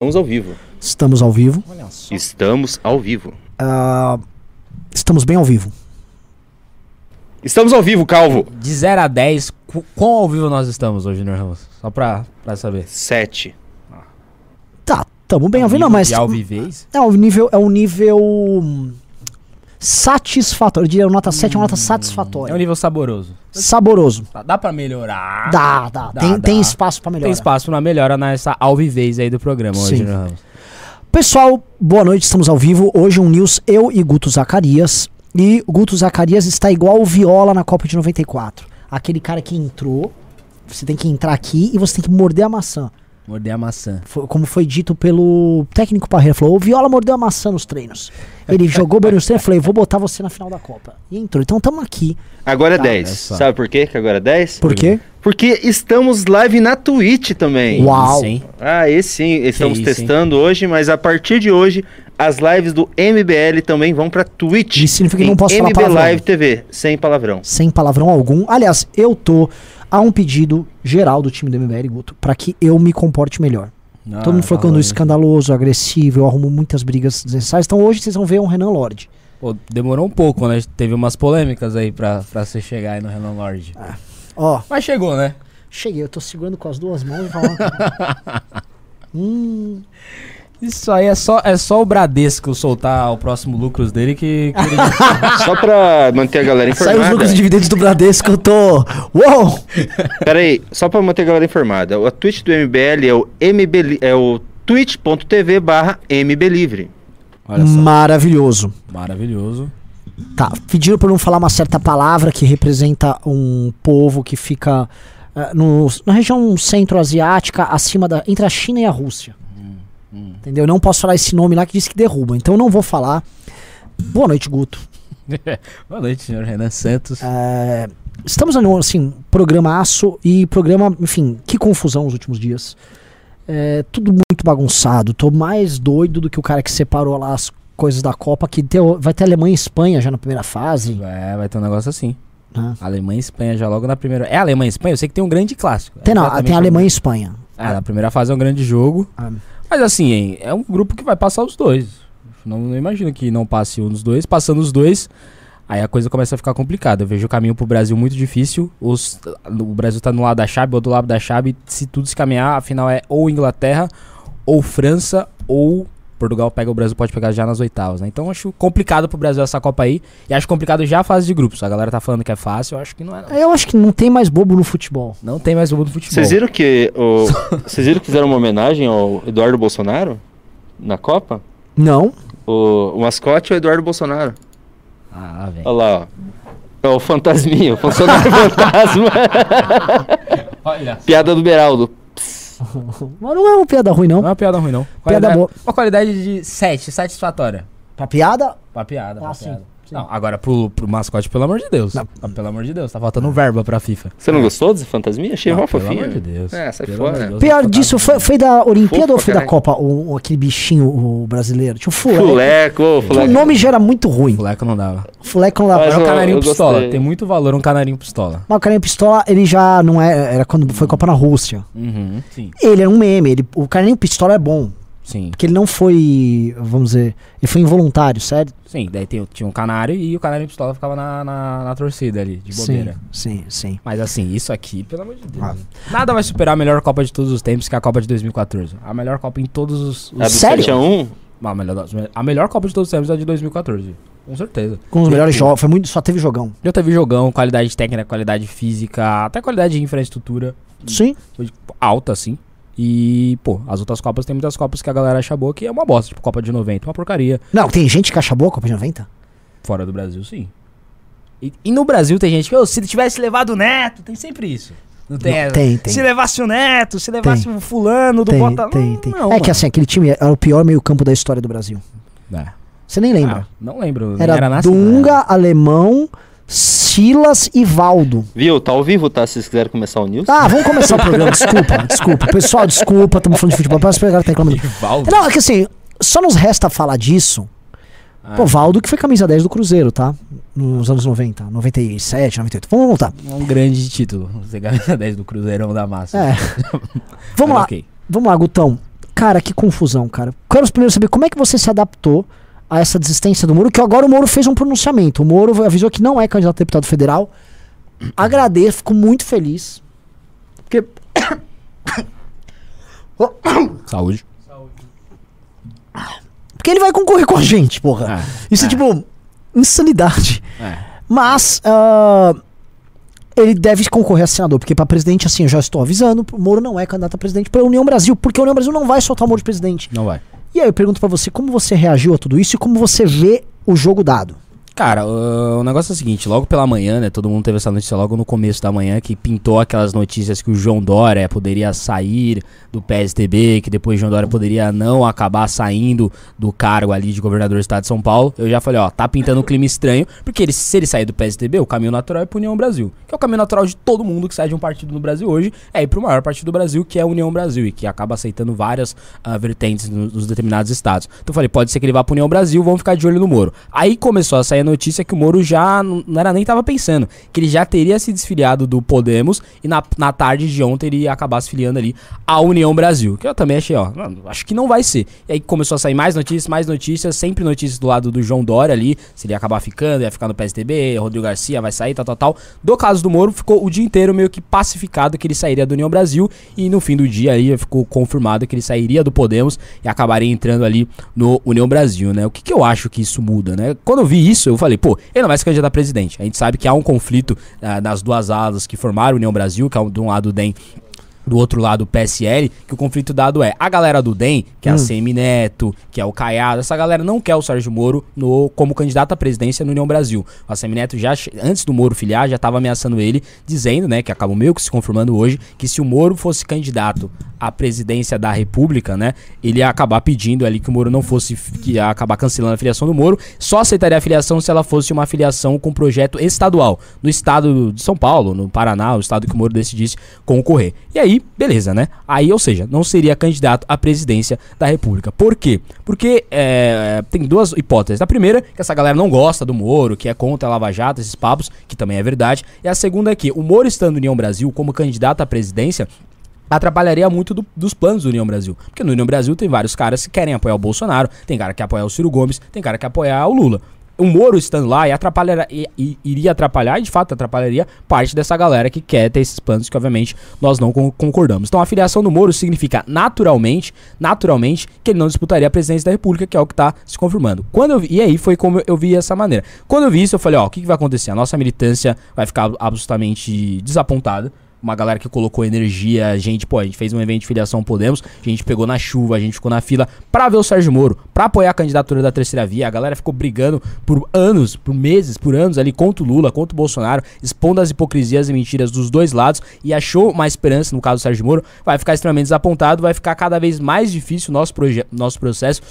Estamos ao vivo. Estamos ao vivo. Olha só. Estamos ao vivo. Ah, estamos bem ao vivo. Estamos ao vivo, Calvo. De 0 a 10, qu- quão ao vivo nós estamos hoje, Junior Ramos? Só pra, pra saber. Sete. Tá, tamo bem ao vivo. Não, mas. De alvivez? É um nível. É um nível. Hum, Satisfatório. Eu diria nota 7 é uma nota satisfatória. É um nível saboroso. Saboroso. Dá pra melhorar? Dá, dá. Dá, tem, dá. tem espaço pra melhorar. Tem espaço na melhora nessa alvivez aí do programa hoje. Junior Ramos. Pessoal, boa noite, estamos ao vivo. Hoje um news eu e Guto Zacarias. E Guto Zacarias está igual o Viola na Copa de 94. Aquele cara que entrou, você tem que entrar aqui e você tem que morder a maçã. Morder a maçã. Foi- como foi dito pelo técnico Parreira, falou: o Viola mordeu a maçã nos treinos. Ele jogou bem nos treinos, eu falei: vou botar você na final da Copa. E entrou. Então estamos aqui. Agora é Tá, 10. olha só. Sabe por quê que agora é 10? Por quê? Porque estamos live na Twitch também. Uau. Sim. Ah, esse sim. Estamos isso, hein? testando hoje, mas a partir de hoje, as lives do MBL também vão pra Twitch. Isso significa que não posso falar MB palavrão. Live TV, sem palavrão. Sem palavrão algum. Aliás, eu tô a um pedido geral do time do MBL, Guto, pra que eu me comporte melhor. Ah, Todo mundo falou que eu ando escandaloso, agressivo, eu arrumo muitas brigas desnecessárias. Então hoje vocês vão ver um Renan Lorde. Pô, demorou um pouco, né? Teve umas polêmicas aí pra, pra você chegar aí no Renan Lorde. Ó, Mas chegou, né? cheguei, eu tô segurando com as duas mãos e falando. hum, Isso aí é só, é só o Bradesco soltar o próximo lucros dele que, que ele Só pra manter a galera saiu os informada. lucros e dividendos do Bradesco, eu tô. Uou! Pera aí, só pra manter a galera informada. A Twitch do MBL é o, MB, li- é o twitch.tv barra MBLivre. Maravilhoso. Maravilhoso. Tá, pediram pra não falar uma certa palavra que representa um povo que fica eh, no- na região centro-asiática, acima da. entre a China e a Rússia. Entendeu? Eu não posso falar esse nome lá que diz que derruba, então eu não vou falar. Boa noite, Guto. Boa noite, senhor Renan Santos. É, estamos no assim, programaço e programa, enfim, que confusão os últimos dias. É, tudo muito bagunçado. Tô mais doido do que o cara que separou lá as coisas da Copa, que deu, vai ter Alemanha e Espanha já na primeira fase. É, vai ter um negócio assim. né? Alemanha e Espanha já logo na primeira. É Alemanha e Espanha? Eu sei que tem um grande clássico. Tem, não, tem Alemanha e Espanha. É, na primeira fase é um grande jogo. Ah. Mas assim, é um grupo que vai passar os dois. Não, não imagino que não passe um dos dois. Passando os dois, aí a coisa começa a ficar complicada. Eu vejo o caminho pro Brasil muito difícil. Os, o Brasil tá no lado da chave, ou do lado da chave. Se tudo se caminhar, a final é ou Inglaterra, ou França, ou Portugal pega o Brasil, pode pegar já nas oitavas, né? Então acho complicado pro Brasil essa Copa aí. E acho complicado já a fase de grupos. A galera tá falando que é fácil, eu acho que não é não. Eu acho que não tem mais bobo no futebol. Não tem mais jogo do futebol. Vocês viram que vocês viram que fizeram uma homenagem ao Eduardo Bolsonaro na Copa? Não. O, o mascote é o Eduardo Bolsonaro. Ah, velho. Olha lá, ó. É o fantasminha, o funcionário fantasma. Olha. Piada do Beraldo. Mas não é uma piada ruim, Não não. é uma piada ruim, não. Piada Qualidade- boa. Uma qualidade de 7, satisfatória. Pra piada, Pra piada, pra Ah, piada. sim. Não, agora pro, pro mascote, pelo amor de Deus. Não. Ah, Pelo amor de Deus, tá faltando verba pra FIFA. Você não gostou desse fantasminha? Achei Não, mó pelo fofinho. amor de Deus. É, sai Pelo fora. Deus, pior disso, foi, foi da Olimpíada Fofo ou foi da Copa? O, o- aquele bichinho o brasileiro? Tinha o Fuleco. Fuleco, O Fuleco. nome já era muito ruim. Moleque não dava. Fuleco não dá Mas Era um canarinho pistola. gostei. Tem muito valor um canarinho pistola. Mas o Carinho Pistola, ele já não é. Era quando foi Copa na Rússia. Uhum. Sim, Ele era um meme. Ele, o Carinho Pistola é bom. Sim. Porque ele não foi. Vamos dizer. Ele foi involuntário, sério? Sim, daí tem- tinha um canário e o canarinho pistola ficava na, na, na torcida ali, de bobeira. Sim, sim, sim. Mas assim, isso aqui, pelo amor de Deus. Ah. Nada vai superar a melhor Copa de todos os tempos, que é a Copa de 2014. A melhor Copa em todos os. os- A do Sério? 7x1? A melhor, a melhor Copa de todos os tempos é a de 2014. Com certeza. Com os melhores jogos. Foi muito. Só teve jogão. Já teve jogão, qualidade técnica, qualidade física, até qualidade de infraestrutura Sim. foi, alta, assim. E, pô, as outras Copas tem muitas Copas que a galera acha boa que é uma bosta, tipo Copa de 90, uma porcaria. Não, tem gente que acha boa a Copa de 90? Fora do Brasil, sim. E, e no Brasil tem gente que, "Ô, se tivesse levado o Neto, tem sempre isso. Não tem Não, tem, tem. Se levasse o Neto, se levasse Tem. o fulano do Tem, Bota... tem, Não, tem. não, é mano. que assim, aquele time era o pior meio-campo da história do Brasil. É. Você nem lembra. Ah, não lembro. era na Dunga, Alemão, Silas e Valdo. Viu? Tá ao vivo, tá? Se vocês quiserem começar o news. Ah, vamos começar o programa. Desculpa, desculpa. Pessoal, desculpa, estamos falando de futebol. Parece que o cara tá reclamando. Rivaldo. Não, é que assim, só nos resta falar disso. Ah, Pô, Valdo que foi camisa 10 do Cruzeiro, tá? Nos anos 90, 97, 98. Vamos voltar. um grande título. Você ganha 10 do Cruzeirão da Massa. É. Vamos Mas lá, ok. vamos lá, Gutão. Cara, que confusão, cara. Quero primeiro saber como é que você se adaptou a essa desistência do Moro, que agora o Moro fez um pronunciamento. O Moro avisou que não é candidato a deputado federal. Agradeço, fico muito feliz. Porque. Saúde. Porque ele vai concorrer com a gente, porra. É, Isso é, é. tipo insanidade. É. Mas ah, ele deve concorrer a senador, porque pra presidente, assim, eu já estou avisando, o Moro não é candidato a presidente pela União Brasil, porque a União Brasil não vai soltar o Moro de presidente. Não vai. E aí eu pergunto pra você, como você reagiu a tudo isso e como você vê o jogo dado? Cara, o, negócio é o seguinte, logo pela manhã, né, todo mundo teve essa notícia logo no começo da manhã, que pintou aquelas notícias que o João Dória poderia sair do PSDB, que depois o João Dória poderia não acabar saindo do cargo ali de governador do estado de São Paulo. Eu já falei, ó, tá pintando um clima estranho, porque ele, se ele sair do PSDB, o caminho natural é pro União Brasil, que é o caminho natural de todo mundo que sai de um partido no Brasil hoje, é ir pro maior partido do Brasil, que é a União Brasil, e que acaba aceitando várias ah, vertentes no- nos determinados estados. Então eu falei, pode ser que ele vá pro União Brasil, vamos ficar de olho no Moro. Aí começou a sair notícia que o Moro já não era nem tava pensando, que ele já teria se desfiliado do Podemos e na, na tarde de ontem ele ia acabar se filiando ali à União Brasil, que eu também achei, ó, acho que não vai ser. E aí começou a sair mais notícias, mais notícias, sempre notícias do lado do João Dória ali, se ele ia acabar ficando, ia ficar no PSDB, Rodrigo Garcia vai sair, tal, tal, tal. Do caso do Moro, ficou o dia inteiro meio que pacificado que ele sairia do União Brasil e no fim do dia aí ficou confirmado que ele sairia do Podemos e acabaria entrando ali no União Brasil, né? O que, que eu acho que isso muda, né? Quando eu vi isso, eu falei, pô, ele não vai se candidatar a presidente. A gente sabe que há um conflito ah, nas duas alas que formaram a União Brasil, que é um- de um lado o DEM do outro lado o PSL, que o conflito dado é a galera do DEM, que é a CM Neto, que é o Caiado, essa galera não quer o Sérgio Moro no, como candidato à presidência no União Brasil. O ACM Neto já, antes do Moro filiar, já estava ameaçando ele, dizendo, né, que acabou meio que se confirmando hoje, que se o Moro fosse candidato à presidência da República, né, ele ia acabar pedindo ali que o Moro não fosse, que ia acabar cancelando a filiação do Moro, só aceitaria a filiação se ela fosse uma filiação com projeto estadual, no estado de São Paulo, no Paraná, o estado que o Moro decidisse concorrer. E aí, beleza, né? Aí, ou seja, não seria candidato à presidência da República. Por quê? Porque é, tem duas hipóteses. A primeira, que essa galera não gosta do Moro, que é contra a Lava Jato, esses papos, que também é verdade. E a segunda é que o Moro estando no União Brasil como candidato à presidência, atrapalharia muito do- dos planos do União Brasil. Porque no União Brasil tem vários caras que querem apoiar o Bolsonaro, tem cara que quer apoiar o Ciro Gomes, tem cara que quer apoiar o Lula. O Moro estando lá e atrapalhar, e- e- iria atrapalhar, e de fato atrapalharia, parte dessa galera que quer ter esses planos que, obviamente, nós não con- concordamos. Então a filiação do Moro significa naturalmente, naturalmente, que ele não disputaria a presidência da República, que é o que está se confirmando. Quando eu vi, e aí foi como eu vi essa maneira. Quando eu vi isso, eu falei, ó, o que, que vai acontecer? A nossa militância vai ficar absolutamente desapontada uma galera que colocou energia, gente, pô, a gente fez um evento de filiação Podemos, a gente pegou na chuva, a gente ficou na fila pra ver o Sérgio Moro, pra apoiar a candidatura da terceira via, a galera ficou brigando por anos, por meses, por anos ali contra o Lula, contra o Bolsonaro, expondo as hipocrisias e mentiras dos dois lados e achou uma esperança no caso do Sérgio Moro, vai ficar extremamente desapontado, vai ficar cada vez mais difícil o nosso, nosso processo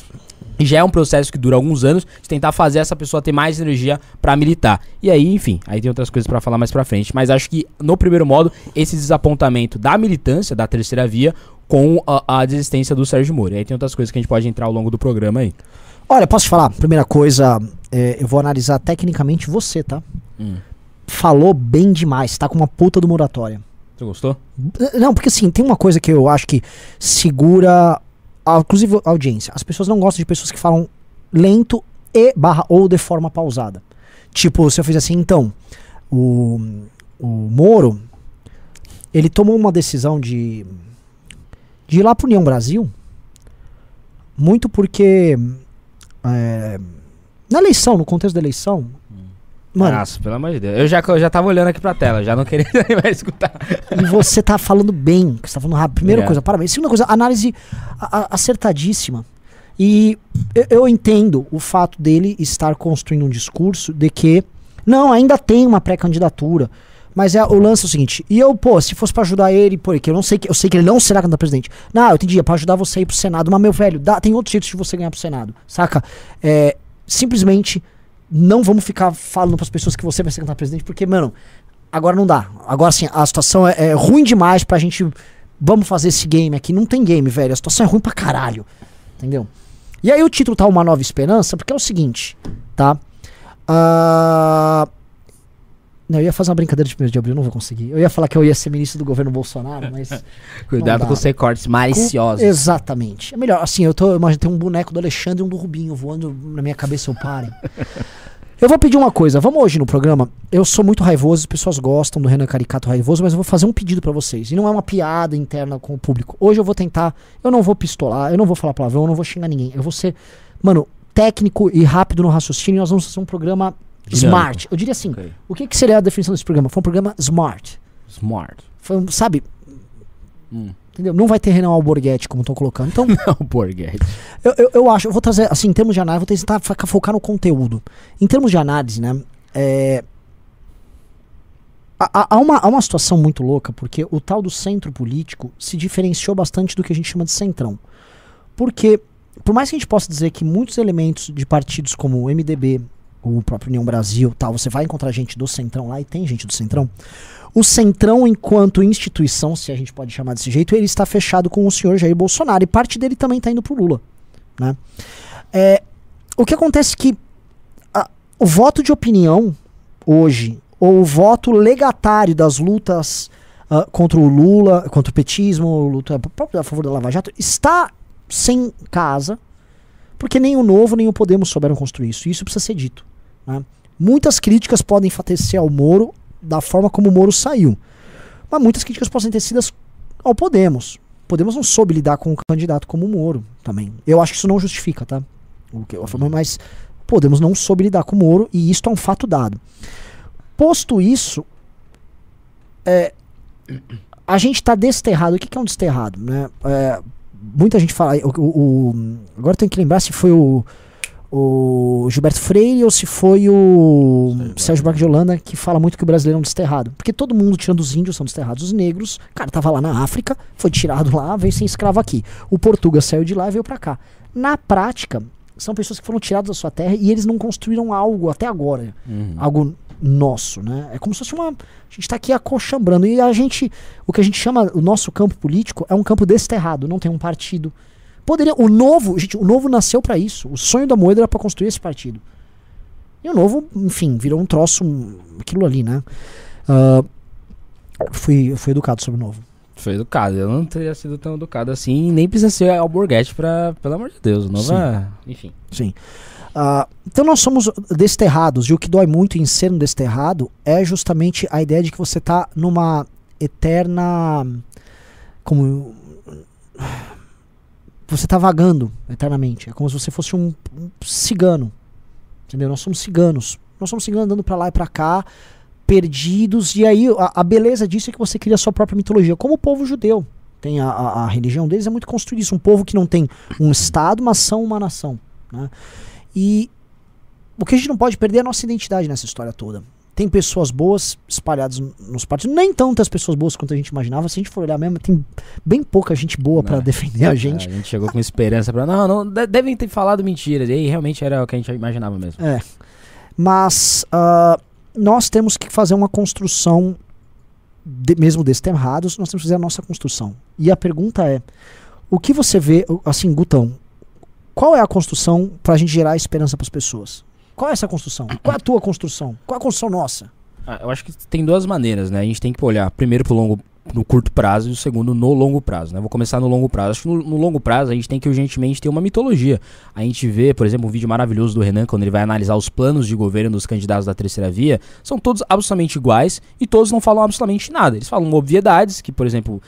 já é um processo que dura alguns anos de tentar fazer essa pessoa ter mais energia pra militar. E aí, enfim, aí tem outras coisas pra falar mais pra frente. Mas acho que, no primeiro modo, esse desapontamento da militância, da terceira via, com a, a desistência do Sérgio Moro. E aí tem outras coisas que a gente pode entrar ao longo do programa aí. Olha, posso te falar? Primeira coisa, é, eu vou analisar tecnicamente você, tá? Hum. Falou bem demais, tá com uma puta do moratória. Você gostou? Não, porque assim, tem uma coisa que eu acho que segura, inclusive a audiência. As pessoas não gostam de pessoas que falam lento e barra ou de forma pausada. Tipo, se eu fizer assim, então, o, o Moro, ele tomou uma decisão de, de ir lá pro União Brasil, muito porque é, na eleição, no contexto da eleição, mano, Nossa, pelo amor de Deus. Eu já, eu já tava olhando aqui pra tela, já não queria mais escutar. E você tá falando bem, você tá falando rápido. Primeira Obrigado. coisa, parabéns. Segunda coisa, análise a- a- acertadíssima. E eu, eu entendo o fato dele estar construindo um discurso de que, não, ainda tem uma pré-candidatura. Mas é, o lance é o seguinte, e eu, pô, se fosse pra ajudar ele, pô, que eu não sei que eu sei que ele não será candidato a presidente. Não, eu entendi, é pra ajudar você a ir pro Senado, mas meu velho, dá, tem outros jeitos de você ganhar pro Senado, saca? É, simplesmente não vamos ficar falando pras pessoas que você vai ser candidato presidente, porque, mano, agora não dá. Agora sim, a situação é, é ruim demais pra gente. Vamos fazer esse game aqui. Não tem game, velho. A situação é ruim pra caralho. Entendeu? E aí o título tá Uma Nova Esperança, porque é o seguinte, tá? Ah, Não, eu ia fazer uma brincadeira de 1 de abril, não vou conseguir. Eu ia falar que eu ia ser ministro do governo Bolsonaro, mas. Cuidado com os recortes maliciosos. Exatamente. É melhor, assim, eu tô. Imagina, tem um boneco do Alexandre e um do Rubinho voando na minha cabeça, eu parem. Eu vou pedir uma coisa, vamos hoje no programa. Eu sou muito raivoso, as pessoas gostam do Renan Caricato raivoso, mas eu vou fazer um pedido pra vocês. E não é uma piada interna com o público. Hoje eu vou tentar, eu não vou pistolar, eu não vou falar palavrão, eu não vou xingar ninguém. Eu vou ser, mano, técnico e rápido no raciocínio. e Nós vamos fazer um programa Dinâmico. smart. Eu diria assim, Ok. o que, que seria a definição desse programa? Foi um programa smart. Smart. Foi sabe, Hum. entendeu? Não vai ter Renan Alborguete, como estão colocando. Então, Não, Borghetti. eu, eu, eu acho, eu vou trazer, assim, em termos de análise, vou tentar foca- focar no conteúdo. Em termos de análise, né, é, há- há, há uma, há uma situação muito louca, porque o tal do centro político se diferenciou bastante do que a gente chama de centrão. Porque, por mais que a gente possa dizer que muitos elementos de partidos como o MDB, o próprio União Brasil, tal, você vai encontrar gente do centrão lá, e tem gente do centrão, o centrão enquanto instituição, se a gente pode chamar desse jeito, ele está fechado com o senhor Jair Bolsonaro, e parte dele também está indo pro Lula. Né? É, o que acontece é que a- o voto de opinião hoje, ou o voto legatário das lutas ah, contra o Lula, contra o petismo, luta a favor da Lava Jato, está sem casa, porque nem o Novo nem o Podemos souberam construir isso. E isso precisa ser dito. Né? Muitas críticas podem enfatecer ao Moro da forma como o Moro saiu. Mas muitas críticas podem ter sido ao Podemos. Podemos não soube lidar com um candidato como o Moro também. Eu acho que isso não justifica, tá? O que, a forma, mas Podemos não soube lidar com o Moro e isso é um fato dado. Posto isso, é, a gente está desterrado. O que, que é um desterrado? Né? É, muita gente fala. O, o- o- agora eu tenho que lembrar se foi o, o Gilberto Freire ou se foi o Sérgio Buarque de Holanda que fala muito que o brasileiro é um desterrado. Porque todo mundo, tirando os índios, são desterrados. Os negros, cara, tava lá na África, foi tirado lá, veio ser escravo aqui. O Portuga saiu de lá e veio pra cá. Na prática, são pessoas que foram tiradas da sua terra e eles não construíram algo até agora Uhum. algo nosso, né? É como se fosse uma. A gente tá aqui acochambrando. E a gente. O que a gente chama. O nosso campo político é um campo desterrado, não tem um partido. Poderia. O novo. Gente, o novo nasceu pra isso. O sonho da moeda era pra construir esse partido. E o novo, enfim, virou um troço. um- aquilo ali, né? Ah, fui, fui educado sobre o novo. Foi educado. Eu não teria sido tão educado assim. Nem precisa ser Alborguete pra. Pelo amor de Deus. O novo é. Enfim. Sim. Ah, então nós somos desterrados, e o que dói muito em ser um desterrado é justamente a ideia de que você tá numa eterna. Como. Você tá vagando eternamente. É como se você fosse um, um cigano. Entendeu? Nós somos ciganos. Nós somos ciganos andando pra lá e pra cá, perdidos. E aí a, a beleza disso é que você cria a sua própria mitologia, como o povo judeu. Tem a, a, a religião deles é muito construída isso. Um povo que não tem um estado, mas são uma nação. Né? E o que a gente não pode perder é a nossa identidade nessa história toda. Tem pessoas boas espalhadas nos partidos, nem tantas pessoas boas quanto a gente imaginava. Se a gente for olhar mesmo, tem bem pouca gente boa pra É. defender a gente. A gente chegou com esperança pra. Não, não. de- Devem ter falado mentiras. E aí realmente era o que a gente imaginava mesmo. É. Mas ah, nós temos que fazer uma construção, de- mesmo desterrados, nós temos que fazer a nossa construção. E a pergunta é: o que você vê, assim, Gutão, qual é a construção pra gente gerar esperança pras pessoas? Qual é essa construção? Qual é a tua construção? Qual é a construção nossa? Ah, eu acho que tem duas maneiras, né? A gente tem que olhar primeiro pro longo no curto prazo e o segundo no longo prazo, né? Vou começar no longo prazo. Acho que no, no longo prazo a gente tem que urgentemente ter uma mitologia. A gente vê, por exemplo, um vídeo maravilhoso do Renan quando ele vai analisar os planos de governo dos candidatos da terceira via, são todos absolutamente iguais e todos não falam absolutamente nada. Eles falam obviedades, que, por exemplo,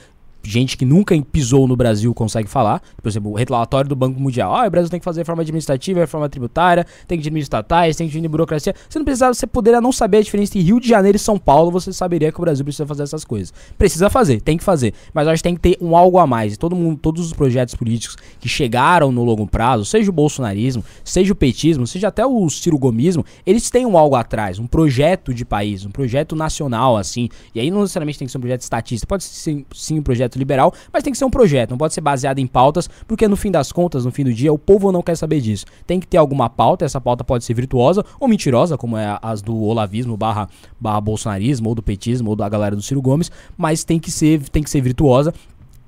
gente que nunca pisou no Brasil consegue falar. Por exemplo, o relatório do Banco Mundial. Ah, o Brasil tem que fazer reforma administrativa, reforma tributária, tem que diminuir estatais, tem que diminuir burocracia. Você não precisava, você poderia não saber a diferença entre Rio de Janeiro e São Paulo, você saberia que o Brasil precisa fazer essas coisas. Precisa fazer, tem que fazer. Mas acho que tem que ter um algo a mais. E todo mundo, todos os projetos políticos que chegaram no longo prazo, seja o bolsonarismo, seja o petismo, seja até o Ciro Gomismo, eles têm um algo atrás, um projeto de país, um projeto nacional, assim. E aí não necessariamente tem que ser um projeto estatista, pode ser sim um projeto liberal, mas tem que ser um projeto, não pode ser baseado em pautas, porque no fim das contas, no fim do dia, o povo não quer saber disso. Tem que ter alguma pauta, essa pauta pode ser virtuosa ou mentirosa, como é as do olavismo barra, barra bolsonarismo, ou do petismo, ou da galera do Ciro Gomes, mas tem que ser, tem que ser virtuosa.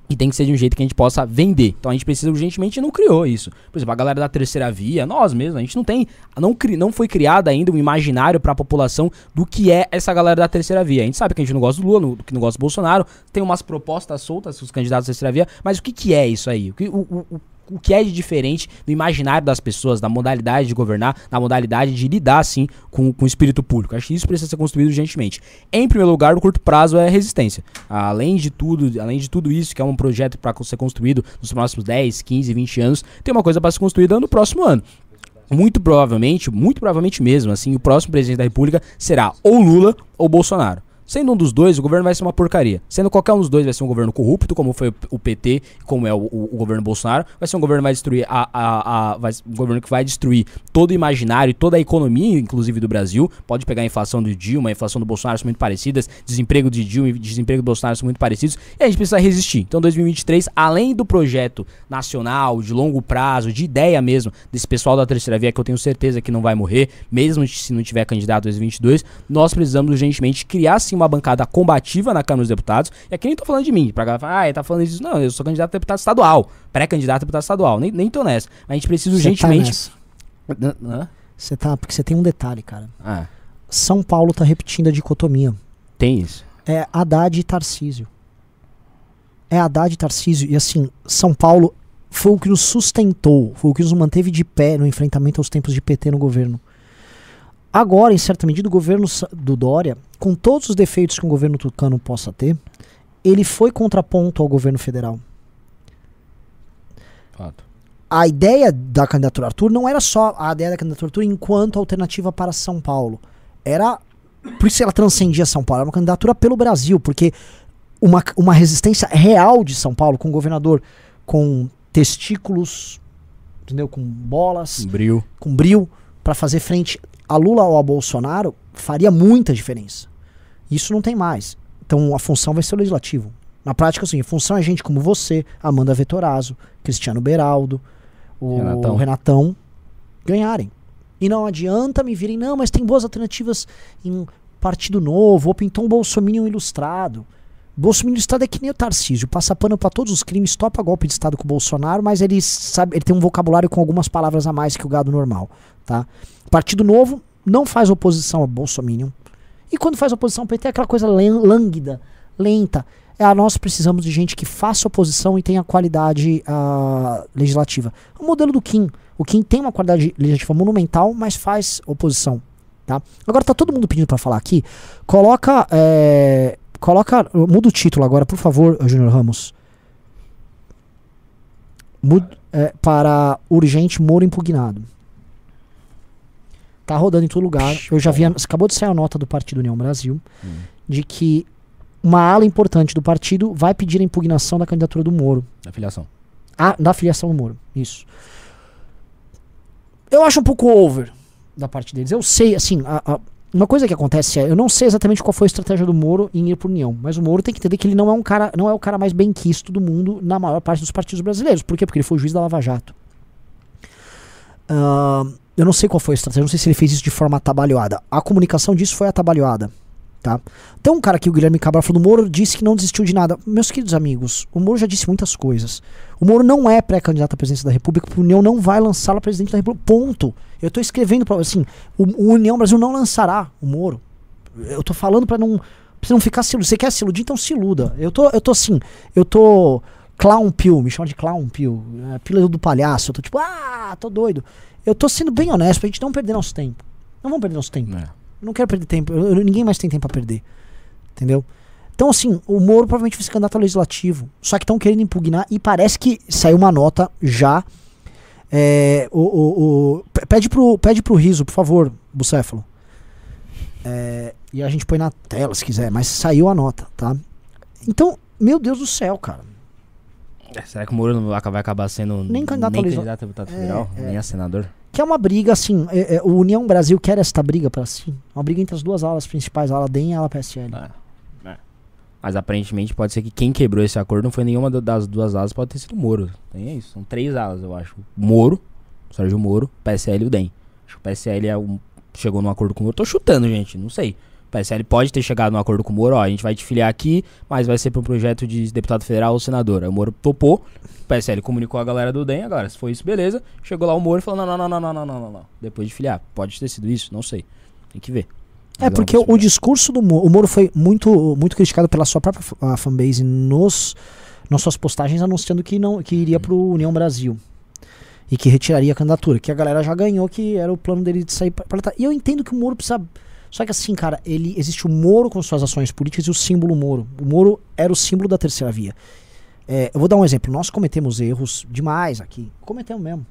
E tem que ser de um jeito que a gente possa vender. Então a gente precisa urgentemente não criou isso. Por exemplo, a galera da terceira via, nós mesmos, a gente não tem. Não, cri, não foi criado ainda um imaginário para a população do que é essa galera da terceira via. A gente sabe que a gente não gosta do Lula, que não gosta do Bolsonaro, tem umas propostas soltas, os candidatos da terceira via, mas o que, que é isso aí? O, o, o, o que é de diferente no imaginário das pessoas, na modalidade de governar, na modalidade de lidar, assim, com, com o espírito público. Acho que isso precisa ser construído urgentemente. Em primeiro lugar, no curto prazo, é resistência. Além de tudo, além de tudo isso, que é um projeto para ser construído nos próximos 10, 15, 20 anos, tem uma coisa para ser construída no próximo ano muito provavelmente, muito provavelmente mesmo, assim, o próximo presidente da República será ou Lula ou Bolsonaro. Sendo um dos dois, o governo vai ser uma porcaria. Sendo qualquer um dos dois, vai ser um governo corrupto, como foi o PT, como é o, o, o governo Bolsonaro. Vai ser um governo que vai destruir a, a, a vai, um governo que vai destruir todo o imaginário toda a economia, inclusive do Brasil. Pode pegar a inflação do Dilma, a inflação do Bolsonaro são muito parecidas, desemprego de Dilma e desemprego do Bolsonaro são muito parecidos. E a gente precisa resistir. Então, 2023, além do projeto nacional, de longo prazo, de ideia mesmo, desse pessoal da terceira via, que eu tenho certeza que não vai morrer, mesmo se não tiver candidato em 2022, nós precisamos urgentemente criar sim uma bancada combativa na Câmara dos Deputados. E aqui nem tô falando de mim, pra galera falar, ah, ele tá falando disso. Não, eu sou candidato a deputado estadual, pré-candidato a deputado estadual, nem, nem tô nessa. Mas a gente precisa tá urgentemente. Você tá, porque você tem um detalhe, cara. Ah, São Paulo tá repetindo a dicotomia. tem isso. É Haddad e Tarcísio. É Haddad e Tarcísio. E assim, São Paulo foi o que nos sustentou, foi o que nos manteve de pé no enfrentamento aos tempos de PT no governo. Agora, em certa medida, o governo do Dória, com todos os defeitos que um governo tucano possa ter, ele foi contraponto ao governo federal. Fato. A ideia da candidatura Arthur não era só a ideia da candidatura Arthur enquanto alternativa para São Paulo. Era. Por isso ela transcendia São Paulo. Era uma candidatura pelo Brasil, porque uma, uma resistência real de São Paulo, com um governador com testículos, entendeu? Com bolas, Bril. com bril, para fazer frente a Lula ou a Bolsonaro, faria muita diferença. Isso não tem mais. Então a função vai ser o legislativo. Na prática, assim, a função é gente como você, Amanda Vetorazzo, Cristiano Beraldo, o Renatão. Renatão. ganharem. E não adianta me virem, não, mas tem boas alternativas em Partido Novo, ou pintou um Bolsominion ilustrado. Bolsominion ilustrado é que nem o Tarcísio, passa pano pra todos os crimes, topa golpe de Estado com o Bolsonaro, mas ele sabe, ele tem um vocabulário com algumas palavras a mais que o gado normal, tá? Partido Novo não faz oposição ao Bolsominion. E quando faz oposição ao PT é aquela coisa lânguida, lenta. É, ah, nós precisamos de gente que faça oposição e tenha qualidade ah, legislativa. O modelo do Kim. O Kim tem uma qualidade legislativa monumental, mas faz oposição. Tá? Agora tá todo mundo pedindo pra falar aqui. Coloca. é, coloca. Muda o título agora, por favor, Júnior Ramos. Muda, é, para urgente Moro impugnado. Tá rodando em todo lugar. Eu já vi. a- Acabou de sair a nota do Partido União Brasil de que uma ala importante do partido vai pedir a impugnação da candidatura do Moro. Da filiação. Ah, da filiação do Moro. Isso. Eu acho um pouco over da parte deles. Eu sei, assim, a- a- uma coisa que acontece é, eu não sei exatamente qual foi a estratégia do Moro em ir pro União, mas o Moro tem que entender que ele não é um cara, não é o cara mais bem quisto do mundo na maior parte dos partidos brasileiros. Por quê? Porque ele foi juiz da Lava Jato. Ah, eu não sei qual foi a estratégia, não sei se ele fez isso de forma atabalhoada. A comunicação disso foi atabalhoada. Tá? Tem um cara aqui, o Guilherme Cabral, falou: o Moro disse que não desistiu de nada. Meus queridos amigos, o Moro já disse muitas coisas. O Moro não é pré-candidato à presidência da República, porque o União não vai lançá-lo a presidente da República. Ponto. Eu tô escrevendo pra assim: o, o União Brasil não lançará o Moro. Eu tô falando pra não. Pra não ficar se. Você quer se iludir, então se iluda. Eu tô, eu tô assim, eu tô. Clown pill, me chama de clown pill. É, do palhaço. Eu tô tipo, ah, tô doido. Eu tô sendo bem honesto pra gente não perder nosso tempo. Não vamos perder nosso tempo. É. Não quero perder tempo. Eu- eu- ninguém mais tem tempo pra perder. Entendeu? Então, assim, o Moro provavelmente vai ser candidato ao legislativo. Só que estão querendo impugnar e parece que saiu uma nota já. É, o, o, o- pe- pede, pro, pede pro riso, por favor, Bucéfalo. É, e a gente põe na tela se quiser, mas saiu a nota, tá? Então, meu Deus do céu, cara. Será que o Moro não vai acabar sendo Nem candidato a nem candidato a deputado É, federal, é. nem a senador? Que é uma briga, assim, é- é, o União Brasil quer esta briga pra si. Uma briga entre as duas alas principais, a ala DEM e a ala PSL. É. É. Mas aparentemente pode ser que quem quebrou esse acordo não foi nenhuma das duas alas, pode ter sido o Moro. Tem é isso. São três alas, eu acho. Moro, Sérgio Moro, PSL e o DEM. Acho que o PSL é um, chegou num acordo com o Moro. Tô chutando, gente, não sei. PSL pode ter chegado num acordo com o Moro, ó, a gente vai te filiar aqui, mas vai ser para um projeto de deputado federal ou senador. Aí o Moro topou, o PSL comunicou a galera do DEM, agora, se foi isso, beleza. Chegou lá o Moro e falou, não, não, não, não, não, não, não, não. Depois de filiar, pode ter sido isso, não sei. Tem que ver. É, porque o, o discurso do Moro, o Moro foi muito, muito criticado pela sua própria fanbase nos, nas suas postagens anunciando que, não, que iria pro União Brasil. E que retiraria a candidatura. Que a galera já ganhou, que era o plano dele de sair pra lutar. E eu entendo que o Moro precisa. Só que assim, cara, ele existe o Moro com suas ações políticas e o símbolo Moro. O Moro era o símbolo da terceira via. É, eu vou dar um exemplo. Nós cometemos erros demais aqui. Cometemos mesmo.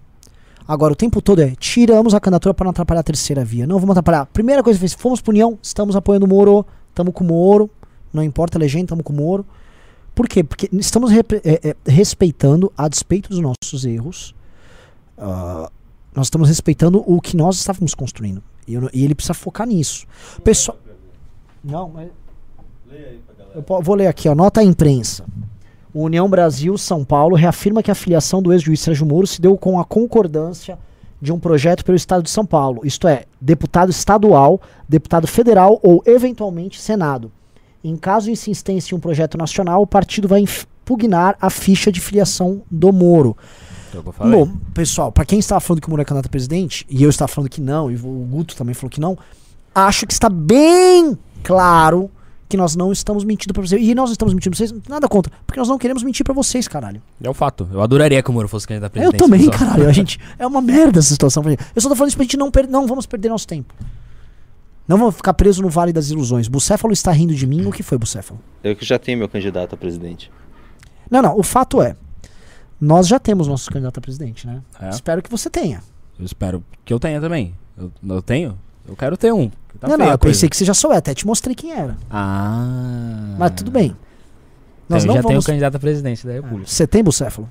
Agora, o tempo todo é tiramos a candidatura para não atrapalhar a terceira via. Não vamos atrapalhar. Primeira coisa que fez, fomos pro União, estamos apoiando o Moro, estamos com o Moro, não importa a legenda, estamos com o Moro. Por quê? Porque estamos é, é, respeitando, a despeito dos nossos erros, ah, nós estamos respeitando o que nós estávamos construindo. E, eu e ele precisa focar nisso. Pessoal. Não, mas. Eu vou ler aqui, ó. Nota à imprensa. O União Brasil São Paulo reafirma que a filiação do ex-juiz Sérgio Moro se deu com a concordância de um projeto pelo Estado de São Paulo, isto é, deputado estadual, deputado federal ou, eventualmente, Senado. Em caso de insistência em um projeto nacional, o partido vai impugnar a ficha de filiação do Moro. Eu. Bom, pessoal, pra quem estava falando que o Moro é candidato a presidente, e eu estava falando que não, e o Guto também falou que não, acho que está bem claro que nós não estamos mentindo pra vocês. E nós não estamos mentindo pra vocês, nada contra. Porque nós não queremos mentir pra vocês, caralho. É um fato. Eu adoraria que o Moro fosse candidato a eu presidente. também, pessoal. caralho. A gente, é uma merda essa situação. Eu só tô falando isso pra gente não perder. Não vamos perder nosso tempo. Não vamos ficar preso no Vale das Ilusões. Bucéfalo está rindo de mim. O que foi, Bucéfalo? Eu que já tenho meu candidato a presidente. Não, não. O fato é. Nós já temos nosso candidato a presidente, né? É. Espero que você tenha. Eu espero que eu tenha também. Eu, eu tenho? Eu quero ter um. Tá não, não. Eu coisa. pensei que você já soubesse. Até te mostrei quem era. Ah. Mas tudo bem. Então, Nós eu não já tenho vamos. candidato a presidente da República. Você tem Bucéfalo?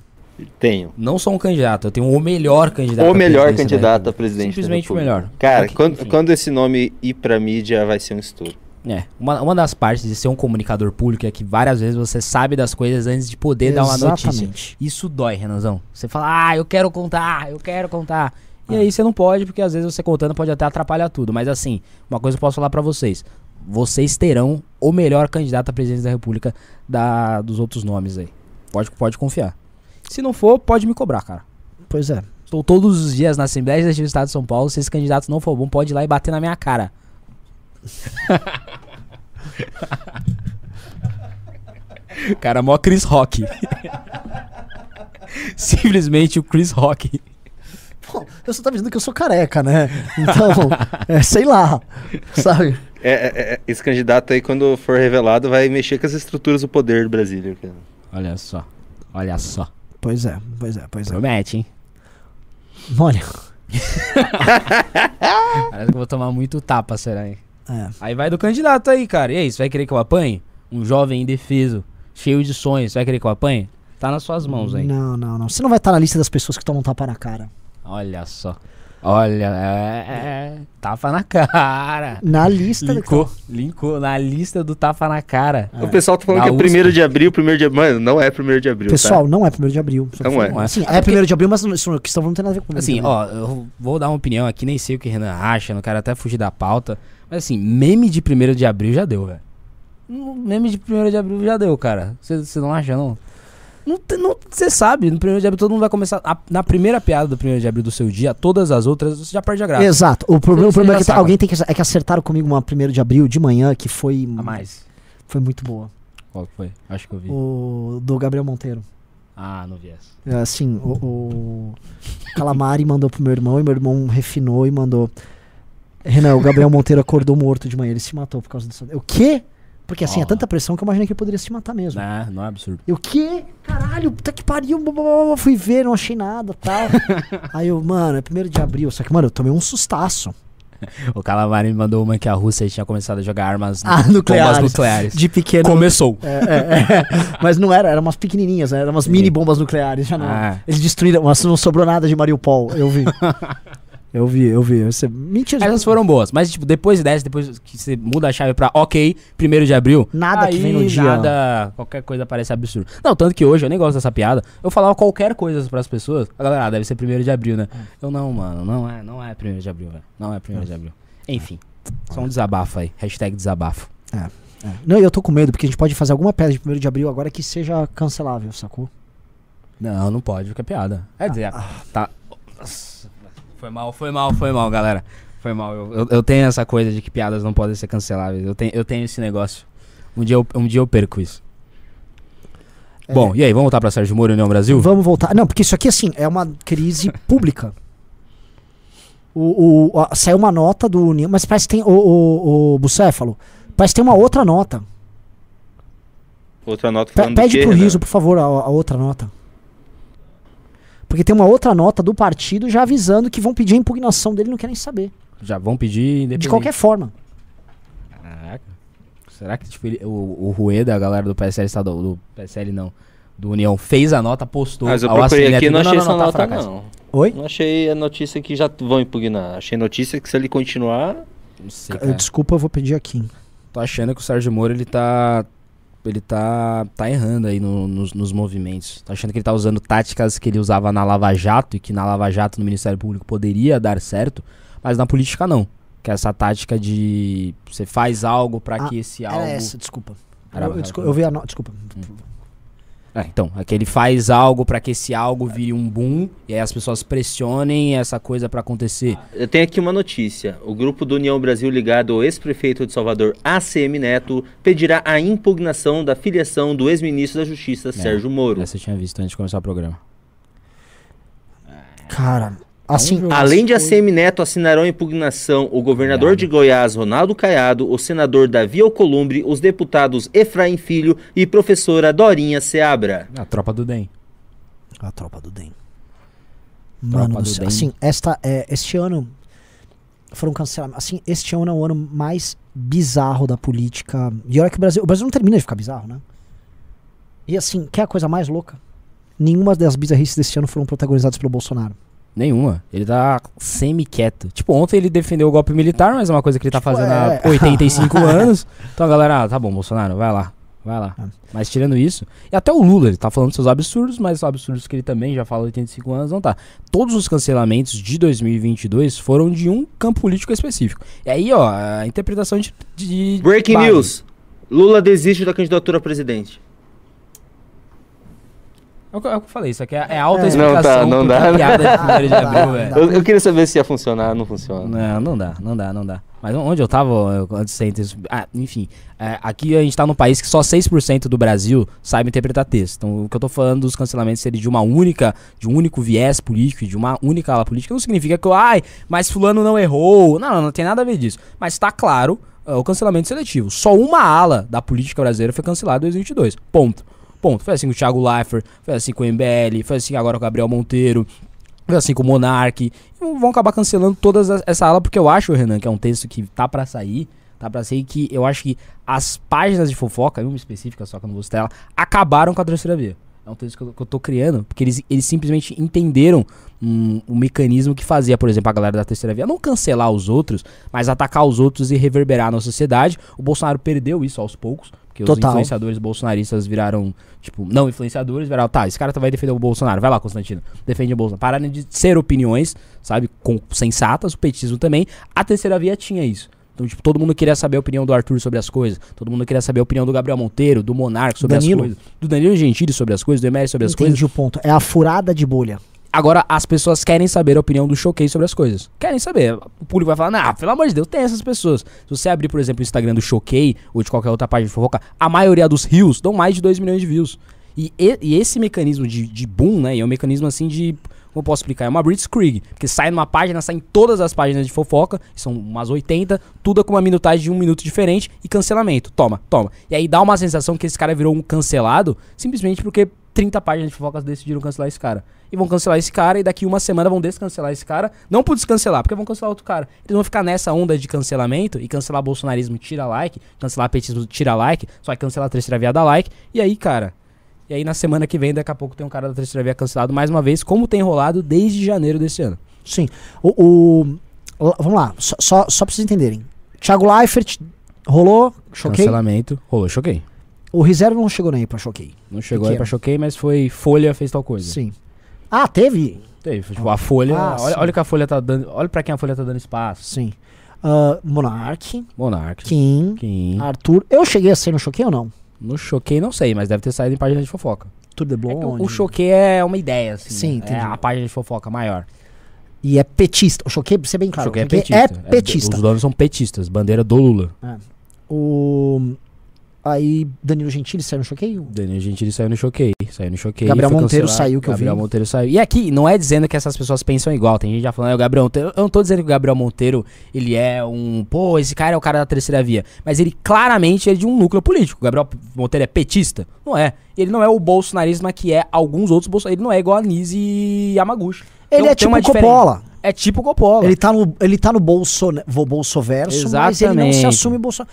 Tenho. Não sou um candidato, eu tenho o melhor candidato. o melhor candidato a presidente. Simplesmente o melhor. Cara, quando, quando esse nome ir pra mídia, vai ser um estouro. É, uma, uma das partes de ser um comunicador público é que várias vezes você sabe das coisas antes de poder dar uma notícia. Exatamente. Isso dói, Renanzão. Você fala, ah, eu quero contar, eu quero contar. E aí você não pode, porque às vezes você contando pode até atrapalhar tudo. Mas assim, uma coisa eu posso falar pra vocês. Vocês terão o melhor candidato à presidência da república da, dos outros nomes aí. Pode, pode confiar. Se não for, pode me cobrar, cara. Pois é. Estou todos os dias na Assembleia Legislativa do Estado de São Paulo. Se esse candidato não for bom, pode ir lá e bater na minha cara. cara, mó Chris Rock. Simplesmente o Chris Rock. Pô, eu só tava dizendo que eu sou careca, né? Então, é, sei lá. Sabe? É, é, é, esse candidato aí, quando for revelado, vai mexer com as estruturas do poder do Brasil. cara. Olha só. Olha só. Pois é, pois é, pois é. Promete, hein? Olha. Parece que eu vou tomar muito tapa, será, hein? É. Aí vai do candidato aí, cara. E aí, você vai querer que eu apanhe? Um jovem indefeso, cheio de sonhos, você vai querer que eu apanhe? Tá nas suas mãos aí. Não, não, não. Você não vai estar na lista das pessoas que tomam tapa na cara. Olha só. Olha, é, é, tapa na cara. Na lista. Linkou, linkou na lista do tapa na cara. O pessoal tá falando Na que é USP. primeiro de abril, primeiro de Mano, não é primeiro de abril. Pessoal, tá? não é 1 de abril. Não que- é. É. Sim, É é 1 de abril, mas não- isso questão não tem nada a ver com Assim, 1º de abril. ó, eu vou dar uma opinião aqui, nem sei o que o Renan acha, não quero até fugir da pauta. Mas assim, meme de 1 de abril já deu, velho. Hum, Meme de 1 de abril já deu, cara. Você não acha, não? Você sabe, no 1 de abril todo mundo vai começar. a- na primeira piada do 1 de abril do seu dia, todas as outras você já perde a graça. Exato. O problema, o problema é que alguém tem que. É que acertaram comigo uma 1 de abril de manhã que foi. A mais. Foi muito boa. Qual que foi? Acho que eu vi. O do Gabriel Monteiro. Ah, não vi essa. É, Assim, o, o Calamari mandou pro meu irmão e meu irmão refinou e mandou. Renan, o Gabriel Monteiro acordou morto de manhã, ele se matou por causa disso. O quê? Porque assim, é Ó. tanta pressão que eu imaginei que ele poderia se matar mesmo. Não, não é absurdo. Eu, o quê? Caralho, puta que pariu. blá, blá, blá. Fui ver, não achei nada tal. Aí eu, mano, é primeiro de abril. Só que, mano, eu tomei um sustaço. O Calamari me mandou uma que a Rússia tinha começado a jogar armas Ah, bombas nucleares. nucleares. De pequeno. Começou. É, é, é. Mas não era, eram umas pequenininhas, né? Eram umas mini bombas nucleares. Já não. Ah. Eles destruíram, mas não sobrou nada de Mariupol. Eu vi. Eu vi, eu vi. Você, mentira. Essas foram boas, mas tipo, depois dessa, depois que você muda a chave pra ok, primeiro de abril. Nada que aí vem no dia. Nada, qualquer coisa parece absurdo. Não, tanto que hoje eu nem gosto dessa piada. Eu falava qualquer coisa pras pessoas. A galera, ah, deve ser primeiro de abril, né? Eu não, mano, não é, não é primeiro de abril, velho. Não é primeiro de abril. Enfim, Só um desabafo aí. Hashtag desabafo. É. Não, e eu tô com medo, porque a gente pode fazer alguma pedra de 1 de abril agora que seja cancelável, sacou? Não, não pode, porque é piada. É dizer, tá. Nossa, Foi mal, foi mal, foi mal, galera. Foi mal. Eu, eu, eu tenho essa coisa de que piadas não podem ser canceláveis. Eu tenho, eu tenho esse negócio. Um dia eu, um dia eu perco isso. É. Bom, e aí, vamos voltar pra Sérgio Moro e União Brasil? Vamos voltar. Não, porque isso aqui, assim, é uma crise pública. O, o, a- saiu uma nota do União, mas parece que tem. O, o, o Bucéfalo, parece que tem uma outra nota. Outra nota falando do pede pro Renan? Riso, por favor, a, a outra nota. Porque tem uma outra nota do partido já avisando que vão pedir a impugnação dele, não querem saber. Já vão pedir independente. De qualquer forma. Caraca. Será que tipo, ele- o, o Rueda, a galera do PSL estadual, do PSL não, do União, fez a nota, postou. Mas eu procurei aqui e não achei essa tá nota, fraca não. Oi? Não achei a notícia que já vão impugnar. Achei notícia que se ele continuar. Não sei. Desculpa, eu vou pedir aqui. Tô achando que o Sérgio Moro, ele tá... Ele tá, tá errando aí no- nos, nos movimentos. Tô achando que ele tá usando táticas que ele usava na Lava Jato e que na Lava Jato no Ministério Público poderia dar certo, mas na política não. Que é essa tática de você faz algo pra Ah, que esse Era algo... essa, desculpa. Era- eu, eu descu- eu vi a nota, desculpa. É, então, é que ele faz algo pra que esse algo vire um boom e aí as pessoas pressionem essa coisa pra acontecer. Eu tenho aqui uma notícia. O grupo do União Brasil ligado ao ex-prefeito de Salvador, ACM Neto, pedirá a impugnação da filiação do ex-ministro da Justiça, Sérgio Moro. Essa eu tinha visto antes de começar o programa. Cara, assim. jogo. Além de ACM Neto, assinarão impugnação o governador de Goiás, Ronaldo Caiado, o senador Davi Alcolumbre, os deputados Efraim Filho e professora Dorinha Seabra. A tropa do DEM. A tropa do DEM. Mano, do DEM. assim, esta, é, este ano foram cancelados. Assim, este ano é o ano mais bizarro da política. E olha que o Brasil, o Brasil não termina de ficar bizarro, né? E assim, quer a coisa mais louca? Nenhuma das bizarrices deste ano foram protagonizadas pelo Bolsonaro. Nenhuma. Ele tá semi-quieto. Tipo, ontem ele defendeu o golpe militar, mas é uma coisa que ele tá Tipo, fazendo é. há 85 anos. Então a galera, ah, tá bom, Bolsonaro, vai lá. Vai lá. É. Mas tirando isso, e até o Lula, ele tá falando seus absurdos, mas os absurdos que ele também já fala há 85 anos, não tá. Todos os cancelamentos de 2022 foram de um campo político específico. E aí, ó, a interpretação de. de Breaking base. news. Lula desiste da candidatura a presidente. É o que é o que eu falei, isso aqui é, é alta É. explicação. Não tá, não dá. piada de 1 de abril, é. Eu, eu queria saber se ia funcionar, não funciona. Não, não dá, não dá, não dá. Mas onde eu tava eu- antes de ser Ah, enfim. é, aqui a gente tá num país que só 6% do Brasil sabe interpretar texto. Então, o que eu tô falando dos cancelamentos serem de uma única, de um único viés político, de uma única ala política, não significa que, eu, ai, mas fulano não errou. Não, não, não tem nada a ver disso. Mas tá claro é, o cancelamento seletivo. Só uma ala da política brasileira foi cancelada em 2022. Ponto. Ponto. Foi assim com o Thiago Leifert, foi assim com o MBL, foi assim agora com o Gabriel Monteiro, foi assim com o Monark. Vão acabar cancelando toda essa ala, porque eu acho, Renan, que é um texto que tá pra sair. Tá pra sair que eu acho que as páginas de fofoca, uma específica só que eu não vou citar ela, acabaram com a terceira via. É um texto que eu, que eu tô criando, porque eles, eles simplesmente entenderam um, um mecanismo que fazia, por exemplo, a galera da terceira via não cancelar os outros, mas atacar os outros e reverberar na sociedade. O Bolsonaro perdeu isso aos poucos, porque os Total. influenciadores bolsonaristas viraram, tipo, não influenciadores, viraram, tá, esse cara vai defender o Bolsonaro, vai lá, Constantino, defende o Bolsonaro. Pararam de ser opiniões, sabe, com, sensatas, o petismo também. A terceira via tinha isso. Então, tipo, todo mundo queria saber a opinião do Arthur sobre as coisas. Todo mundo queria saber a opinião do Gabriel Monteiro, do Monarca sobre Danilo. as coisas. Do Danilo Gentili sobre as coisas, do Emery sobre as coisas. Entendi o ponto. É a furada de bolha. Agora as pessoas querem saber a opinião do Choquei sobre as coisas. Querem saber. O público vai falar, nah, pelo amor de Deus, tem essas pessoas. Se você abrir, por exemplo, o Instagram do Choquei ou de qualquer outra página de fofoca, a maioria dos rios dão mais de 2 milhões de views. E, e- e esse mecanismo de, de boom, né? É um mecanismo assim de. Como posso explicar? É uma Blitzkrieg. Porque sai numa página, sai em todas as páginas de fofoca, são umas 80, tudo com uma minutagem de um minuto diferente e cancelamento. Toma, toma. E aí dá uma sensação que esse cara virou um cancelado simplesmente porque 30 páginas de fofocas decidiram cancelar esse cara. E vão cancelar esse cara e daqui uma semana vão descancelar esse cara. Não por descancelar, porque vão cancelar outro cara. Eles vão ficar nessa onda de cancelamento e cancelar bolsonarismo tira like, cancelar petismo tira like, só que cancelar a terceira via dá like. E aí, cara. E aí na semana que vem, daqui a pouco tem um cara da terceira via cancelado mais uma vez, como tem rolado desde janeiro desse ano. Sim. O, o- vamos lá, só, só, só pra vocês entenderem. Thiago Leifert rolou, choquei. Cancelamento. Rolou, choquei. O Reserva não chegou nem aí pra choquei. Não chegou aí Pequeno. pra choquei, mas foi Folha fez tal coisa. Sim. Ah, teve? Teve, tipo, a Folha. Ah, olha, olha que a Folha tá dando. Olha pra quem a Folha tá dando espaço. Sim. Ah, Monark, Monark. Kim, Kim. Arthur. Eu cheguei a ser no Choquei ou não? No Choquei não sei, mas deve ter saído em página de fofoca. Tour de É que o- Choquei é uma ideia, assim. Sim, né? entendi. É a página de fofoca maior. E é petista. O Choquei, pra ser bem claro. o Choquei é Choquei petista. É petista. Os donos são petistas, bandeira do Lula. O... Aí Danilo Gentili saiu no Choquei? Daniel Gentili saiu no Choquei. Saiu no Choquei. Gabriel Monteiro saiu, que eu Gabriel vi. Monteiro saiu. E aqui, não é dizendo que essas pessoas pensam igual. Tem gente já falando, é o Gabriel Monteiro. Eu não tô dizendo que o Gabriel Monteiro, ele é um. Pô, esse cara é o cara da terceira via. Mas ele claramente é de um núcleo político. O Gabriel Monteiro é petista? Não é. Ele não é o bolsonarismo que é alguns outros bolsonaristas. Ele não é igual a Nise e Yamaguchi. Ele Então, é tipo uma diferença. Coppola. É tipo Coppola. Ele tá no, ele tá no bolso, bolsoverso, mas ele não se Exatamente. assume bolso.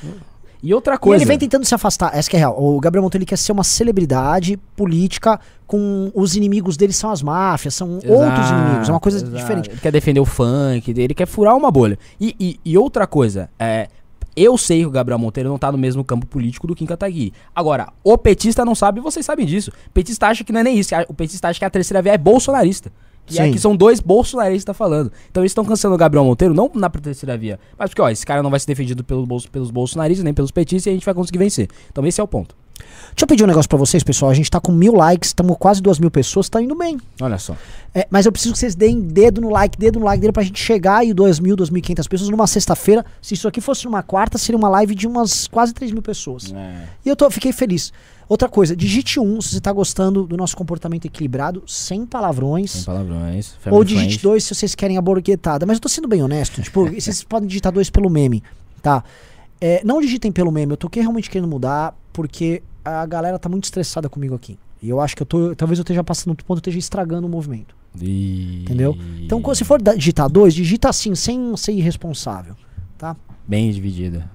E outra E coisa. ele vem tentando se afastar. Essa que é real. O Gabriel Monteiro quer ser uma celebridade política com os inimigos dele são as máfias, são outros Exato, inimigos. É uma coisa exato. diferente. Ele quer defender o funk, ele quer furar uma bolha. E, e- e outra coisa, é, eu sei que o Gabriel Monteiro não tá no mesmo campo político do Kim Kataguiri. Agora, o petista não sabe e vocês sabem disso. O petista acha que não é nem isso. O petista acha que a terceira via é bolsonarista. E Sim. aqui são dois bolsonaristas falando. Então eles estão cancelando o Gabriel Monteiro, não na terceira via. Mas porque, ó, esse cara não vai ser defendido pelos, bolso- pelos bolsonaristas, nem pelos petistas, e a gente vai conseguir vencer. Então esse é o ponto. Deixa eu pedir um negócio pra vocês, pessoal. A gente tá com mil likes, estamos quase duas mil pessoas, tá indo bem. Olha só. É, mas eu preciso que vocês deem dedo no like, dedo no like dele pra gente chegar aí 2 mil, 2.500 pessoas numa sexta-feira. Se isso aqui fosse numa quarta, seria uma live de umas quase 3 mil pessoas. E eu tô, fiquei feliz. Outra coisa, digite um se você tá gostando do nosso comportamento equilibrado, sem palavrões. Sem palavrões. Ou digite dois se vocês querem a borguetada. Mas eu tô sendo bem honesto. tipo, vocês podem digitar dois pelo meme, tá? É, não digitem pelo meme. Eu tô realmente querendo mudar porque a galera tá muito estressada comigo aqui. E eu acho que eu tô. Talvez eu esteja passando do ponto, eu esteja estragando o movimento. E- Entendeu? Então, se for digitar dois, digita assim, sem ser irresponsável. Tá? Bem dividida.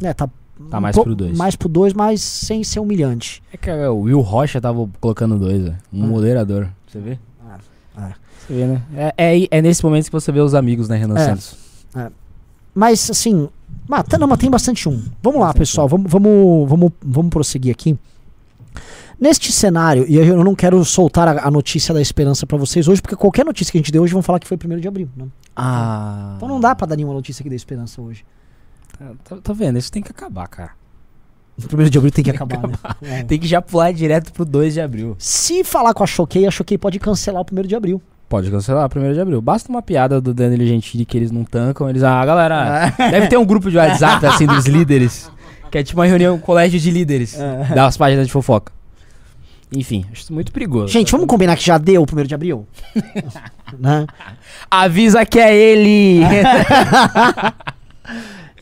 É, tá. Tá um mais po- pro dois. Mais pro dois, mas sem ser humilhante. É que o Will Rocha tava colocando dois, é. um Ah. moderador. Você vê? Ah, ah. Você vê, né? É, é, é nesse momento que você vê os amigos, né, Renan É. Santos? Mas assim. Mas, tá- não, mas tem bastante um. Vamos lá, Bastante pessoal. Vamos, vamos, vamos, vamos prosseguir aqui. Neste cenário, e eu não quero soltar a, a notícia da esperança pra vocês hoje, porque qualquer notícia que a gente deu hoje vão falar que foi 1 de abril. Né? Ah. Então não dá pra dar nenhuma notícia que dê esperança hoje. Tá, tá vendo? Isso tem que acabar, cara. 1 de abril tem que acabar, né? É. Tem que já pular direto pro 2 de abril. Se falar com a Choquei, a Choquei pode cancelar o 1 de abril. Pode cancelar, 1 de abril. Basta uma piada do Danilo Gentili que eles não tancam. Eles, ah, galera, deve ter um grupo de WhatsApp, assim, dos líderes. Que é tipo uma reunião, um colégio de líderes. Das páginas de fofoca. Enfim, acho muito perigoso. Gente, vamos combinar que já deu o 1 de abril? né? Avisa que é ele!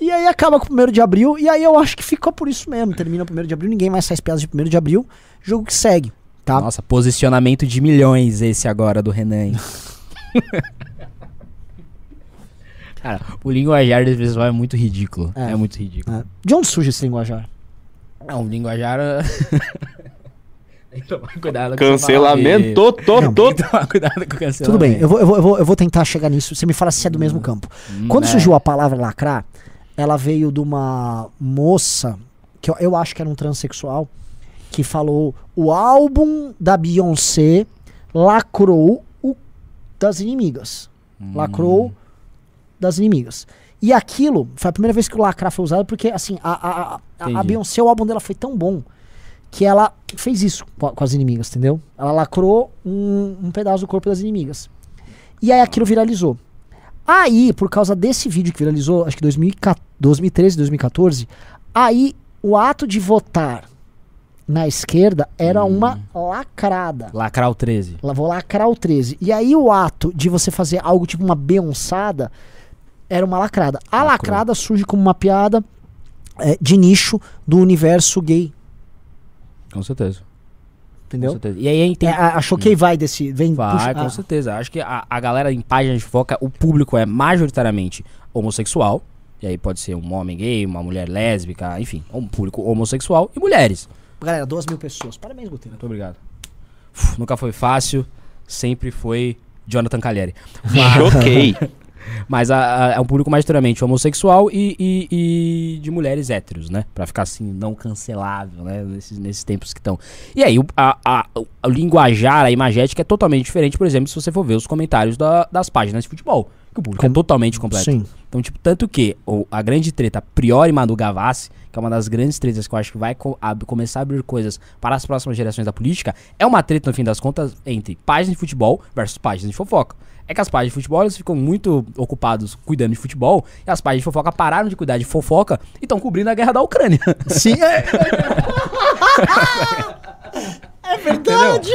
E aí acaba com o 1 de abril, e aí eu acho que ficou por isso mesmo. Termina o 1 de abril, ninguém mais faz piadas de 1 de abril. Jogo que segue, tá? Nossa, posicionamento de milhões esse agora do Renan. Cara, o linguajar desse pessoal é muito ridículo. É. É, muito ridículo. É. De onde surge esse linguajar? Não, o linguajar. Tem que tomar cuidado com Cancelamento, tô, tô. Tem que tomar cuidado com o cancelamento. Tudo bem, eu vou, eu, vou, eu, vou, tentar chegar nisso. Você me fala se é do mesmo campo. Hum, Quando é. surgiu a palavra lacrar, ela veio de uma moça, que eu, eu acho que era um transexual, que falou: o álbum da Beyoncé lacrou o das inimigas. Hum. Lacrou das inimigas. E aquilo foi a primeira vez que o lacrar foi usado, porque assim, a, a, a, a. Beyoncé, o álbum dela foi tão bom que ela fez isso com, a- com as inimigas, entendeu? Ela lacrou um, um pedaço do corpo das inimigas. E aí aquilo viralizou. Aí, por causa desse vídeo que viralizou, acho que 2014 2013, 2014, aí o ato de votar na esquerda era uma lacrada. Lacrar o 13. Lá vou lacrar o 13. E aí o ato de você fazer algo tipo uma beonçada era uma lacrada. A Lacrou. lacrada surge como uma piada é, de nicho do universo gay. Com certeza. Com Entendeu? certeza. E aí tem. É, a, a Choquei vai desse. Vem, Vai, puxa- com ah, certeza. Acho que a, a galera em página de fofoca, o público é majoritariamente homossexual. E aí pode ser um homem gay, uma mulher lésbica, enfim, um público homossexual e mulheres. Galera, duas mil pessoas. Parabéns, Guteira. Muito obrigado. Uf, nunca foi fácil, sempre foi Jonathan Calheri. Choquei. Mas a- a- é um público majoritariamente homossexual e, e- e de mulheres héteros, né? Pra ficar assim, não cancelável, né? Nesses, nesses tempos que estão. E aí, o, a, a- o- linguajar, a imagética é totalmente diferente, por exemplo, se você for ver os comentários da- das páginas de futebol. Que o público é totalmente completo. Sim. Então, tipo, tanto que a grande treta Priori Manu Gavassi, que é uma das grandes tretas que eu acho que vai co- ab- começar a abrir coisas para as próximas gerações da política, é uma treta, no fim das contas, entre páginas de futebol versus páginas de fofoca. É que as páginas de futebol elas ficam muito ocupados cuidando de futebol, e as páginas de fofoca pararam de cuidar de fofoca e estão cobrindo a guerra da Ucrânia. Sim, é, é verdade.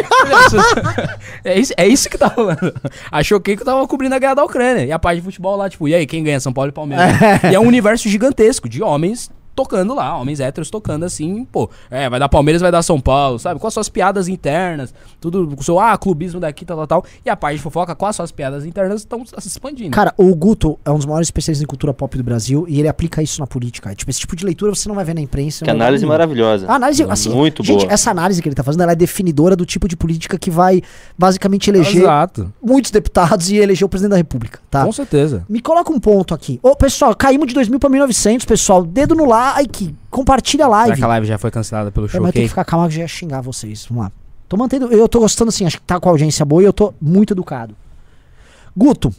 é, isso, é isso que tá rolando. A Choquei que tava cobrindo a guerra da Ucrânia. E a página de futebol lá, tipo, e aí, quem ganha? São Paulo e Palmeiras. e é um universo gigantesco de homens tocando lá, homens héteros tocando assim, pô, é, vai dar Palmeiras, vai dar São Paulo, sabe? Com as suas piadas internas, tudo com o seu, ah, clubismo daqui, tal, tal, tal. E a página de fofoca com as suas piadas internas estão se expandindo. Cara, o Guto é um dos maiores especialistas em cultura pop do Brasil e ele aplica isso na política. Tipo, esse tipo de leitura você não vai ver na imprensa. Que análise maravilhosa. A análise, assim, Muito gente, boa. essa análise que ele tá fazendo, ela é definidora do tipo de política que vai basicamente eleger Exato. muitos deputados e eleger o presidente da república, tá? Com certeza. Me coloca um ponto aqui. Ô, pessoal, caímos de 2000 pra 1900, pessoal. Dedo no like, compartilha a Será live. que a live já foi cancelada pelo É, mas Choquei? que ficar calmo que já ia xingar vocês. Vamos lá. Tô mantendo. Eu tô gostando assim, acho que tá com a audiência boa e eu tô muito educado. Guto,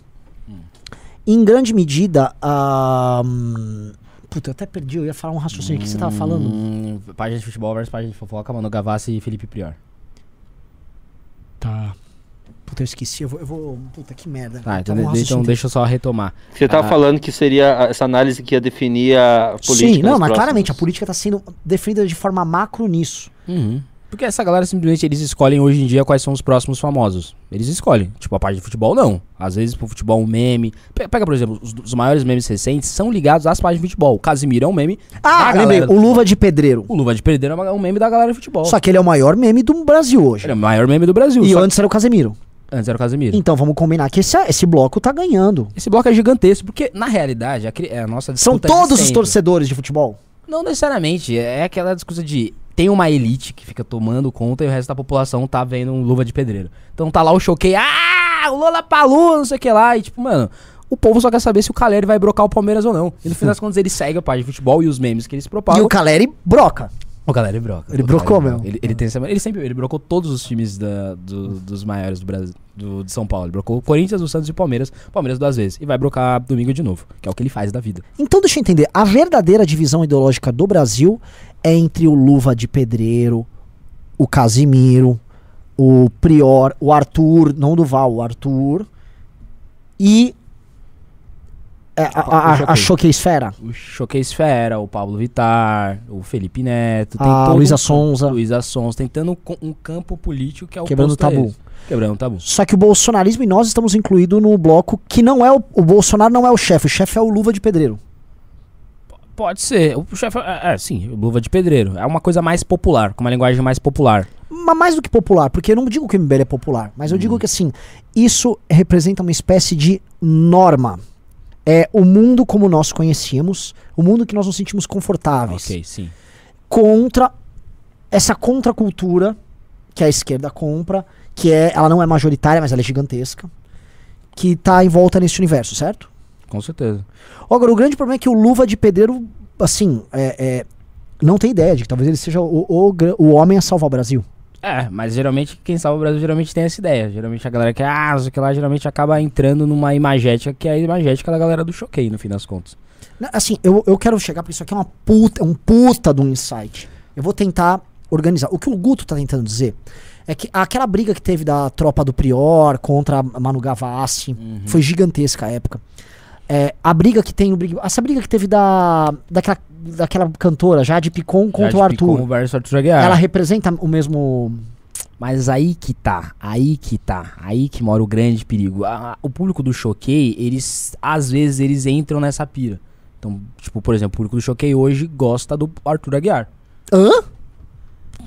em grande medida. ahn, Puta, eu até perdi, eu ia falar um raciocínio. O que você tava falando? Hum, página de futebol versus página de fofoca, Manu Gavassi e Felipe Prior. Tá. Puta, eu esqueci. Eu vou. Eu vou puta, que merda. Tá, então, um de- então deixa eu só retomar. Você tava Ah. falando que seria essa análise que ia definir a política. Sim, não, mas próximos- claramente a política tá sendo definida de forma macro nisso. Porque essa galera simplesmente eles escolhem hoje em dia quais são os próximos famosos. Eles escolhem. Tipo, a parte de futebol não. Às vezes pro futebol um meme. Pe- Pega, por exemplo, os, os maiores memes recentes são ligados às páginas de futebol. O Casimiro é um meme. Ah, lembrei, o Luva de Pedreiro. O Luva de Perdeiro é um meme da galera de futebol. Só que ele é o maior meme do Brasil hoje. Ele é o maior meme do Brasil. E antes era o Casemiro. Antes era o Casimiro. Então vamos combinar que esse, esse bloco tá ganhando. Esse bloco é gigantesco, porque, na realidade, a, cri- é a nossa São todos os torcedores de futebol. Não necessariamente. É aquela discussão de. Tem uma elite que fica tomando conta e o resto da população tá vendo um luva de pedreiro. Então tá lá o choquei. Ah, o Lola Palu, não sei o que lá. E tipo, mano, o povo só quer saber se o Caleri vai brocar o Palmeiras ou não. E no fim das contas ele segue a parte de futebol e os memes que eles E propagam. o Caleri broca. O Caleri broca. Ele brocou mesmo. Ele, ele tem essa- ele sempre ele brocou todos os times da- do- dos maiores do Brasil, do, de São Paulo. Ele brocou Corinthians, o Santos e o Palmeiras. Palmeiras duas vezes. E vai brocar domingo de novo, que é o que ele faz da vida. Então deixa eu entender. A verdadeira divisão ideológica do Brasil é entre o Luva de Pedreiro, o Casimiro, o Prior, o Arthur, não o Duval, o Arthur e é, a, a, a, a Choqueisfera. O Choquei Esfera, o Pablo Vittar, o Felipe Neto, A todo Luísa um- Sonza. Luísa Sonza, tentando co- um campo político que é o Quebrando o tabu. Quebrando o tabu. Só que o bolsonarismo e nós estamos incluídos no bloco que não é o, o Bolsonaro não é o chefe, o chefe é o Luva de Pedreiro. Pode ser. O chefe. É, é, sim, luva de pedreiro. É uma coisa mais popular, com uma linguagem mais popular. Mas mais do que popular, porque eu não digo que o MBL é popular, mas eu digo que assim, isso representa uma espécie de norma. É o mundo como nós conhecíamos, o mundo que nós nos sentimos confortáveis. Ok, sim. Contra essa contracultura que a esquerda compra, que é, ela não é majoritária, mas ela é gigantesca, que tá em volta nesse universo, certo? Com certeza. Agora, o grande problema é que o Luva de Pedreiro, assim, é, é, não tem ideia de que talvez ele seja o, o, o homem a salvar o Brasil. É, mas geralmente quem salva o Brasil geralmente tem essa ideia. Geralmente a galera que, ah, não sei o que lá, geralmente acaba entrando numa imagética que é a imagética da galera do choquei, no fim das contas. Assim, eu, eu quero chegar pra isso aqui, é uma puta, é um puta de um insight. Eu vou tentar organizar. O que o Guto tá tentando dizer é que aquela briga que teve da tropa do Prior contra a Manu Gavassi foi gigantesca a época. É, a briga que tem no Big Essa briga que teve da, daquela, daquela cantora, Jade Picon contra o Jade Picon Arthur. versus Arthur Aguiar. Ela representa o mesmo. Mas aí que tá, aí que tá, aí que mora o grande perigo. A- a- o público do Choquei, eles, às vezes, eles entram nessa pira. Então, tipo, por exemplo, o público do Choquei hoje gosta do Arthur Aguiar. Hã?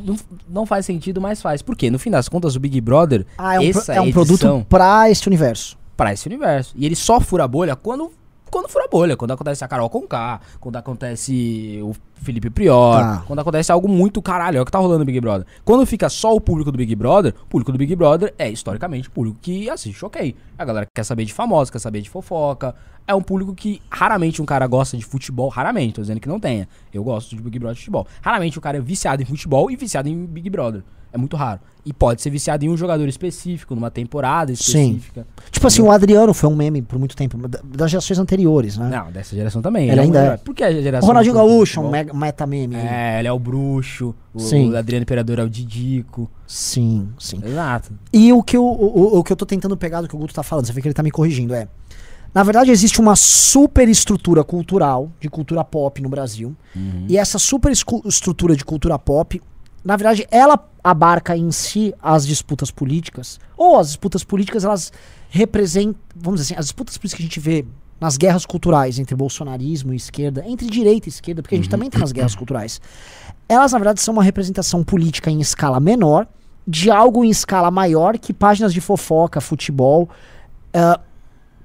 Não, não faz sentido, mas faz. Por quê? No fim das contas, o Big Brother, Ah, é um, pro- é um edição produto pra este universo. pra esse universo. E ele só fura a bolha quando, quando fura a bolha. Quando acontece a Carol Conká, quando acontece o Felipe Prior, Tá. quando acontece algo muito caralho. É o que tá rolando no Big Brother. Quando fica só o público do Big Brother, o público do Big Brother é historicamente o público que assiste Choquei. A galera que quer saber de famosos, quer saber de fofoca. É um público que raramente um cara gosta de futebol. Raramente, tô dizendo que não tenha. Eu gosto de Big Brother de futebol. Raramente o cara é viciado em futebol e viciado em Big Brother. É muito raro. E pode ser viciado em um jogador específico, numa temporada Sim. específica. Tipo assim, o Adriano foi um meme por muito tempo, da- das gerações anteriores, né? Não, dessa geração também. Ele um ainda herói. é. Por que a geração o Ronaldinho Gaúcho, um futebol? mega, meta meme. aí. É, ele é o bruxo. O, Sim. o Adriano Imperador é o Didico. Sim, sim. Exato. E o que eu, o, o- o que eu tô tentando pegar do que o Guto tá falando, você vê que ele tá me corrigindo, é. Na verdade, existe uma super estrutura cultural, de cultura pop no Brasil. E essa super escu- estrutura de cultura pop, na verdade, ela abarca em si as disputas políticas. Ou as disputas políticas, elas representam, vamos dizer assim, as disputas políticas que a gente vê nas guerras culturais entre bolsonarismo e esquerda, entre direita e esquerda, porque a gente também tem nas guerras culturais. Elas, na verdade, são uma representação política em escala menor de algo em escala maior que páginas de fofoca, futebol, ah,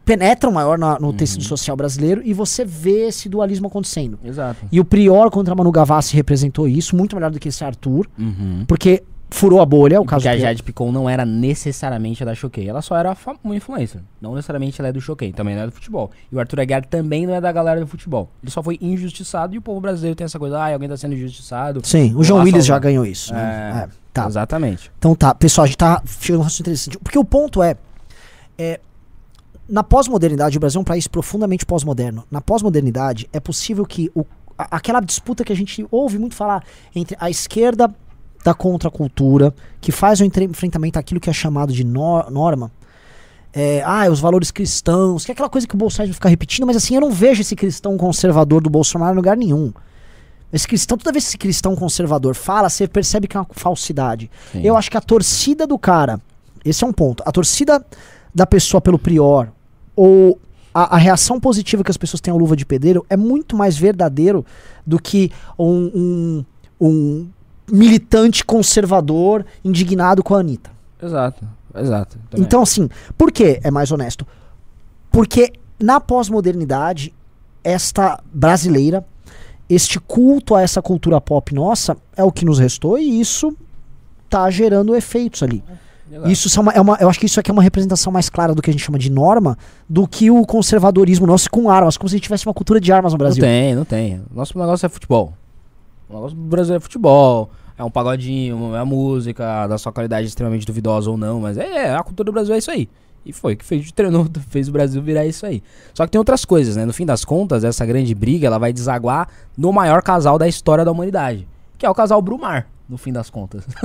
penetram maior na- no tecido social brasileiro e você vê esse dualismo acontecendo. Exato. E o Prior contra Manu Gavassi representou isso muito melhor do que esse Arthur, Uhum. porque furou a bolha, o caso Porque a. Jade Picon não era necessariamente a da Choquei. Ela só era uma influencer. Não necessariamente ela é do Choquei. Também não é do futebol. E o Arthur Aguiar também não é da galera do futebol. Ele só foi injustiçado e o povo brasileiro tem essa coisa. Ah, alguém tá sendo injustiçado. Sim, o João Willis já ganhou isso. né? É, É, tá. Exatamente. Então tá, pessoal, a gente tá chegando um raciocínio interessante. Porque o ponto é, é, na pós-modernidade, o Brasil é um país profundamente pós-moderno. Na pós-modernidade, é possível que o- a- aquela disputa que a gente ouve muito falar entre a esquerda da contracultura, que faz o enfrentamento àquilo que é chamado de nor- norma, é, ah, os valores cristãos, que é aquela coisa que o Bolsonaro fica repetindo, mas assim, eu não vejo esse cristão conservador do Bolsonaro em lugar nenhum. Esse cristão, toda vez que esse cristão conservador fala, você percebe que é uma falsidade. Sim. Eu acho que a torcida do cara, esse é um ponto, a torcida da pessoa pelo prior, ou a, a reação positiva que as pessoas têm ao luva de pedreiro é muito mais verdadeiro do que um, um, um militante conservador indignado com a Anitta. Exato. Exato. Também. Então, assim, por que é mais honesto? Porque na pós-modernidade, esta brasileira, este culto a essa cultura pop nossa é o que nos restou e isso tá gerando efeitos ali. Exato. Isso são uma- é uma, eu acho que isso aqui é uma representação mais clara do que a gente chama de norma do que o conservadorismo nosso com armas, como se a gente tivesse uma cultura de armas no Não Brasil. tem, não tem. Nosso negócio é futebol. O negócio do Brasil é futebol. É um pagodinho, é a música, da sua qualidade extremamente duvidosa ou não, mas é, a cultura do Brasil é isso aí. E foi que fez, treinou, fez o Brasil virar isso aí. Só que tem outras coisas, né? No fim das contas, essa grande briga ela vai desaguar no maior casal da história da humanidade, que é o casal Brumar, no fim das contas.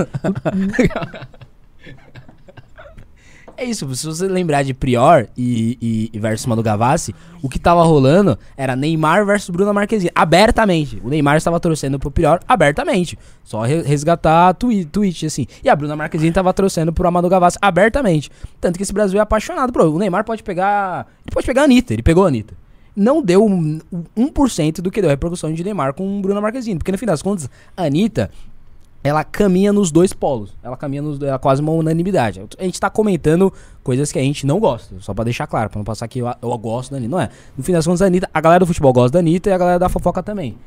É isso, se você lembrar de Prior e, e, e versus Manu Gavassi, o que tava rolando era Neymar versus Bruna Marquezine, abertamente. O Neymar estava torcendo pro Prior abertamente. Só re- resgatar twi tweet, assim. E a Bruna Marquezine tava torcendo pro Manu Gavassi abertamente. Tanto que esse Brasil é apaixonado por. O Neymar pode pegar. Ele pode pegar a Anitta, ele pegou a Anitta. Não deu um, um 1% do que deu a repercussão de Neymar com Bruna Marquezine. Porque no fim das contas, a Anitta ela caminha nos dois polos. Ela caminha nos ela é quase uma unanimidade. A gente tá comentando coisas que a gente não gosta, só pra deixar claro, pra não passar que eu, eu gosto da Anitta. Não é. No fim das contas, a Anitta, a galera do futebol gosta da Anitta e a galera da fofoca também.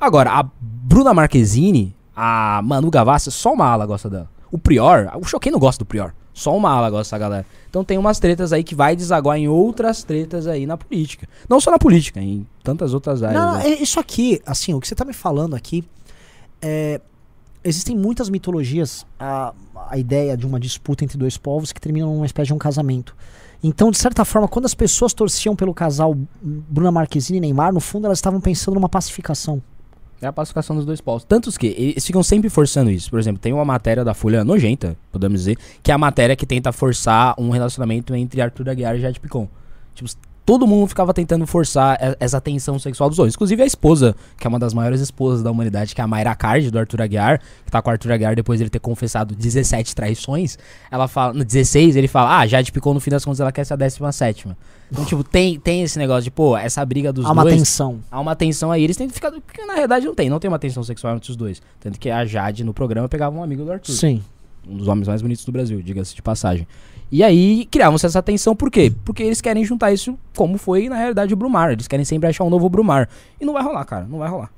Agora, a Bruna Marquezine, a Manu Gavassi, só uma ala gosta dela. O Prior, o Choquei não gosta do Prior. Só uma ala gosta dessa galera. Então tem umas tretas aí que vai desaguar em outras tretas aí na política. Não só na política, em tantas outras áreas. Não, né? isso aqui, assim, o que você tá me falando aqui é. Existem muitas mitologias a, a ideia de uma disputa entre dois povos que termina numa espécie de um casamento. Então, de certa forma, quando as pessoas torciam pelo casal Bruna Marquezine e Neymar, no fundo elas estavam pensando numa pacificação. É a pacificação dos dois povos. Tantos que eles ficam sempre forçando isso. Por exemplo, tem uma matéria da Folha nojenta, podemos dizer, que é a matéria que tenta forçar um relacionamento entre Arthur Aguiar e Jade Picon. Tipo, todo mundo ficava tentando forçar essa tensão sexual dos dois. Inclusive a esposa, que é uma das maiores esposas da humanidade, que é a Mayra Card, do Arthur Aguiar, que tá com o Arthur Aguiar depois dele ter confessado 17 traições. Ela fala, no 16, ele fala, ah, Jade Picon no fim das contas ela quer ser a 17 Então, tipo, tem, tem esse negócio de, pô, essa briga dos Há uma dois. tensão. Há uma tensão aí, eles têm que ficar. Porque na realidade não tem, não tem uma tensão sexual entre os dois. Tanto que a Jade no programa pegava um amigo do Arthur. Sim. Um dos homens mais bonitos do Brasil, diga-se de passagem. E aí criavam-se essa tensão, por quê? Porque eles querem juntar isso como foi na realidade o Brumar. Eles querem sempre achar um novo Brumar. E não vai rolar, cara. Não vai rolar.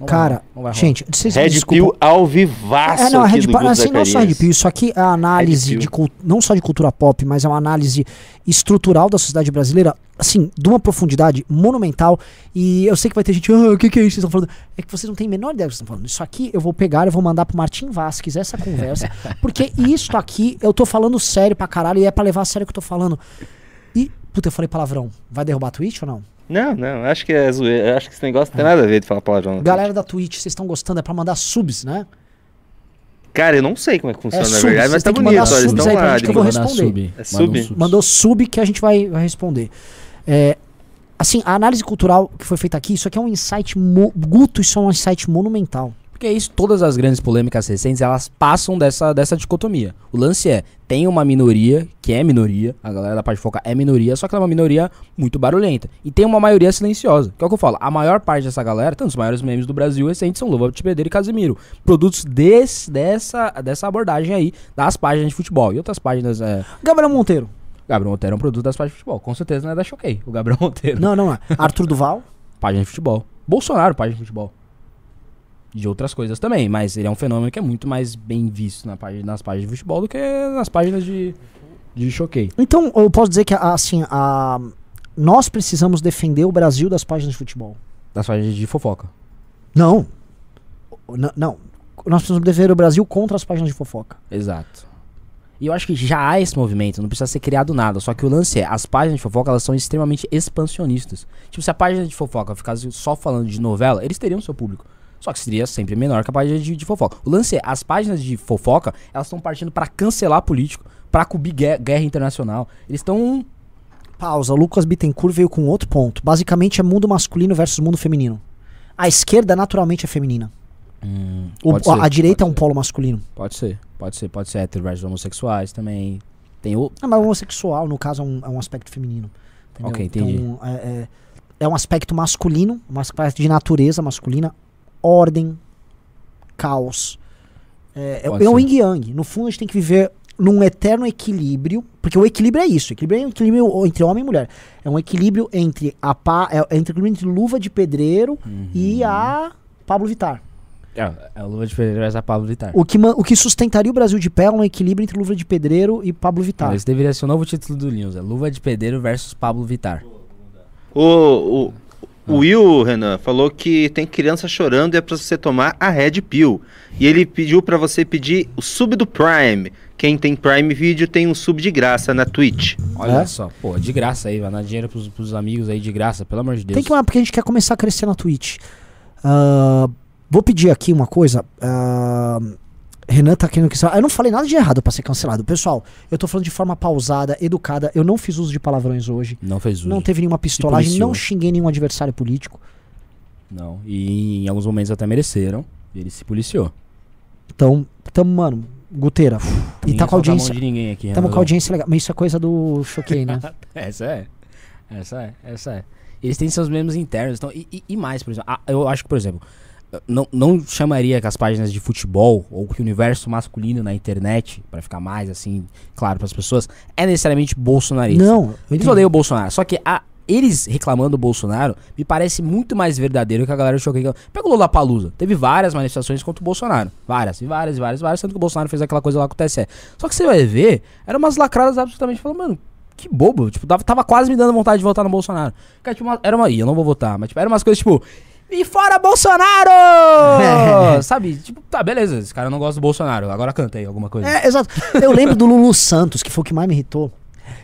Não vai Cara, rolar, não vai rolar. gente, vocês Red desculpam. Pill ao vivaço É, não, a aqui Red Pill, assim, não só Red. Pill, isso aqui é a análise de não só de cultura pop, mas é uma análise estrutural da sociedade brasileira. Assim, de uma profundidade monumental. E eu sei que vai ter gente, ah, o que, que é isso que vocês estão falando? É que vocês não têm a menor ideia do que vocês estão falando. Isso aqui eu vou pegar, eu vou mandar pro Martim Vasquez essa conversa. porque isso aqui eu tô falando sério pra caralho e é pra levar a sério o que eu tô falando. E, puta, eu falei palavrão. Vai derrubar a Twitch ou não? Não, não, acho que é zoeira. Acho que esse negócio não tem nada a ver de falar palavrão. Galera da Twitch, vocês estão gostando? É pra mandar subs, né? Cara, eu não sei como é que funciona, É na verdade, mas tá bonito. eles subs estão lá. gente que eu vou responder. sub. É sub. Mandou sub que a gente vai, vai responder. É, assim, a análise cultural que foi feita aqui, isso aqui é um insight. Guto, isso é um insight monumental. Porque é isso, todas as grandes polêmicas recentes, elas passam dessa, dessa dicotomia. O lance é, tem uma minoria, que é minoria, a galera da parte de focar é minoria, só que ela é uma minoria muito barulhenta. E tem uma maioria silenciosa, que é o que eu falo, a maior parte dessa galera, tanto os maiores memes do Brasil recentes são Luva de Pedreiro e Casimiro. Produtos desse, dessa, dessa abordagem aí, das páginas de futebol. E outras páginas, é... Gabriel Monteiro. Gabriel Monteiro é um produto das páginas de futebol, com certeza não é da Choquei, o Gabriel Monteiro. Não, não, não. Arthur Duval. Página de futebol. Bolsonaro, página de futebol. De outras coisas também, mas ele é um fenômeno que é muito mais bem visto na página, nas páginas de futebol do que nas páginas de, de choquei. Então, eu posso dizer que, assim, a, nós precisamos defender o Brasil das páginas de futebol. Das páginas de fofoca. Não. N- não. Nós precisamos defender o Brasil contra as páginas de fofoca. Exato. E eu acho que já há esse movimento, não precisa ser criado nada. Só que o lance é, as páginas de fofoca, elas são extremamente expansionistas. Tipo, se a página de fofoca ficasse só falando de novela, eles teriam seu público. Só que seria sempre menor que a página de, de fofoca. O lance é, as páginas de fofoca, elas estão partindo pra cancelar político, pra cobrir guerra, guerra internacional. Eles estão Pausa. O Lucas Bittencourt veio com outro ponto. Basicamente é mundo masculino versus mundo feminino. A esquerda naturalmente é feminina. O- pode a, a direita é um polo masculino. Pode ser, pode ser, pode ser hétero versus homossexuais também. Tem o. Ah, mas o homossexual, no caso, é um, é um aspecto feminino. entendeu? Ok, entendi. Então, é, é- é um aspecto masculino, um aspecto de natureza masculina, ordem, caos. É, é, é ser. yin yang. No fundo, a gente tem que viver num eterno equilíbrio, porque o equilíbrio é isso. O equilíbrio é um equilíbrio entre homem e mulher. É um equilíbrio entre a pa, é, é um equilíbrio entre luva de pedreiro e a Pablo Vittar. É, é o Luva de Pedreiro versus a Pablo Vittar. O que, o que sustentaria o Brasil de pé é um equilíbrio entre luva de pedreiro e Pablo Vittar. Esse deveria ser o novo título do Linus, é Luva de Pedreiro versus Pablo Vittar. O, o, o Will, Renan, falou que tem criança chorando e é pra você tomar a Red Pill. E ele pediu pra você pedir o sub do Prime. Quem tem Prime Video tem um sub de graça na Twitch. Olha É? só, pô, de graça aí, vai dar dinheiro pros, pros amigos aí de graça, pelo amor de Deus. Tem que mandar porque a gente quer começar a crescer na Twitch. Ah, vou pedir aqui uma coisa. ah, Renan tá querendo que. Eu não falei nada de errado pra ser cancelado. Pessoal, eu tô falando de forma pausada, educada. Eu não fiz uso de palavrões hoje. Não fez uso. Não teve nenhuma pistolagem. Não xinguei nenhum adversário político. Não. E em alguns momentos até mereceram. Ele se policiou. Então, tamo, mano, Guteira. E Ninguém tá com a audiência. de ninguém aqui, Tamo com a audiência legal. Mas isso é coisa do Choquei, né? Essa é. Essa é, essa é. Eles têm seus membros internos. Então, e, e- e mais, por exemplo. ah, eu acho que, por exemplo, não, não chamaria que as páginas de futebol ou que o universo masculino na internet, pra ficar mais assim, claro para as pessoas, é necessariamente bolsonarista. não. eu Eles odeiam o Bolsonaro. Só que a- eles reclamando do Bolsonaro me parece muito mais verdadeiro que a galera choquei. Pega o Lula Palusa. Teve várias manifestações contra o Bolsonaro. Várias, e várias, e várias, várias, sendo que o Bolsonaro fez aquela coisa lá com o TSE. Só que você vai ver, eram umas lacradas absolutamente falando, mano, que bobo. Tipo, tava, tava quase me dando vontade de votar no Bolsonaro. Cara, tipo, uma- era uma. Ih, eu não vou votar, mas tipo, eram umas coisas tipo. E fora Bolsonaro! Sabe? Tipo, tá, beleza. Esse cara não gosta do Bolsonaro. Agora canta aí alguma coisa. É, exato. Eu lembro do Lulu Santos, que foi o que mais me irritou.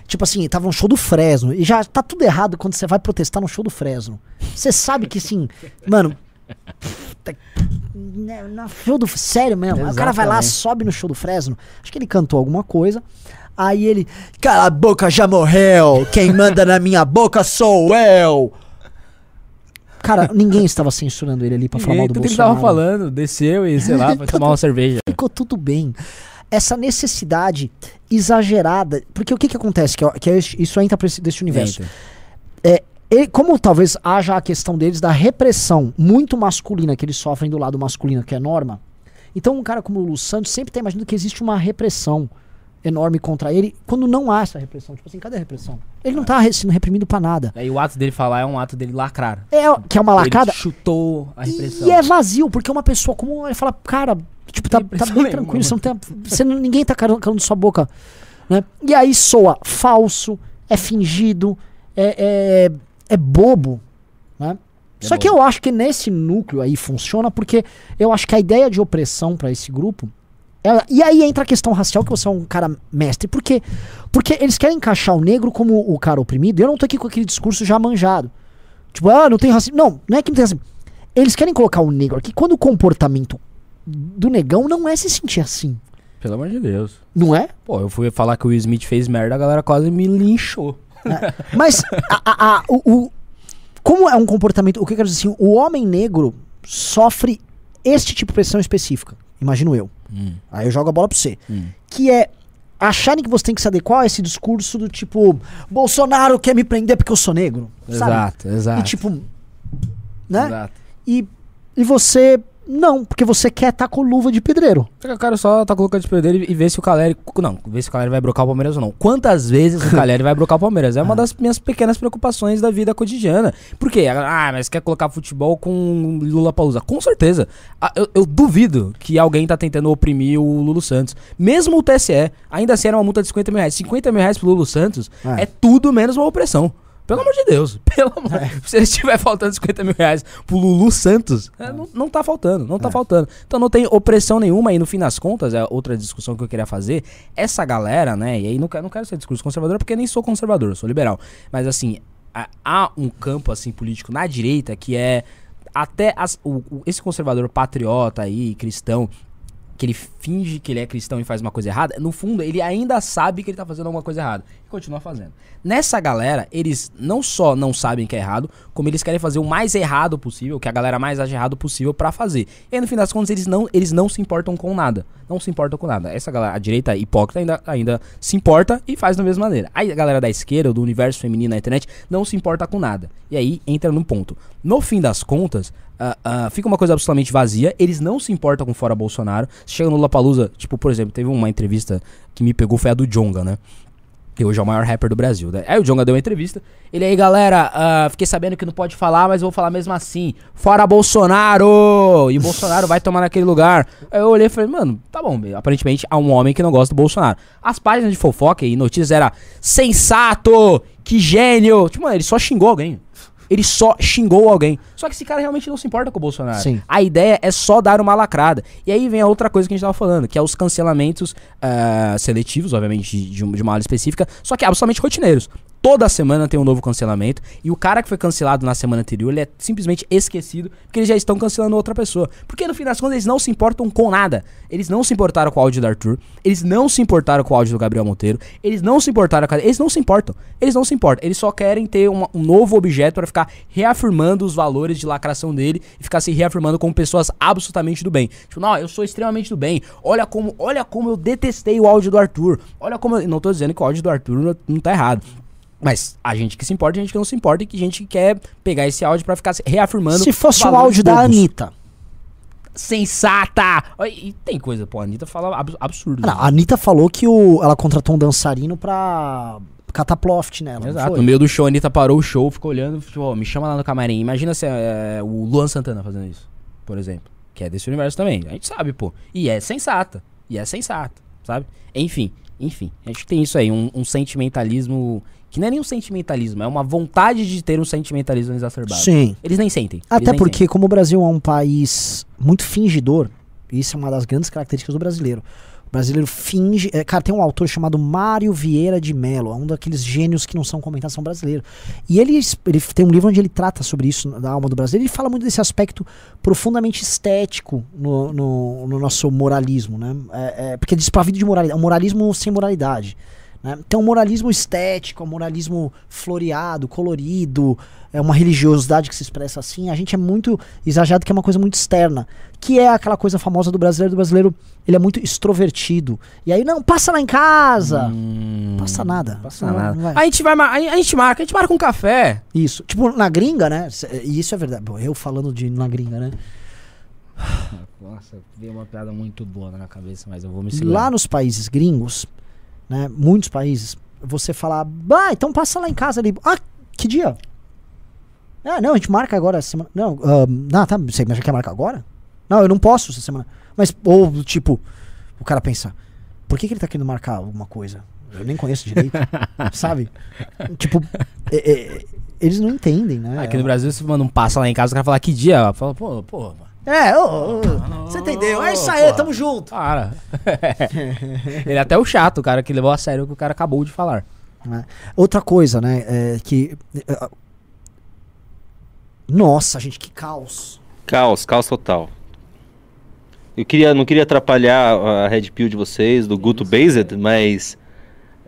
Tipo assim, tava um show do Fresno. E já tá tudo errado quando você vai protestar no show do Fresno. Você sabe que assim, mano. né, No show do. Sério mesmo. Aí o cara vai lá, Exatamente. sobe no show do Fresno. Acho que ele cantou alguma coisa. Aí ele. Cala a boca, já morreu. Quem manda na minha boca sou eu. Cara, ninguém estava censurando ele ali pra falar mal do que ele Bolsonaro. tava falando, desceu e, sei lá, foi tomar uma cerveja. ficou tudo bem. Essa necessidade exagerada. Porque o que que acontece? Que, é- que é isso entra desse universo. Entra. E como talvez haja a questão deles da repressão muito masculina que eles sofrem do lado masculino, que é norma. Então um cara como o Lu Santos sempre tá imaginando que existe uma repressão enorme contra ele, quando não há essa repressão. Tipo assim, cadê a repressão? Ele não tá re- sendo reprimido pra nada. Aí o ato dele falar é um ato dele lacrar. É, que é uma lacrada. Ele chutou a repressão. E é vazio, porque uma pessoa comum ele fala, cara, tipo, tá, tá bem nenhuma, tranquilo, você não tem, você não- ninguém tá calando sua boca. Né? E aí soa falso, é fingido, é, é, é bobo, né? É Só que bobo. eu acho que nesse núcleo aí funciona porque eu acho que a ideia de opressão pra esse grupo. É- e aí entra a questão racial, que você é um cara mestre. Por quê? Porque eles querem encaixar o negro como o cara oprimido. e Eu não tô aqui com aquele discurso já manjado. Tipo, ah, não tem racismo. Não, não é que não tem racismo. Eles querem colocar o negro aqui quando o comportamento do negão não é se sentir assim. Pelo amor de Deus. Não é? Pô, eu fui falar que o Will Smith fez merda, a galera quase me linchou. Mas a, a- a- o, o- como é um comportamento, o que eu quero dizer assim, o homem negro sofre este tipo de pressão específica, imagino eu. Hum, Aí eu jogo a bola pra você. hum. Que é acharem que você tem que se adequar a esse discurso do tipo, Bolsonaro quer me prender porque eu sou negro. Sabe? Exato, exato. E tipo, né? Exato. E, e você, não, porque você quer estar com luva de pedreiro. Eu quero só tá colocando de perder e ver se o Caleri. Não, ver se o Caleri vai brocar o Palmeiras ou não. Quantas vezes o Caleri vai brocar o Palmeiras? É uma das minhas pequenas preocupações da vida cotidiana. Por quê? Ah, mas quer colocar futebol com Lula Palusa? Com certeza. Ah, eu, eu duvido que alguém tá tentando oprimir o Lulu Santos. Mesmo o TSE, ainda assim era uma multa de 50 mil reais. 50 mil reais pro Lulu Santos É. é tudo menos uma opressão. Pelo amor de Deus. Pelo amor. Se estiver faltando 50 mil reais pro Lulu Santos, é, não, não tá faltando, não tá faltando. Então não tem opressão nenhuma, e no fim das contas, é outra discussão que eu queria fazer. Essa galera, né? E aí não quero, não quero ser discurso conservador, porque nem sou conservador, sou liberal. Mas assim, há- há um campo assim político na direita que é até as- o- o- esse conservador patriota aí, cristão, que ele finge que ele é cristão e faz uma coisa errada, no fundo ele ainda sabe que ele tá fazendo alguma coisa errada e continua fazendo. Nessa galera, eles não só não sabem que é errado, como eles querem fazer o mais errado possível, que a galera mais acha errado possível pra fazer. E aí, no fim das contas, eles não, eles não se importam com nada. Não se importam com nada. Essa galera, a direita hipócrita ainda, ainda se importa e faz da mesma maneira. Aí a galera da esquerda, do universo feminino na internet, não se importa com nada. E aí entra num ponto. No fim das contas, ah, fica uma coisa absolutamente vazia. Eles não se importam com fora Bolsonaro. Chega no Lollapalooza, tipo, por exemplo, teve uma entrevista que me pegou, foi a do Jonga, né? Que hoje é o maior rapper do Brasil, né? Aí o Jonga deu uma entrevista. Ele aí, galera, ah, fiquei sabendo que não pode falar, mas vou falar mesmo assim. Fora Bolsonaro! E o Bolsonaro vai tomar naquele lugar. Aí eu olhei e falei, mano, tá bom. Aparentemente há um homem que não gosta do Bolsonaro. As páginas de fofoca e notícias era sensato! Que gênio! Tipo, mano, ele só xingou alguém. Ele só xingou alguém. Só que esse cara realmente não se importa com o Bolsonaro. Sim. A ideia é só dar uma lacrada. E aí vem a outra coisa que a gente tava falando, que é os cancelamentos ah, seletivos, obviamente, de, de uma área específica, só que absolutamente rotineiros. Toda semana tem um novo cancelamento. E o cara que foi cancelado na semana anterior, ele é simplesmente esquecido, porque eles já estão cancelando outra pessoa. Porque no fim das contas, eles não se importam com nada. Eles não se importaram com o áudio do Arthur, eles não se importaram com o áudio do Gabriel Monteiro, eles não se importaram com a... Eles não se importam. Eles não se importam. Eles só querem ter uma- um novo objeto para ficar reafirmando os valores de lacração dele e ficar se reafirmando como pessoas absolutamente do bem. Tipo, não, eu sou extremamente do bem. Olha como, olha como eu detestei o áudio do Arthur. Olha como eu... Não tô dizendo que o áudio do Arthur não, não tá errado. Mas a gente que se importa, a gente que não se importa e que a gente quer pegar esse áudio pra ficar reafirmando. Se fosse o áudio da. Anitta. Sensata! E tem coisa, pô, a Anitta fala ab- absurdo. Não, a Anitta falou que o, ela contratou um dançarino pra catar ploft nela. Exato. No meio do show, a Anitta parou o show, ficou olhando, tipo, ó, me chama lá no camarim. Imagina se é, o Luan Santana fazendo isso, por exemplo. Que é desse universo também. A gente sabe, pô. E é sensata. E é sensata, sabe? Enfim, enfim. A gente tem isso aí, um, um sentimentalismo. Que não é nem um sentimentalismo, é uma vontade de ter um sentimentalismo exacerbado. Sim. Eles nem sentem. Até nem porque, como o Brasil é um país muito fingidor, isso é uma das grandes características do brasileiro. O brasileiro finge. é, cara, tem um autor chamado Mário Vieira de Mello, é um daqueles gênios que não são comentados, são brasileiros. E ele, ele tem um livro onde ele trata sobre isso, da alma do brasileiro. Ele fala muito desse aspecto profundamente estético no, no, no nosso moralismo, né? É, é, porque ele diz pra vida de moralidade, um moralismo sem moralidade. Né? Tem um moralismo estético, um moralismo floreado, colorido, é uma religiosidade que se expressa assim. A gente é muito exagerado, que é uma coisa muito externa, que é aquela coisa famosa do brasileiro. Do brasileiro, ele é muito extrovertido. E aí, não, passa lá em casa. Hum, Passa nada. Passa Não, nada. não a gente vai, a gente marca, a gente marca um café. Isso. Tipo, na gringa, né? E isso é verdade. Bom, eu falando de na gringa, né? Nossa, veio uma piada muito boa na minha cabeça, mas eu vou me Lá nos países gringos, né? Muitos países, você fala, ah, então passa lá em casa ali. Ah, que dia? Ah, não, a gente marca agora essa semana. Não, ah, não, tá, você já quer marcar agora? Não, eu não posso essa semana. Mas, ou tipo, o cara pensa, por que, que ele tá querendo marcar alguma coisa? Eu nem conheço direito, sabe? Tipo, é- é- eles não entendem, né? Aqui no Brasil, você manda um passa lá em casa, o cara fala que dia? Fala, pô, pô. É, ô, ô, você entendeu? É isso aí, tamo junto. Para. Ele é até o chato, o cara que levou a sério o que o cara acabou de falar. né? Outra coisa, né? É que. é, Nossa, gente, que caos. Caos, caos total. Eu queria, não queria atrapalhar a Red Pill de vocês, do Guto Based, mas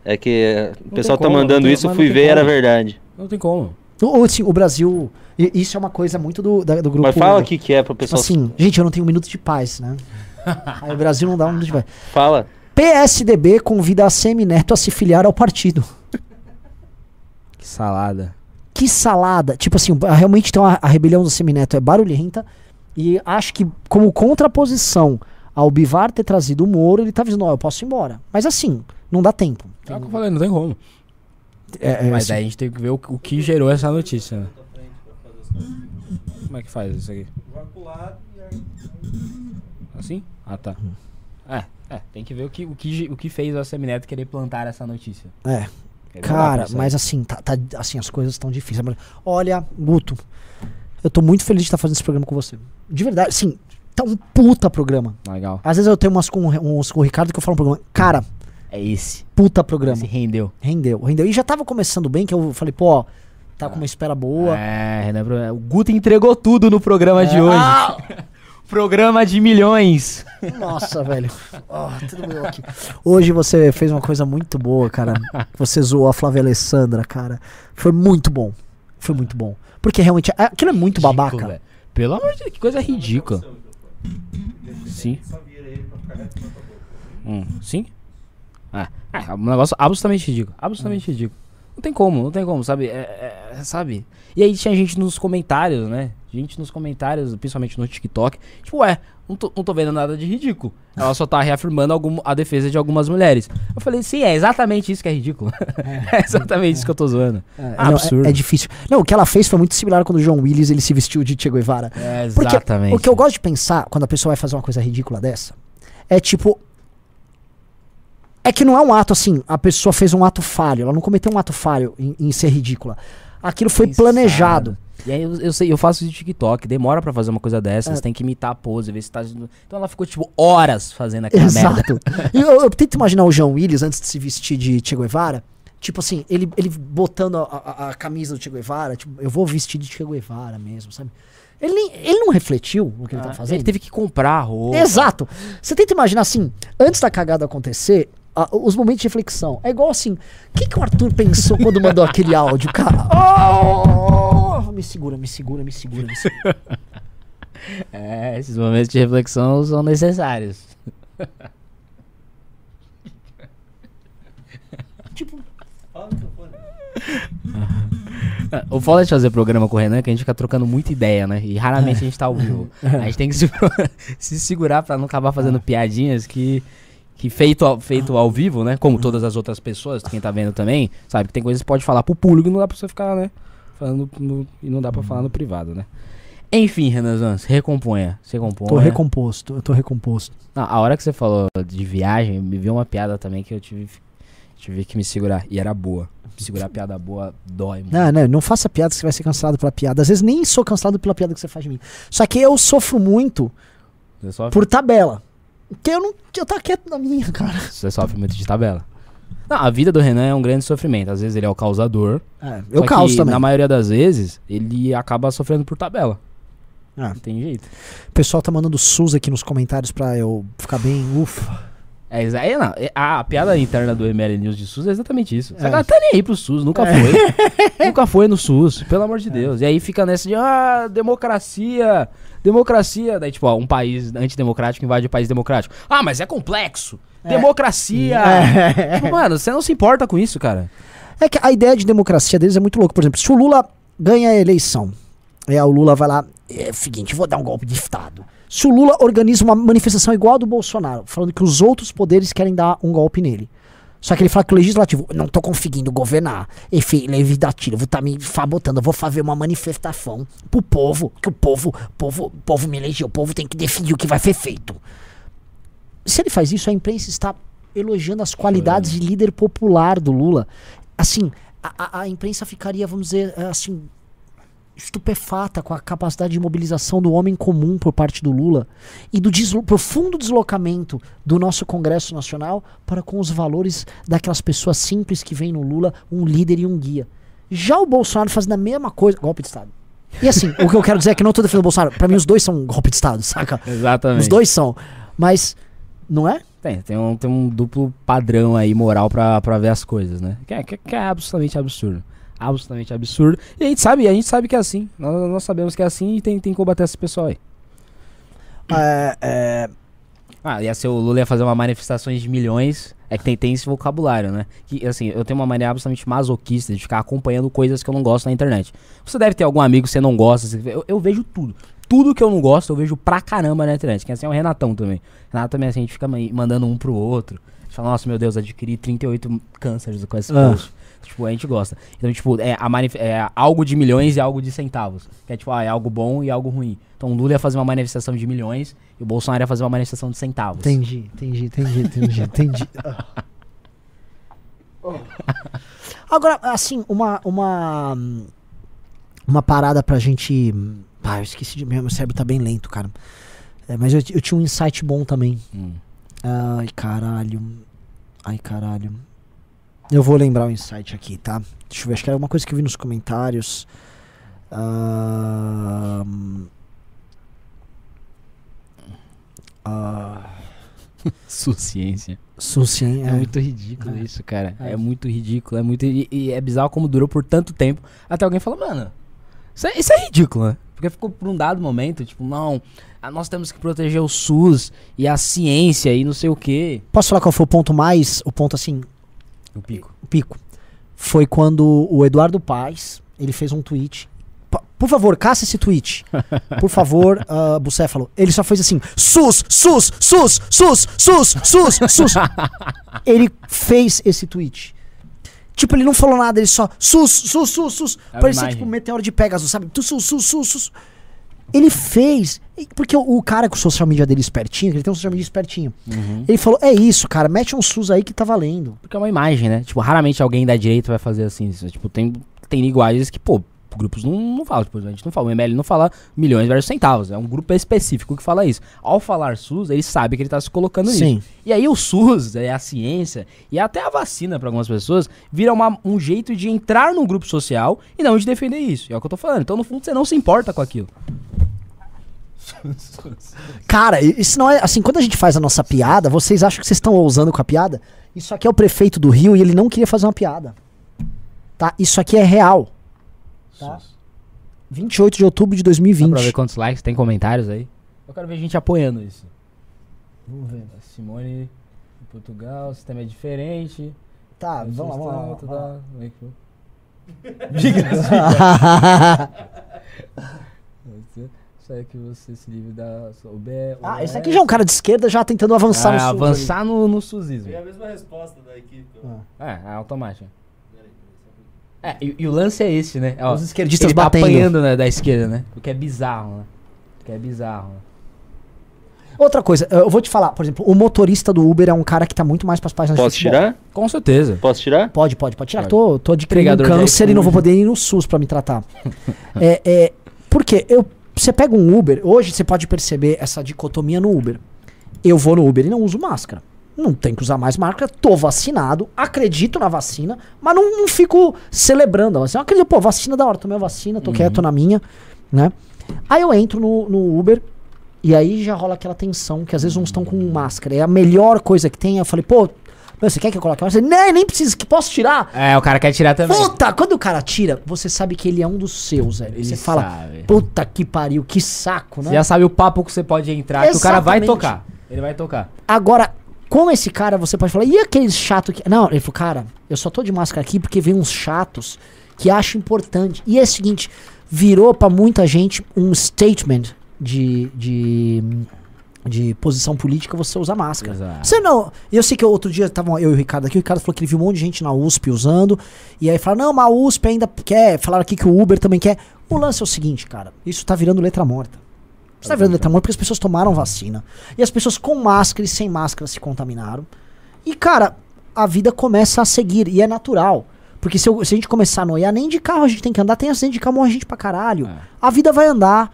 é que o pessoal tá como, mandando não tem- isso, fui ver, era como. verdade. Não tem como. Ou assim, o Brasil. e Isso é uma coisa muito do, da- do grupo. Mas fala o que que é pro Tipo pessoal. assim, gente, eu não tenho um minuto de paz, né? Aí o Brasil não dá um minuto de paz. Fala. PSDB convida a Semineto a se filiar ao partido. Que salada. Que salada. Tipo assim, realmente então a, a rebelião do Semineto é barulhenta. E acho que, como contraposição ao Bivar ter trazido o Moro, ele tá dizendo, ó, eu posso ir embora. Mas assim, não dá tempo. É o que eu falei, não tem como. É, é, Mas assim, daí a gente tem que ver o, o que gerou essa notícia. né? Como é que faz isso aqui? Assim? Ah, tá. É, é, tem que ver o que, o que, o que fez a Semineto querer plantar essa notícia. é. Cara, mas assim, tá, tá- assim, as coisas estão difíceis. Mas, Olha, Guto, eu tô muito feliz de estar fazendo esse programa com você. De verdade, assim, tá um puta programa. Legal. Às vezes eu tenho umas com, uns com o Ricardo que eu falo no programa, cara, É esse. puta programa. Esse rendeu. Rendeu, rendeu. E já tava começando bem, que eu falei, pô, ó, tá com uma espera boa. É, pro- o Guto entregou tudo no programa de É. hoje. Ah! Programa de milhões. Nossa, velho. Ó, tudo meu aqui. Hoje você fez uma coisa muito boa, cara. Você zoou a Flávia Alessandra, cara. Foi muito bom. Foi muito bom. Porque realmente, aquilo é muito Ridículo, babaca. velho. Pelo amor de Deus, que coisa ridícula. Sim. Hum, sim? Ah, é um negócio absolutamente ridículo. Absolutamente ridículo. Não tem como, não tem como, sabe? É, é, sabe? E aí tinha gente nos comentários, né? Gente nos comentários, principalmente no TikTok. Tipo, ué, não tô, não tô vendo nada de ridículo. Ela só tá reafirmando algum, a defesa de algumas mulheres. Eu falei, sim, é exatamente isso que é ridículo. É, exatamente isso que eu tô zoando. É, não, Absurdo. é, é difícil. Não, o que ela fez foi muito similar quando o João Willis ele se vestiu de Che Guevara. É, Porque exatamente. o que eu gosto de pensar quando a pessoa vai fazer uma coisa ridícula dessa é tipo. É que não é um ato assim, a pessoa fez um ato falho, ela não cometeu um ato falho em, em ser ridícula. Aquilo foi Pensado. planejado. E aí eu, eu sei, eu faço isso de TikTok, demora pra fazer uma coisa dessas, É. tem que imitar a pose, ver se tá. Então ela ficou, tipo, horas fazendo aquela merda. Exato. E eu, eu tento imaginar o João Willis antes de se vestir de Che Guevara. Tipo assim, ele, ele botando a, a- a camisa do Che Guevara, tipo, eu vou vestir de Che Guevara mesmo, sabe? Ele, nem- ele não refletiu o que ele tá fazendo. Ah, Ele teve que comprar roupa. Exato. Você tenta imaginar assim, antes da cagada acontecer, os momentos de reflexão. É igual assim, o que, que o Arthur pensou quando mandou aquele áudio, cara? Oh! Me segura, me segura, me segura, me segura. É, esses momentos de reflexão são necessários. tipo, O foda de fazer programa com o Renan é que a gente fica trocando muita ideia, né? E raramente a gente tá ao vivo. A gente tem que se, se segurar pra não acabar fazendo piadinhas que. Que feito ao, feito ao vivo, né? Como todas as outras pessoas, quem tá vendo também, sabe? Que tem coisas que pode falar pro público e não dá pra você ficar, né? Falando no- e não dá pra falar no privado, né? Enfim, Renan Zans, recomponha. Se recomponha. tô recomposto, eu tô recomposto. Não, a hora que você falou de viagem, me veio uma piada também que eu tive, tive que me segurar. E era boa. Segurar piada boa dói muito. Não, não, não faça piada que você vai ser cancelado pela piada. Às vezes nem sou cancelado pela piada que você faz de mim. Só que eu sofro muito por tabela. Porque eu não. Eu tô quieto na minha, cara. você sofre muito de tabela. Não, a vida do Renan é um grande sofrimento. Às vezes ele é o causador. É, eu causo também. Na maioria das vezes, ele acaba sofrendo por tabela. Ah. Não tem jeito. O pessoal tá mandando SUS aqui nos comentários pra eu ficar bem. Ufa. É, é, não, é- a, a piada interna do ML News de SUS é exatamente isso. Essa É. galera tá nem aí pro SUS, nunca foi. nunca foi no SUS, pelo amor de Deus. E aí fica nessa de, ah, democracia, democracia. Daí, tipo, ó, um país antidemocrático invade um país democrático. Ah, mas é complexo. Democracia. É. Tipo, mano, você não se importa com isso, cara. É que a ideia de democracia deles é muito louca. Por exemplo, se o Lula ganha a eleição, é, o Lula vai lá, é o seguinte, vou dar um golpe de Estado. Se o Lula organiza uma manifestação igual a do Bolsonaro, falando que os outros poderes querem dar um golpe nele. Só que ele fala que o legislativo, não tô conseguindo governar, enfim, legislativo tá me sabotando, eu vou fazer uma manifestação pro povo, que o povo, o povo, o povo me elegeu, o povo tem que decidir o que vai ser feito. Se ele faz isso, a imprensa está elogiando as qualidades de líder popular do Lula. Assim, a, a- imprensa ficaria, vamos dizer, assim, estupefata com a capacidade de mobilização do homem comum por parte do Lula e do deslo- profundo deslocamento do nosso Congresso Nacional para com os valores daquelas pessoas simples que veem no Lula um líder e um guia. Já o Bolsonaro fazendo a mesma coisa, golpe de Estado. E assim, o que eu quero dizer é que não tô defendendo o Bolsonaro. Pra mim, os dois são golpe de Estado, saca? Exatamente. Os dois são. Mas, não é? Tem, tem um, tem um duplo padrão aí moral pra, pra ver as coisas, né? Que é, que, que é absolutamente absurdo. Absolutamente absurdo. E a gente sabe, a gente sabe que é assim. Nós, nós sabemos que é assim e tem, tem que combater esse pessoal aí. É, é, Ah, ia ser o Lula ia fazer uma manifestações de milhões. É que tem, tem esse vocabulário, né? Que, assim, eu tenho uma maneira absolutamente masoquista de ficar acompanhando coisas que eu não gosto na internet. Você deve ter algum amigo que você não gosta. você- Eu, eu vejo tudo. Tudo que eu não gosto, eu vejo pra caramba na internet. Que assim é o Renatão também. Renato também, assim, a gente fica ma- mandando um pro outro. A gente fala, nossa, meu Deus, adquiri 38 cânceres com esse Ah. post. Tipo, a gente gosta. Então, tipo, é, a manif- é algo de milhões e algo de centavos. Que é tipo, ah, é algo bom e algo ruim. Então o Lula ia fazer uma manifestação de milhões e o Bolsonaro ia fazer uma manifestação de centavos. entendi, entendi, entendi, entendi, entendi. Agora, assim, uma, uma, uma parada pra gente. Ah, eu esqueci de. Meu cérebro tá bem lento, cara. É, mas eu, eu tinha um insight bom também. Hum. Ai, caralho. Ai, caralho. Eu vou lembrar o insight aqui, tá? Deixa eu ver, acho que era uma coisa que eu vi nos comentários. Ahn. Ah, Suciência. Sucien, É, é. muito ridículo isso, cara. É. É. muito ridículo. É muito. E, e é bizarro como durou por tanto tempo. Até alguém falou, mano, isso é, isso é ridículo, né? Porque ficou por um dado momento, tipo, não, ah, nós temos que proteger o SUS e a ciência e não sei o quê. Posso falar qual foi o ponto mais. O ponto assim, O pico. o pico? Foi quando o Eduardo Paes ele fez um tweet. Por favor, caça esse tweet. Por favor, uh, Bucéfalo. Ele só fez assim: SUS, SUS, SUS, SUS, SUS, SUS, SUS. ele fez esse tweet. Tipo, ele não falou nada, ele só SUS, SUS, SUS, SUS. É Parecia imagem. tipo um meteoro de Pegasus, sabe? Tu, SUS, SUS, SUS, SUS. Ele fez. Porque o, o cara com o social media dele espertinho, ele tem um social media espertinho. Ele falou: é isso, cara, mete um SUS aí que tá valendo. Porque é uma imagem, né? Tipo, raramente alguém da direita vai fazer assim. Isso, Tipo, tem, tem linguagens que, pô, grupos não, não falam. Tipo, a gente não fala. O ML não fala milhões versus centavos. É um grupo específico que fala isso. Ao falar SUS, ele sabe que ele tá se colocando Sim. nisso. E aí o SUS, é a ciência e até a vacina para algumas pessoas vira uma- um jeito de entrar num grupo social e não de defender isso. É o que eu tô falando. Então, no fundo, você não se importa com aquilo. Cara, isso não é. Assim, quando a gente faz a nossa piada, vocês acham que vocês estão ousando com a piada? Isso aqui é o prefeito do Rio e ele não queria fazer uma piada. Tá? Isso aqui é real. Tá? 28 de outubro de Dá pra ver 2020. quantos likes, tem comentários aí? Eu quero ver gente apoiando isso. Vamos ver. Simone, em Portugal, o sistema é diferente. Tá, vamos lá, vamos lá. Vamos lá. foi? Diga Isso aí que você se livre o ah, esse aqui já é um cara de esquerda já tentando avançar Ah, no avançar no, no SUSismo. É a mesma resposta da equipe. É, é automático. É, e, e o lance é esse, né? Ó, Os esquerdistas ele tá batendo. apanhando né, da esquerda, né? O que é bizarro, né? O que é bizarro. Né? Outra coisa, eu vou te falar, por exemplo, o motorista do Uber é um cara que tá muito mais pras páginas Posso de tirar? Com certeza. Posso tirar? Pode, pode, pode tirar. Pode. Tô, tô adquirindo um de câncer e não vou poder ir no SUS pra me tratar. é, é, porque eu, você pega um Uber, hoje você pode perceber essa dicotomia no Uber. Eu vou no Uber e não uso máscara. Não tem que usar mais máscara, tô vacinado, acredito na vacina, mas não, não fico celebrando a vacina. Eu acredito, pô, vacina da hora, tomei a vacina, tô quieto na minha, né? Aí eu entro no, no Uber e aí já rola aquela tensão que às vezes uns estão com máscara. É a melhor coisa que tem. Eu falei, pô, você quer que eu coloque a máscara? Nem, nem precisa, que posso tirar. É, o cara quer tirar também. Puta, quando o cara tira, você sabe que ele é um dos seus, velho. Ele Você fala, sabe. puta que pariu, que saco, né? Você já sabe o papo que você pode entrar, que o cara vai Exatamente. tocar. Ele vai tocar. Agora, com esse cara, você pode falar, e aqueles chato que. Não, ele falou, cara, eu só tô de máscara aqui porque vem uns chatos que acham importante. E é o seguinte, virou pra muita gente um statement de. de de posição política você usa máscara. Exato. Você não. Eu sei que outro dia estavam eu e o Ricardo aqui, o Ricardo falou que ele viu um monte de gente na USP usando. E aí falaram, não, mas a USP ainda quer. Falaram aqui que o Uber também quer. O lance é o seguinte, cara. Isso tá virando letra morta. Isso tá virando letra morta porque as pessoas tomaram vacina. E as pessoas com máscara e sem máscara se contaminaram. E, cara, a vida começa a seguir, e é natural. Porque se, eu- se a gente começar a noiar, nem de carro a gente tem que andar, tem acidente de carro, morre gente pra caralho. É. A vida vai andar.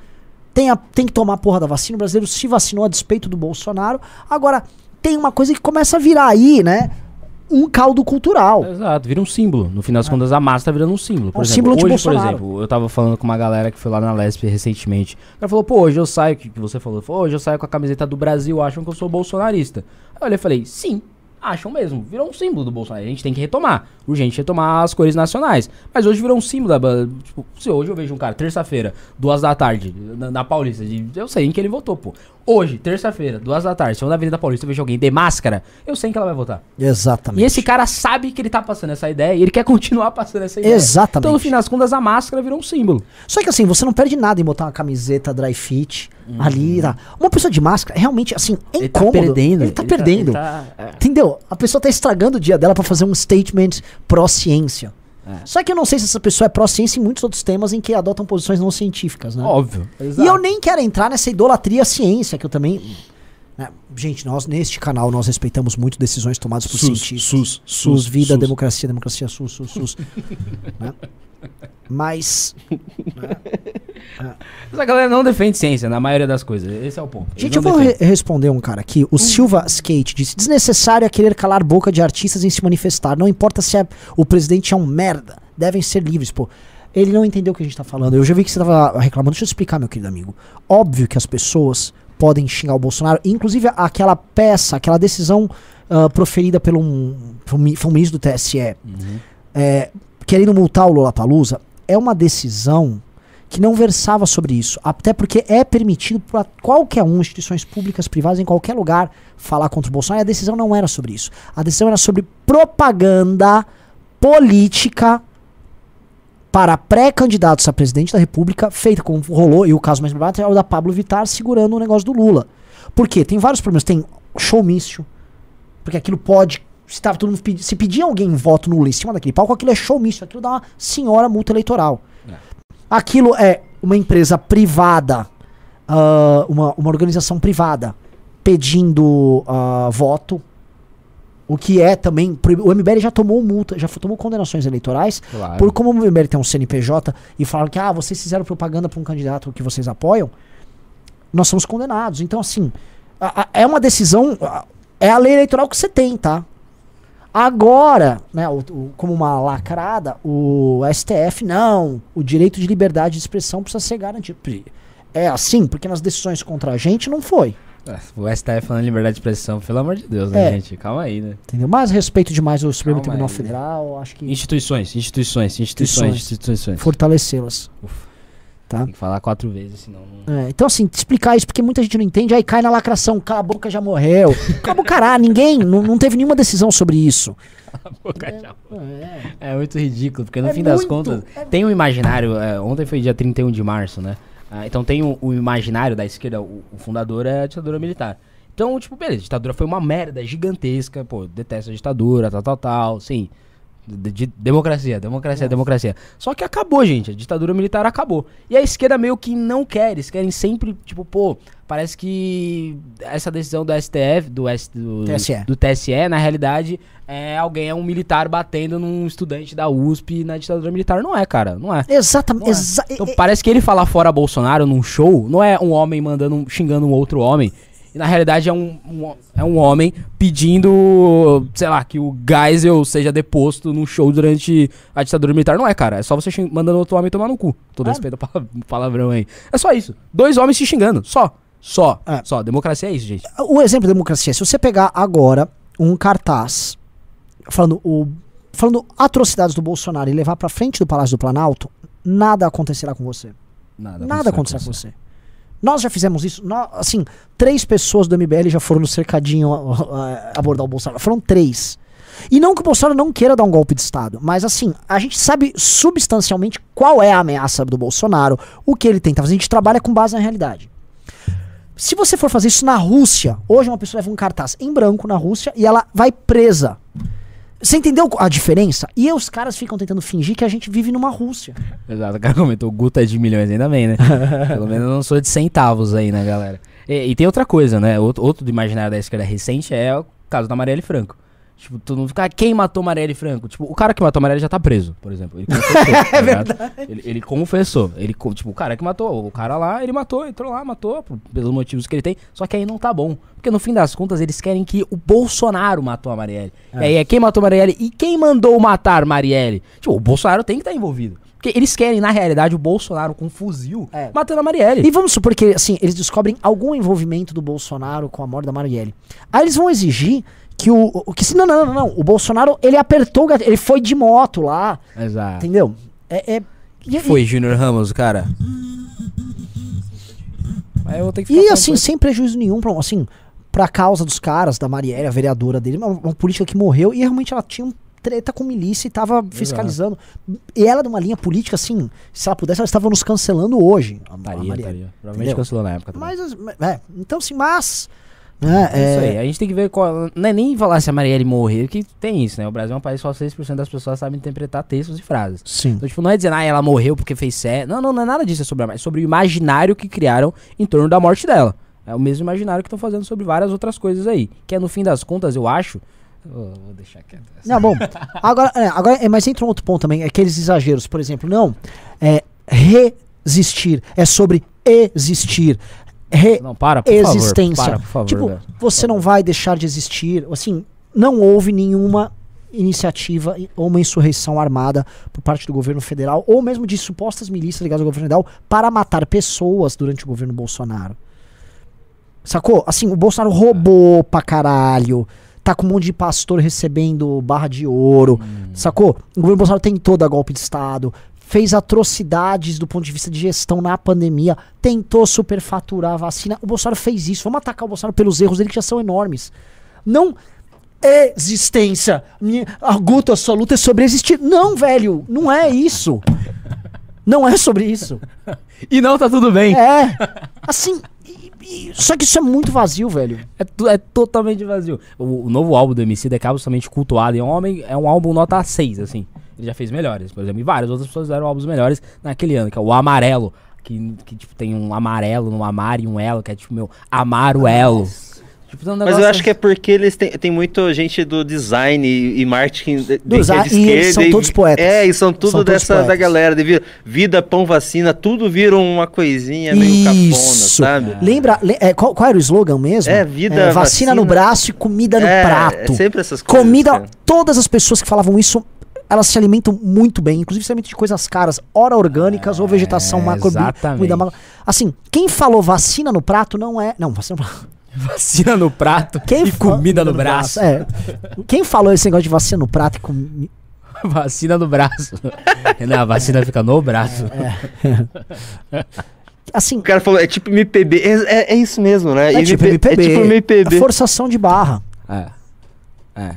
Tem, a- tem que tomar a porra da vacina. O brasileiro se vacinou a despeito do Bolsonaro. Agora, tem uma coisa que começa a virar aí, né? Um caldo cultural. Exato, vira um símbolo. No final das contas, a massa tá virando um símbolo. Por É um exemplo, símbolo hoje, por anti-Bolsonaro. exemplo, eu tava falando com uma galera que foi lá na Lesp recentemente. O cara falou, pô, hoje eu saio, que, que você falou, falou, hoje eu saio com a camiseta do Brasil, acham que eu sou bolsonarista. Aí eu olhei e falei, sim, acham mesmo. Virou um símbolo do Bolsonaro. A gente tem que retomar. Urgente retomar as cores nacionais. Mas hoje virou um símbolo da. Tipo, se hoje eu vejo um cara, terça-feira, duas da tarde, na, na Paulista, de- eu sei em que ele votou, pô. Hoje, terça-feira, duas da tarde, se eu na Avenida Paulista eu vejo alguém de máscara, eu sei que ela vai votar. Exatamente. E esse cara sabe que ele tá passando essa ideia e ele quer continuar passando essa ideia. Exatamente. Então, no fim das contas, a máscara virou um símbolo. Só que assim, você não perde nada em botar uma camiseta dry fit ali. Tá. Uma pessoa de máscara, realmente, assim, é Ele tá incômodo. perdendo. Ele tá perdendo. ele tá- é. Entendeu? A pessoa tá estragando o dia dela pra fazer um statement pró-ciência. É. Só que eu não sei se essa pessoa é pró-ciência em muitos outros temas em que adotam posições não científicas, né? Óbvio. E eu nem quero entrar nessa idolatria à ciência, que eu também. né? Gente, nós neste canal nós respeitamos muito decisões tomadas por cientistas. SUS, SUS, vida, democracia, democracia, SUS, SUS, SUS. né? Mas. Mas a galera não defende ciência na maioria das coisas. Esse é o ponto. Eles Gente, eu vou re- responder um cara aqui. O Silva Skate disse: desnecessário é querer calar boca de artistas em se manifestar. Não importa se é- o presidente é um merda. Devem ser livres, pô. Ele não entendeu o que a gente tá falando. Eu já vi que você tava reclamando. Deixa eu explicar, meu querido amigo. Óbvio que as pessoas podem xingar o Bolsonaro. Inclusive, aquela peça, aquela decisão ah, proferida pelo um, um um ministro do TSE, é, querendo multar o Lollapalooza, é uma decisão que não versava sobre isso. Até porque é permitido para qualquer um, instituições públicas, privadas, em qualquer lugar, falar contra o Bolsonaro. E a decisão não era sobre isso. A decisão era sobre propaganda política para pré-candidatos a presidente da República, feita como rolou, e o caso mais emblemático é o da Pablo Vittar segurando o negócio do Lula. Por quê? Tem vários problemas. Tem showmício, porque aquilo pode. Se, tava todo mundo pedi- se pedir alguém voto no Lula em cima daquele palco, aquilo é showmício, aquilo dá uma senhora multa eleitoral. Aquilo é uma empresa privada, ah, uma, uma organização privada, pedindo ah, voto. O que é também. O MBL já tomou multa, já tomou condenações eleitorais Claro. por como o MBL tem um CNPJ e falaram que ah, vocês fizeram propaganda para um candidato que vocês apoiam, nós somos condenados. Então, assim, a- a- é uma decisão. a- É a lei eleitoral que você tem, tá? Agora, né, o- o- como uma lacrada, o STF, não. O direito de liberdade de expressão precisa ser garantido. É assim, porque nas decisões contra a gente não foi. O STF falando liberdade de expressão, pelo amor de Deus, né, É. gente? Calma aí, né? Entendeu? Mas respeito demais o Supremo Calma Tribunal aí. Federal, acho que Instituições, instituições, instituições, instituições. fortalecê-las. Ufa. Tá? Tem que falar quatro vezes, senão não... É, então, assim, explicar isso, porque muita gente não entende, aí cai na lacração, cala a boca, já morreu. Cala a boca, caralho, ninguém, não, não teve nenhuma decisão sobre isso. É muito ridículo, porque no É fim das muito, contas, é tem um imaginário. é, ontem foi dia 31 de março, né? Ah, então tem o, o imaginário da esquerda, o, o fundador é a ditadura militar. Então, tipo, beleza, a ditadura foi uma merda gigantesca, pô, detesto a ditadura, tal, tal, tal, sim. De- de- democracia, democracia, democracia. Só que acabou, gente. A ditadura militar acabou. E a esquerda meio que não quer. Eles querem sempre, tipo, pô, parece que essa decisão do STF, do, S, do, TSE. do TSE, na realidade, é alguém, é um militar batendo num estudante da USP na ditadura militar. Não é, cara, não é. Exatamente. Não é. exa- Então parece que ele falar fora Bolsonaro num show não é um homem mandando, um- xingando um outro homem. E na realidade é um, um- é um homem pedindo, sei lá, que o Geisel seja deposto num show durante a ditadura militar. Não é, cara. É só você mandando outro homem tomar no cu. Todo É. respeito ao pala- palavrão aí. É só isso. Dois homens se xingando. Só. Só. É. Só. Democracia é isso, gente. O exemplo da democracia, se você pegar agora um cartaz falando, o, falando atrocidades do Bolsonaro e levar pra frente do Palácio do Planalto, nada acontecerá com você. Nada acontecerá com você. Nós já fizemos isso. nó- assim, três pessoas do MBL já foram no cercadinho abordar o Bolsonaro. Foram três. E não que o Bolsonaro não queira dar um golpe de Estado, mas assim, a gente sabe substancialmente qual é a ameaça do Bolsonaro, o que ele tenta fazer. A gente trabalha com base na realidade. Se você for fazer isso na Rússia, hoje uma pessoa leva um cartaz em branco na Rússia e ela vai presa. Você entendeu a diferença? E os caras ficam tentando fingir que a gente vive numa Rússia. Exato, o cara comentou, o Guto é de milhões, ainda bem, né? Pelo menos eu não sou de centavos aí, né, galera? E, e tem outra coisa, né? Outro, outro do imaginário da esquerda recente é o caso da Marielle Franco. Tipo, todo mundo fica, ah, quem matou Marielle Franco? Tipo, o cara que matou Marielle já tá preso, por exemplo. Ele confessou. é verdade. Ele, ele, confessou. Ele, tipo, o cara que matou, o cara lá, ele matou, entrou lá, matou, pelos motivos que ele tem. Só que aí não tá bom. Porque no fim das contas, eles querem que o Bolsonaro matou a Marielle. É. E aí é quem matou Marielle e quem mandou matar Marielle. Tipo, o Bolsonaro tem que estar tá envolvido. Porque eles querem, na realidade, o Bolsonaro com um fuzil é. matando a Marielle. E vamos supor que, assim, eles descobrem algum envolvimento do Bolsonaro com a morte da Marielle. Aí eles vão exigir que o, o que não, não, não, não, o Bolsonaro, ele apertou o gatilho, ele foi de moto lá. Exato. Entendeu? É, é que foi Júnior Ramos, cara? Aí eu vou ter que E assim, sem prejuízo nenhum, pra, assim, pra causa dos caras, da Marielle, a vereadora dele, uma, uma política que morreu e realmente ela tinha um treta com milícia e tava fiscalizando. Exato. E ela, numa linha política, assim, se ela pudesse, ela estava nos cancelando hoje. A, taria, a taria. Provavelmente cancelou na época também. Mas, é, então, assim, mas né? É, isso aí. A gente tem que ver qual. Não é nem falar se a Marielle morrer, que tem isso, né? O Brasil é um país só 6% das pessoas sabem interpretar textos e frases. Sim. Então, tipo, não é dizer, ah, ela morreu porque fez certo. Não, não, não é nada disso. É sobre, é sobre o imaginário que criaram em torno da morte dela. É o mesmo imaginário que estão fazendo sobre várias outras coisas aí. Que é, no fim das contas, eu acho. Oh, vou deixar quieto. Essa. Não, bom. Agora, é, agora é, mas entra um outro ponto também. É aqueles exageros. Por exemplo, não. É resistir. É sobre existir re não, para, por existência. Favor, para, por favor, tipo, velho. você não vai deixar de existir. Assim, não houve nenhuma iniciativa ou uma insurreição armada por parte do governo federal ou mesmo de supostas milícias ligadas ao governo federal para matar pessoas durante o governo Bolsonaro. Sacou? Assim, o Bolsonaro roubou pra caralho. Tá com um monte de pastor recebendo barra de ouro. Hum. Sacou? O governo Bolsonaro tentou dar golpe de Estado fez atrocidades do ponto de vista de gestão na pandemia, tentou superfaturar a vacina. O Bolsonaro fez isso. Vamos atacar o Bolsonaro pelos erros dele que já são enormes. Não existência. Minha arguto absoluta é sobre existir. Não, velho, não é isso. Não é sobre isso. e não tá tudo bem. É. Assim, só que isso é muito vazio, velho. É, é totalmente vazio. O, o, novo álbum do MC é absolutamente cultuado. É um, homem, é um álbum nota 6, assim. Ele já fez melhores, por exemplo. E várias outras pessoas fizeram álbuns melhores naquele ano, que é o Amarelo. Que, que tipo, tem um amarelo no amar e um elo, que é tipo, meu, amar o elo. Tipo, um Mas eu acho que é porque eles têm tem muita gente do design e, e marketing de, do de, e eles são todos poetas. É, e são tudo são dessa da galera. De vida, pão, vacina, tudo vira uma coisinha meio capona, sabe? É. Lembra, é, qual, qual, era o slogan mesmo? É, vida, é, vacina, vacina, no braço e comida no é, prato. É sempre essas coisas. Comida, cara. todas as pessoas que falavam isso elas se alimentam muito bem, inclusive se alimentam de coisas caras, ora orgânicas é, ou vegetação macro. Assim, quem falou vacina no prato não é. Não, vacina no prato. Vacina no prato quem e comida no, no braço. braço. É. Quem falou esse negócio de vacina no prato e comida. vacina no braço. Não, a vacina fica no braço. É, é. Assim, o cara falou, é tipo MPB. É, é, é isso mesmo, né? É tipo MPB. É tipo MPB. forçação de barra. É. É.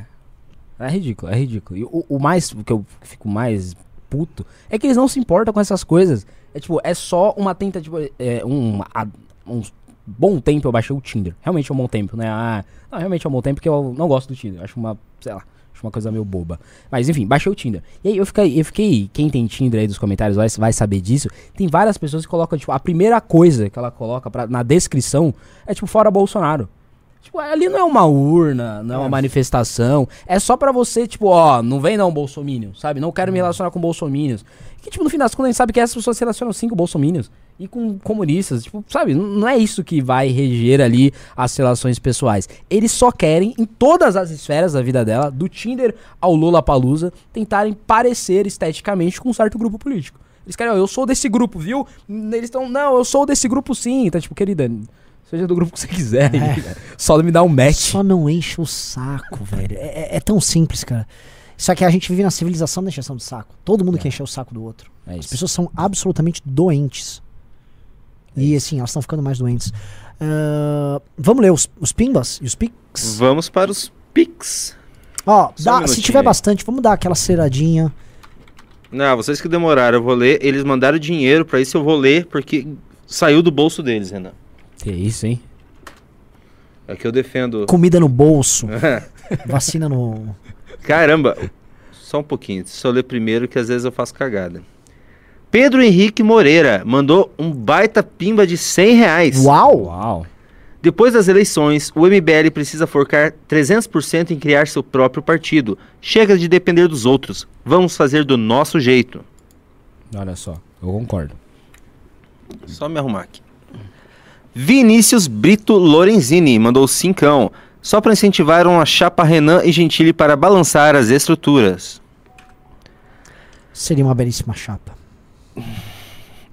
É ridículo, é ridículo. E o, o mais, o que eu fico mais puto, é que eles não se importam com essas coisas. É tipo, é só uma tentativa, é, um, um bom tempo eu baixei o Tinder. Realmente é um bom tempo, né? Ah, não, realmente é um bom tempo porque eu não gosto do Tinder. Acho uma, sei lá, acho uma coisa meio boba. Mas enfim, baixei o Tinder. E aí eu fiquei, eu fiquei quem tem Tinder aí dos comentários vai, vai saber disso. Tem várias pessoas que colocam, tipo, a primeira coisa que ela coloca pra, na descrição é tipo, fora Bolsonaro. Tipo, ali não é uma urna, não é, uma é. manifestação. É só para você, tipo, ó, não vem não, bolsominion, sabe? Não quero me uhum. relacionar com bolsominions. Que, tipo, no fim das contas, a gente sabe que essas pessoas se relacionam sim com bolsominions e com comunistas. Tipo, sabe? Não é isso que vai reger ali as relações pessoais. Eles só querem, em todas as esferas da vida dela, do Tinder ao Lula Palusa, tentarem parecer esteticamente com um certo grupo político. Eles querem, ó, eu sou desse grupo, viu? Eles estão, não, eu sou desse grupo sim. Então, tipo, querida, Seja do grupo que você quiser. É. Só me dá um match. Só não enche o saco, velho. É, é, é, tão simples, cara. Só que a gente vive na civilização da encheção de saco. Todo mundo é. quer encher o saco do outro. É As pessoas são absolutamente doentes. É e assim, elas estão ficando mais doentes. Uh, vamos ler os, os pimbas e os pics? Vamos para os pics. Ó, dá, um se tiver bastante, vamos dar aquela ceradinha. Não, vocês que demoraram, eu vou ler. Eles mandaram dinheiro para isso, eu vou ler, porque saiu do bolso deles, Renan. Que isso, hein? É que eu defendo. Comida no bolso. vacina no. Caramba! Só um pouquinho. Deixa eu ler primeiro que às vezes eu faço cagada. Pedro Henrique Moreira mandou um baita pimba de 100 reais. Uau! Uau! Depois das eleições, o MBL precisa focar 300% em criar seu próprio partido. Chega de depender dos outros. Vamos fazer do nosso jeito. Olha só, eu concordo. Só me arrumar aqui. Vinícius Brito Lorenzini mandou cincão. Só para incentivar uma chapa Renan e Gentili para balançar as estruturas. Seria uma belíssima chapa.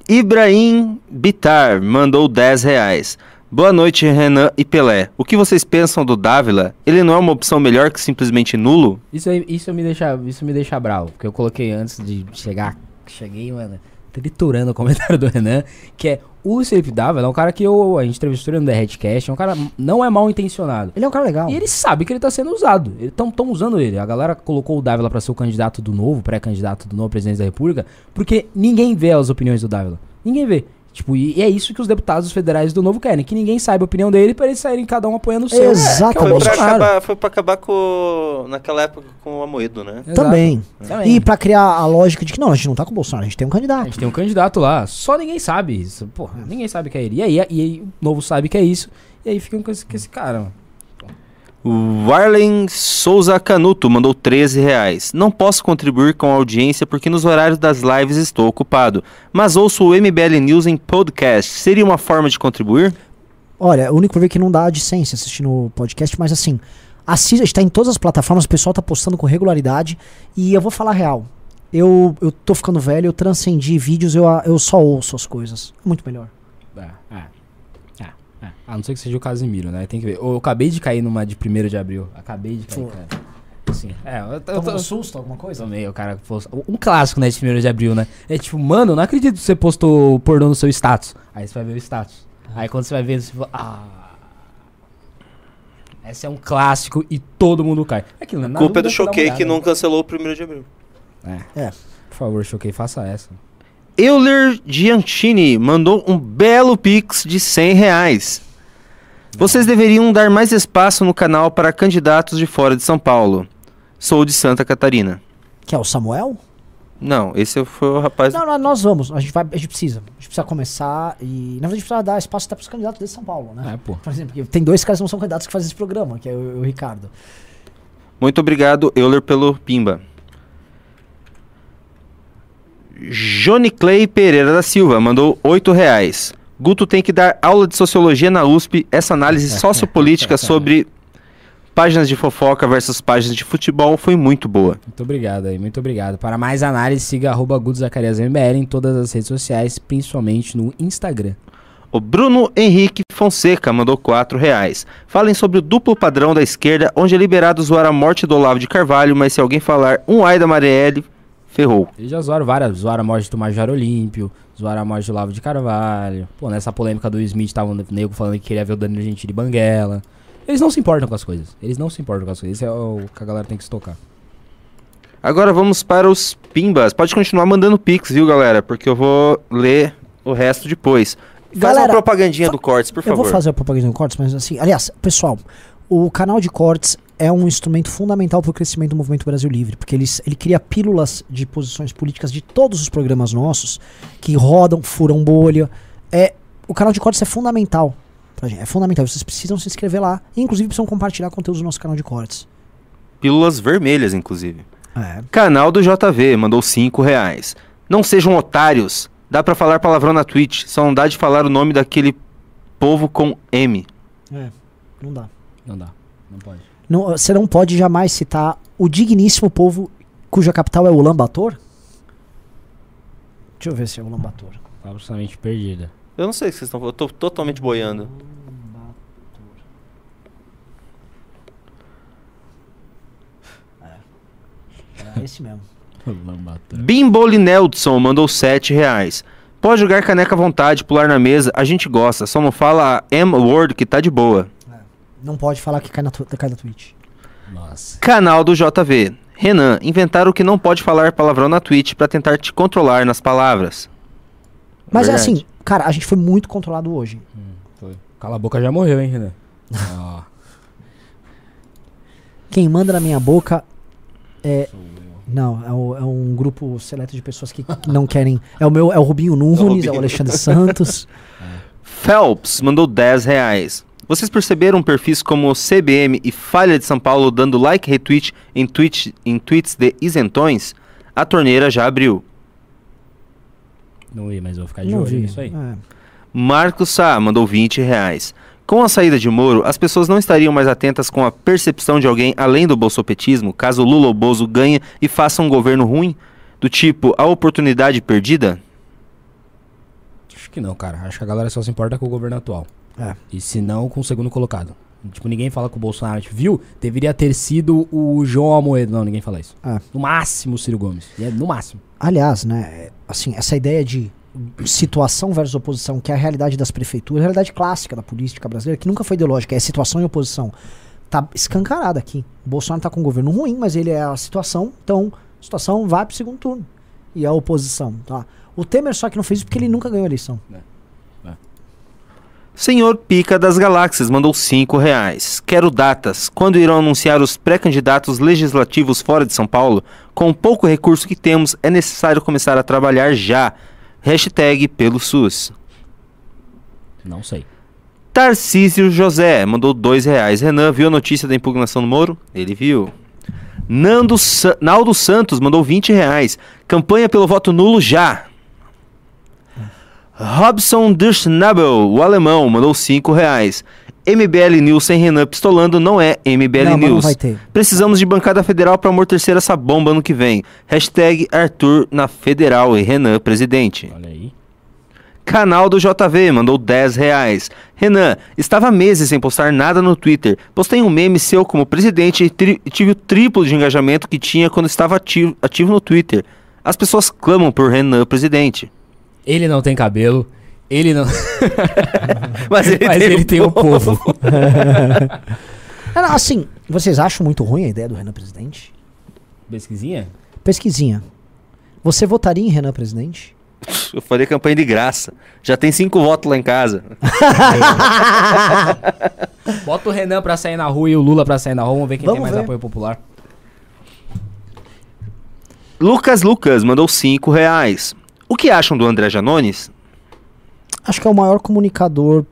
Ibrahim Bitar mandou 10 reais. Boa noite, Renan e Pelé. O que vocês pensam do Dávila? Ele não é uma opção melhor que simplesmente nulo? Isso, aí, isso, me deixa, isso me deixa bravo, porque eu coloquei antes de chegar, cheguei, mano, triturando o comentário do Renan, que é o Felipe Dávila é um cara que eu, a gente entrevistou ele no The Redcast, é um cara, não é mal intencionado. Ele é um cara legal. E ele sabe que ele tá sendo usado. Estão tão usando ele. A galera colocou o Dávila pra ser o candidato do novo, pré-candidato do novo presidente da República, porque ninguém vê as opiniões do Dávila. Ninguém vê. Tipo, e, e é isso que os deputados federais do Novo querem, que ninguém saiba a opinião dele pra eles saírem cada um apoiando o seu. Exato. que é o Foi pra, Bolsonaro. acabar, foi pra acabar com. naquela época com o Amoedo, né? Exato. Também. Também. E pra criar a lógica de que não, a gente não tá com o Bolsonaro, a gente tem um A candidato. gente tem um candidato lá, só ninguém sabe isso. Porra, ninguém sabe que é ele. E aí, e aí o novo sabe que é isso. E aí ficam com esse, com esse cara, mano. O Warlen Souza Canuto mandou 13 reais. Não posso contribuir com a audiência porque nos horários das lives estou ocupado. Mas ouço o MBL News em podcast. Seria uma forma de contribuir? Olha, o único problema é que não dá AdSense assistindo o podcast, mas assim, assista, está em todas as plataformas, o pessoal tá postando com regularidade. E eu vou falar a real. Eu, eu tô ficando velho, eu transcendi vídeos, eu, eu só ouço as coisas. Muito melhor. É, é. A não ser que seja o Casimiro, né? Tem que ver. Eu acabei de cair numa de 1 de abril. Acabei de cair, Pô. cara. Assim, é, eu, eu, Tomou tô- um susto, alguma coisa? Tomei, o cara postou. Um clássico, né, de 1 de abril, né? É tipo, mano, não acredito que você postou pornô no seu status. Aí você vai ver o status. Aí quando você vai ver, você fala, ah. Esse é um clássico e todo mundo cai. É Aquilo, né? Na Culpa é do Choquei olhada, que né? não cancelou o 1 de abril. É. Por favor, Choquei, faça essa. Euler Giantini mandou um belo pix de 100 reais. Vocês deveriam dar mais espaço no canal para candidatos de fora de São Paulo. Sou de Santa Catarina. Que é o Samuel? Não, esse foi o rapaz. Não, não, nós vamos. A gente, vai, a gente precisa. A gente precisa começar e. Na verdade, a gente precisa dar espaço até pros candidatos de São Paulo, né? É, pô. Por exemplo, porque tem dois caras que não são candidatos que fazem esse programa, que é o, o Ricardo. Muito obrigado, Euler, pelo Pimba. Johnny Clay Pereira da Silva mandou 8 reais. Guto tem que dar aula de sociologia na USP, essa análise sociopolítica sobre páginas de fofoca versus páginas de futebol foi muito boa. Muito obrigado aí, muito obrigado. Para mais análise, siga arroba GutoZacariasMBL em todas as redes sociais, principalmente no Instagram. O Bruno Henrique Fonseca mandou 4 reais. Falem sobre o duplo padrão da esquerda, onde é liberado zoar a morte do Olavo de Carvalho, mas se alguém falar um ai da Marielle, ferrou. Eles já zoaram várias, zoaram a morte do Major Olímpio, zoaram a morte do Lavo de Carvalho. Pô, nessa polêmica do Smith, tava um nego falando que queria ver o Danilo Gentili Banguela. Eles não se importam com as coisas. Eles não se importam com as coisas. Isso é o que a galera tem que se tocar. Agora vamos para os pimbas. Pode continuar mandando pix, viu, galera? Porque eu vou ler o resto depois. Faz Galera, uma propagandinha fa- do Cortes, por Eu favor. vou fazer a propaganda do Cortes, mas assim, aliás, pessoal, o canal de Cortes é um instrumento fundamental para o crescimento do movimento Brasil Livre, porque ele, ele cria pílulas de posições políticas de todos os programas nossos que rodam, furam bolha. É, o canal de Cortes é fundamental. pra gente, É fundamental. Vocês precisam se inscrever lá. E, inclusive, precisam compartilhar conteúdos do nosso canal de Cortes. Pílulas vermelhas, inclusive. É. Canal do JV mandou 5 reais. Não sejam otários. Dá pra falar palavrão na Twitch. Só não dá de falar o nome daquele povo com M. É, não dá. Não dá. Não pode. Não, você não pode jamais citar o digníssimo povo cuja capital é Ulaanbaatar? Deixa eu ver se é Ulaanbaatar. Tá absolutamente perdida. Eu não sei se vocês estão. Eu tô totalmente boiando. É esse mesmo. Bimboli Nelson mandou 7 reais. Pode jogar caneca à vontade, pular na mesa, a gente gosta. Só não fala a M-word que tá de boa. Não pode falar que cai na, tu- cai na Twitch. Nossa. Canal do JV. Renan, inventaram que não pode falar palavrão na Twitch pra tentar te controlar nas palavras. Mas é Verdade. assim, cara, a gente foi muito controlado hoje. Foi. Cala a boca já morreu, hein, Renan? Ó, Quem manda na minha boca é. Não, é, o- é um grupo seleto de pessoas que que não querem. É o meu, é o Rubinho Nunes, é o. Alexandre Santos. Phelps mandou 10 reais. Vocês perceberam perfis como CBM e Falha de São Paulo dando like e retweet em, tweet, em tweets de isentões? A torneira já abriu. Não ia, mas vou ficar de Não olho vi. nisso aí. É. Marcos Sá mandou 20 reais. Com a saída de Moro, as pessoas não estariam mais atentas com a percepção de alguém além do bolsopetismo, caso Lula ou Bozo ganhe e faça um governo ruim? Do tipo, a oportunidade perdida? Acho que não, cara. Acho que a galera só se importa com o governo atual. É. E se não, com o segundo colocado. Tipo, ninguém fala com o Bolsonaro. Tipo, viu? Deveria ter sido o João Amoedo. Não, ninguém fala isso. É. No máximo o Ciro Gomes. E é no máximo. Aliás, né, assim, essa ideia de situação versus oposição, que é a realidade das prefeituras, a realidade clássica da política brasileira, que nunca foi ideológica, é situação e oposição. Tá escancarada aqui. O Bolsonaro tá com um governo ruim, mas ele é a situação, então a situação vai pro segundo turno. E a oposição, tá? O Temer só que não fez isso porque ele nunca ganhou a eleição. Senhor Pica das Galáxias mandou 5 reais. Quero datas. Quando irão anunciar os pré-candidatos legislativos fora de São Paulo? Com o pouco recurso que temos, é necessário começar a trabalhar já. Hashtag pelo SUS. Não sei. Tarcísio José mandou 2 reais. Renan viu a notícia da impugnação do Moro? Ele viu. Nando Sa Naldo Santos mandou 20 reais. Campanha pelo voto nulo já. Robson Durchnabel, o alemão, mandou 5 reais. MBL News sem Renan pistolando não é MBL Não, não News. vai ter. Precisamos de bancada federal para amortecer essa bomba ano que vem. Hashtag Arthur na federal e Renan presidente. Olha aí. Canal do JV mandou 10 reais. Renan, estava meses sem postar nada no Twitter. Postei um meme seu como presidente e tri- tive o triplo de engajamento que tinha quando estava ativo, ativo no Twitter. As pessoas clamam por Renan presidente. Ele não tem cabelo. Ele não. Mas ele, Mas tem, ele um tem o povo. É, não, assim, vocês acham muito ruim a ideia do Renan presidente? Pesquisinha? Pesquisinha. Você votaria em Renan presidente? Eu faria campanha de graça. Já tem cinco votos lá em casa. Bota o Renan pra sair na rua e o Lula pra sair na rua. Vamos ver quem Vamos tem mais ver. apoio popular. Lucas Lucas mandou 5 reais. O que acham do André Janones? Acho que é o maior comunicador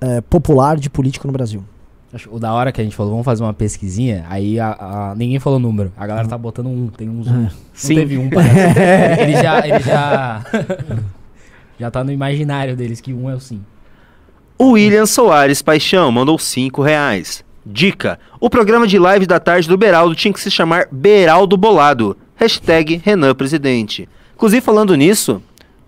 é, popular de político no Brasil. Acho- O da hora que a gente falou, vamos fazer uma pesquisinha. Aí a- a- ninguém falou número. A galera tá botando um. Tem uns. Um. Não Sim. teve um, parece. ele já. Ele já. já tá no imaginário deles que um é o sim. O William Soares Paixão mandou 5 reais. Dica: o programa de live da tarde do Beraldo tinha que se chamar Beraldo Bolado. Hashtag Renan Presidente. Inclusive, falando nisso,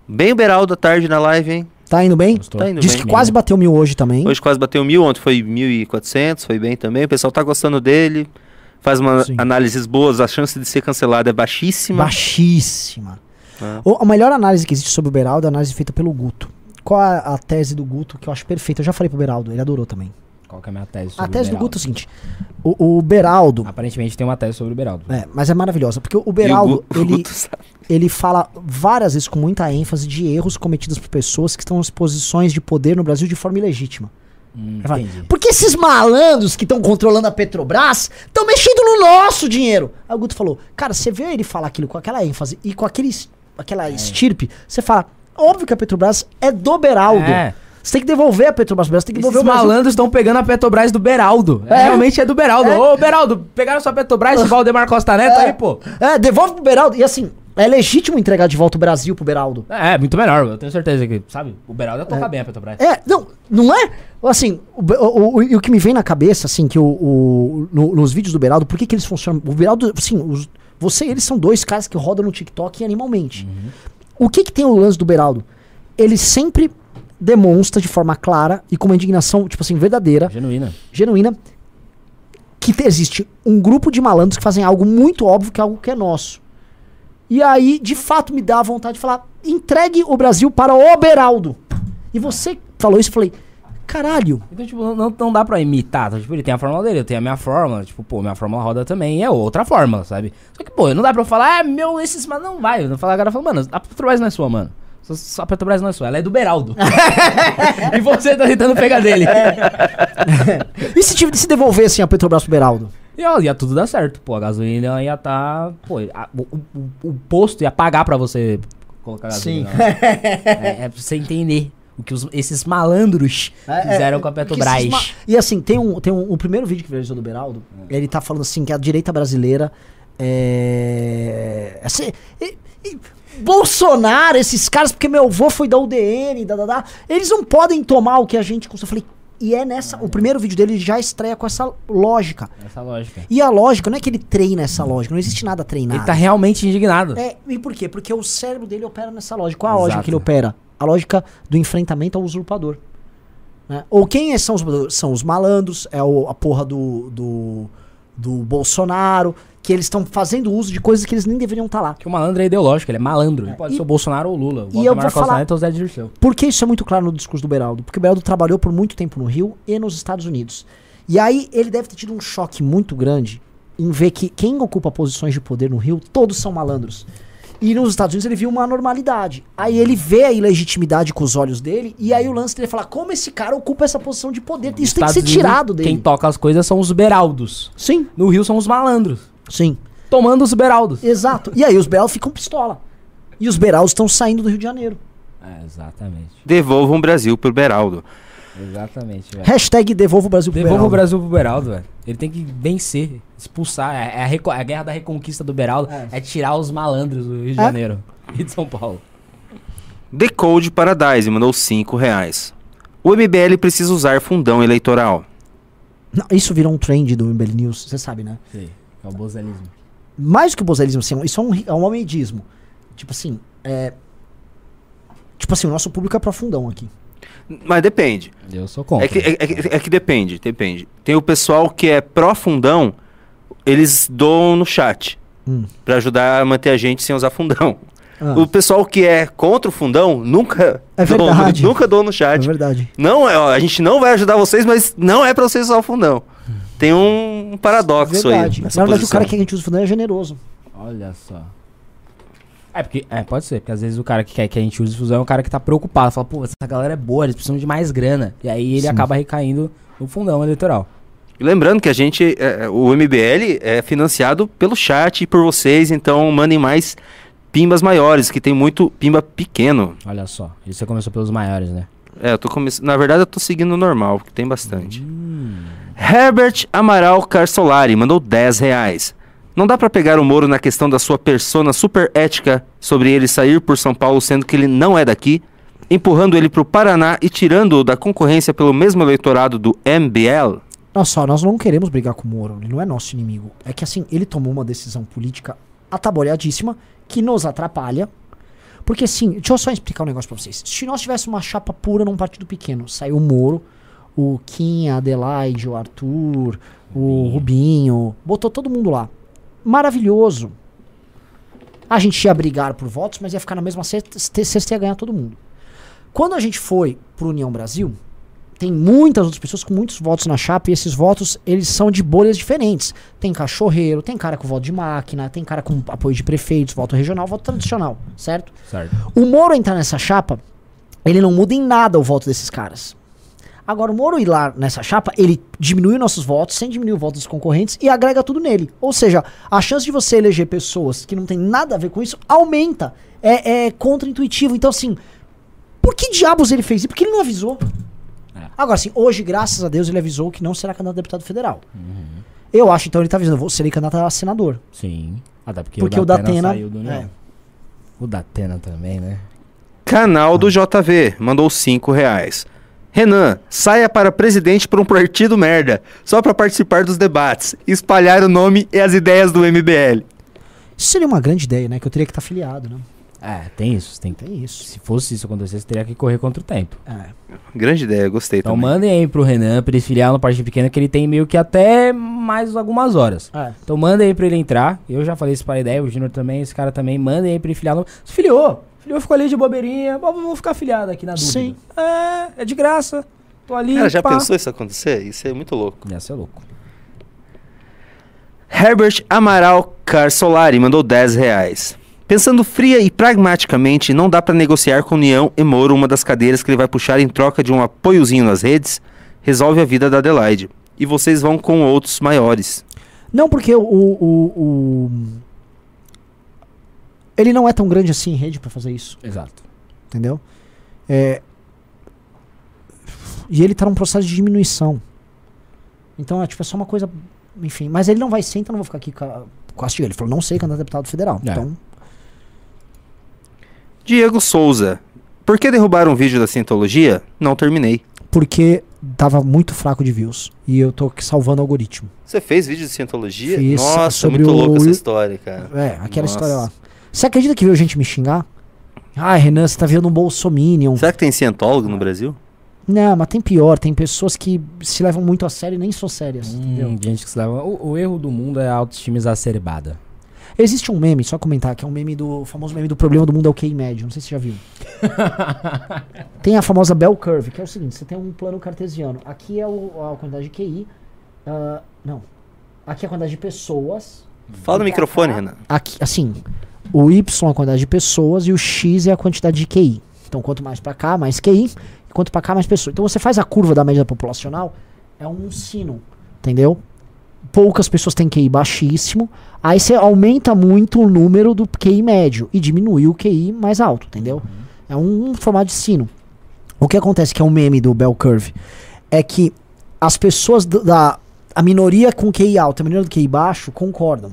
bem o Beraldo à tarde na live, hein? Tá indo bem? Gostou? Tá indo Diz bem. que quase bateu mil hoje também. Hoje quase bateu mil, ontem foi 1.400, foi bem também. O pessoal tá gostando dele. Faz uma Sim. análises boas, a chance de ser cancelado é baixíssima. Baixíssima. Ah. O- a melhor análise que existe sobre o Beraldo é a análise feita pelo Guto. Qual a, a tese do Guto que eu acho perfeita? Eu já falei pro Beraldo, ele adorou também. Qual que é a minha tese sobre A tese o do? Guto é o seguinte: o, o Beraldo. Aparentemente tem uma tese sobre o Beraldo. É, mas é maravilhosa, porque o E o Beraldo, o ele, ele fala várias vezes com muita ênfase de erros cometidos por pessoas que estão nas posições de poder no Brasil de forma ilegítima. Hum, fala. Porque esses malandros que estão controlando a Petrobras estão mexendo no nosso dinheiro. Aí o Guto falou: Cara, você vê ele falar aquilo com aquela ênfase e com aquele, aquela estirpe, você fala: Óbvio que a Petrobras é do Beraldo. É. Você tem que devolver a Petrobras, você tem que Esses devolver o Brasil. malandros estão pegando a Petrobras do Beraldo. É. Realmente é do Beraldo. É. Ô, Beraldo, pegaram sua Petrobras, Valdemar Costa Neto É. aí, pô. É, devolve pro Beraldo. E assim, é legítimo entregar de volta o Brasil pro Beraldo. É, muito melhor, eu tenho certeza que, sabe? O Beraldo ia tocar bem a Petrobras. É, não, não é? Assim, o, o, o- e o que me vem na cabeça, assim, que o, o- no- nos vídeos do Beraldo, por que, que eles funcionam? O Beraldo, assim, os- você e eles são dois caras que rodam no TikTok animalmente. O que que tem o lance do Beraldo? Ele sempre demonstra de forma clara e com uma indignação, tipo assim, verdadeira, Genuína. genuína, que te- existe um grupo de malandros que fazem algo muito óbvio, que é algo que é nosso. E aí, de fato, me dá a vontade de falar: entregue o Brasil para o Beraldo. E você falou isso, eu falei: caralho. Então, tipo, não, não dá pra imitar. tá? Tipo, ele tem a fórmula dele, eu tenho a minha fórmula. Tipo, pô, minha fórmula roda também é outra fórmula, sabe? Só que, pô, não dá pra eu falar, ah, meu, esses, mas não vai. Eu não falar agora, eu falo, mano, a Petrobras não é sua, mano. A Petrobras não é sua, ela é do Beraldo. e você tá tentando pegar dele. E se, se devolvessem a Petrobras pro Beraldo? E ia tudo dar certo, pô. A gasolina ia tá. Pô, a- o, o- o posto ia pagar pra você colocar gasolina. lá. é, é pra você entender O que os- esses malandros É, fizeram é, com a esses Petrobras. E assim, tem um, tem um, o primeiro vídeo que viralizou do Beraldo, ele tá falando assim que a direita brasileira é. assim, e- e Bolsonaro, esses caras, porque meu avô foi da UDN, da, da, da, eles não podem tomar o que a gente custa. Eu falei, e é nessa. O primeiro vídeo dele já estreia com essa lógica. Essa lógica. E a lógica não é que ele treina essa lógica, não existe nada treinado. Ele tá realmente indignado. É, e por quê? Porque o cérebro dele opera nessa lógica. Qual a Exato. lógica que ele opera? A lógica do enfrentamento ao usurpador. né? Ou quem são os? São os malandros, é o- a porra do, do, do Bolsonaro, que eles estão fazendo uso de coisas que eles nem deveriam estar lá. Que o malandro é ideológico, ele é malandro. Ele pode E- ser o Bolsonaro ou o Lula. O e eu vou falar- Neto é o Zé Dirceu. Por que isso é muito claro no discurso do Beraldo? Porque o Beraldo trabalhou por muito tempo no Rio e nos Estados Unidos. E aí ele deve ter tido um choque muito grande em ver que quem ocupa posições de poder no Rio, todos são malandros. E nos Estados Unidos ele viu uma normalidade. Aí ele vê a ilegitimidade com os olhos dele, e aí o lance dele é falar: como esse cara ocupa essa posição de poder? Isso tem que Estados ser Unidos, tirado dele. Quem toca as coisas são os beraldos. Sim, No Rio são os malandros. Sim. Tomando os beraldos. Exato. E aí os Beraldos ficam pistola. E os Beraldos estão saindo do Rio de Janeiro. É, exatamente. Devolvam o Brasil pro Beraldo. Exatamente, velho. Hashtag devolva o Brasil pro Devolva o Beraldo. Brasil pro Beraldo, velho. Ele tem que vencer, expulsar. É, é a, reco- a guerra da reconquista do Beraldo. É. É, tirar os malandros do Rio de É. Janeiro e de São Paulo. Decode Paradise mandou 5 reais. O MBL precisa usar fundão eleitoral. Não, isso virou um trend do MBL News, você sabe, né? Sei. É o bozelismo. mais do que o bozelismo, assim, isso é um, é um homemidismo. Tipo assim, é. Tipo assim, o nosso público é profundão aqui. Mas depende. Eu sou contra. É que, é, é que- é que depende, depende. Tem o pessoal que é pró-fundão, eles doam no chat. Hum. Pra ajudar a manter a gente sem usar fundão. Ah, O pessoal que é contra o fundão nunca É doa- verdade. nunca doa no é chat. verdade. Não, é, a gente não vai ajudar vocês, mas não é pra vocês usar o fundão. Tem um paradoxo verdade. aí. Na nessa verdade, o cara que a gente usa fundão é generoso. Olha só. É, porque. É, pode ser, porque às vezes o cara que quer que a gente use fusão é um cara que tá preocupado. Fala, pô, essa galera é boa, eles precisam de mais grana. E aí ele Sim. acaba recaindo no fundão eleitoral. E lembrando que a gente, é, é, o MBL é financiado pelo chat e por vocês, então mandem mais pimbas maiores, que tem muito pimba pequeno. Olha só. E você começou pelos maiores, né? É, eu tô começando. Na verdade, eu tô seguindo o normal, porque tem bastante. Hum. Herbert Amaral Carsolari mandou 10 reais. Não dá pra pegar o Moro na questão da sua persona super ética sobre ele sair por São Paulo sendo que ele não é daqui, empurrando ele pro Paraná e tirando-o da concorrência pelo mesmo eleitorado do MBL? Olha só, nós não queremos brigar com o Moro, ele não é nosso inimigo. É que assim, ele tomou uma decisão política atabalhadíssima que nos atrapalha. Porque assim, deixa eu só explicar um negócio pra vocês. Se nós tivéssemos uma chapa pura num partido pequeno, saiu o Moro, o Kim, a Adelaide, o Arthur, o Rubinho, botou todo mundo lá. Maravilhoso. A gente ia brigar por votos, mas ia ficar na mesma cesta, cesta ia ganhar todo mundo. Quando a gente foi pro União Brasil, tem muitas outras pessoas com muitos votos na chapa e esses votos eles são de bolhas diferentes. Tem cachorreiro, tem cara com voto de máquina, tem cara com apoio de prefeitos, voto regional, voto tradicional, certo? Certo. O Moro entrar nessa chapa, ele não muda em nada o voto desses caras. Agora, o Moro ir lá nessa chapa, ele diminui nossos votos, sem diminuir o voto dos concorrentes e agrega tudo nele. Ou seja, a chance de você eleger pessoas que não tem nada a ver com isso aumenta. É, é contra-intuitivo. Então, assim, por que diabos ele fez isso? Porque ele não avisou. É. Agora, assim, hoje, graças a Deus, ele avisou que não será candidato a deputado federal. Eu acho, então, ele tá avisando, vou ser candidato a senador. Sim. Até porque, Porque o o Datena, Datena- saiu do União. é. O Datena também, né? Canal do JV mandou 5 reais. Renan, saia para presidente por um partido merda, só para participar dos debates, espalhar o nome e as ideias do MBL. Isso seria uma grande ideia, né? Que eu teria que estar afiliado, né? É, tem isso. Tem, Tem isso. se fosse isso acontecer, você teria que correr contra o tempo. É. Grande ideia, gostei Então também. mandem aí pro Renan pra ele filiar no partido pequeno, que ele tem meio que até mais algumas horas. É. Então mandem aí pra ele entrar. Eu já falei isso pra ideia, o Júnior também, esse cara também. Mandem aí pra ele filiar. No... Se filiou. Filiou, ficou ali de bobeirinha. Vou ficar filiado aqui na dúvida. Sim. É, é de graça. Tô ali. Cara, já pá. pensou isso acontecer? Isso é muito louco. Ia ser louco. Herbert Amaral Carsolari mandou 10 reais. Pensando fria e pragmaticamente, não dá pra negociar com União e Moro uma das cadeiras que ele vai puxar em troca de um apoiozinho nas redes? Resolve a vida da Adelaide. E vocês vão com outros maiores. Não, porque o, o, o- Ele não é tão grande assim em rede pra fazer isso, Exato. entendeu? É, E ele tá num processo de diminuição. Então, é, tipo, é só uma coisa. Enfim. Mas ele não vai ser, então não vou ficar aqui ca- castigo. Ele falou, não sei, candidato a deputado federal. É. Então. Diego Souza. Por que derrubaram um vídeo da Cientologia? Não terminei. Porque tava muito fraco de views. E eu tô aqui salvando o algoritmo. Você fez vídeo de Cientologia? Fiz Nossa, sobre muito o- louca essa história, cara. É, aquela Nossa. história lá. Você acredita que veio gente me xingar? Ai, Renan, você tá vendo um bolsominion. Será que tem cientólogo no Brasil? Não, mas tem pior. Tem pessoas que se levam muito a sério e nem são sérias. entendeu? Hum, gente que se leva. O, o erro do mundo é a autoestima exacerbada. Existe um meme, só comentar, que é um meme do o famoso meme do problema do mundo é o QI médio. Não sei se você já viu. tem a famosa bell curve, que é o seguinte: você tem um plano cartesiano. Aqui é o- a quantidade de QI. ah, não. Aqui é a quantidade de pessoas. Fala no Pra microfone, cá. Renan. Aqui, assim, o Y é a quantidade de pessoas e o X é a quantidade de QI. Então, quanto mais pra cá, mais QI. E quanto pra cá, mais pessoas. Então, você faz a curva da média populacional, é um sino, entendeu? Poucas pessoas têm QI baixíssimo. Aí você aumenta muito o número do QI médio e diminui o QI mais alto, entendeu? É um, formato de sino. O que acontece, que é um meme do Bell Curve, é que as pessoas da. A minoria com QI alto e a minoria do QI baixo concordam.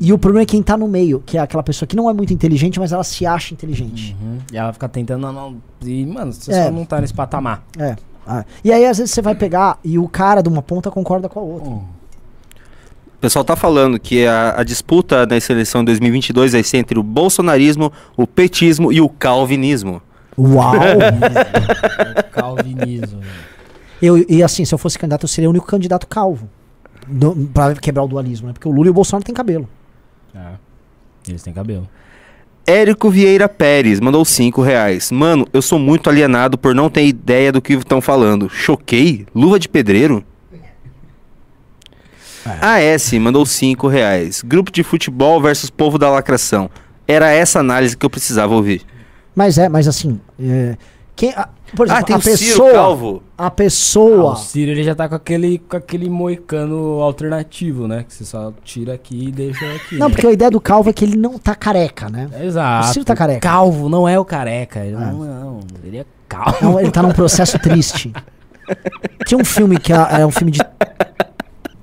E o problema é quem tá no meio, que é aquela pessoa que não é muito inteligente, mas ela se acha inteligente. Uhum. E ela fica tentando. Não. E, mano, você É. só não tá nesse patamar. É. Ah, E aí, às vezes, você vai pegar e o cara de uma ponta concorda com a outra. O pessoal tá falando que a, a disputa nessa eleição de 2022 vai ser entre o bolsonarismo, o petismo e o calvinismo. Uau! Calvinismo. eu, e assim, se eu fosse candidato, eu seria o único candidato calvo. Pra quebrar o dualismo, né? Porque o Lula e o Bolsonaro têm cabelo. é. Eles têm cabelo. Érico Vieira Pérez mandou 5 reais. Mano, eu sou muito alienado por não ter ideia do que estão falando. Choquei? Luva de pedreiro? AS mandou 5 reais. Grupo de futebol versus povo da lacração. Era essa análise que eu precisava ouvir. Mas é, mas assim. é, quem, a, por exemplo, ah, tem a o Ciro pessoa. Calvo. A Ah, pessoa. o Ciro ele já tá com aquele, com aquele moicano alternativo, né? Que você só tira aqui e deixa aqui. não, né? porque a ideia do calvo é que ele não tá careca, né? Exato. O Ciro tá careca. Calvo não é o careca. Ele Ah. não, não. Ele é calvo. Não, ele tá num processo triste. Tinha um filme que é, é um filme de.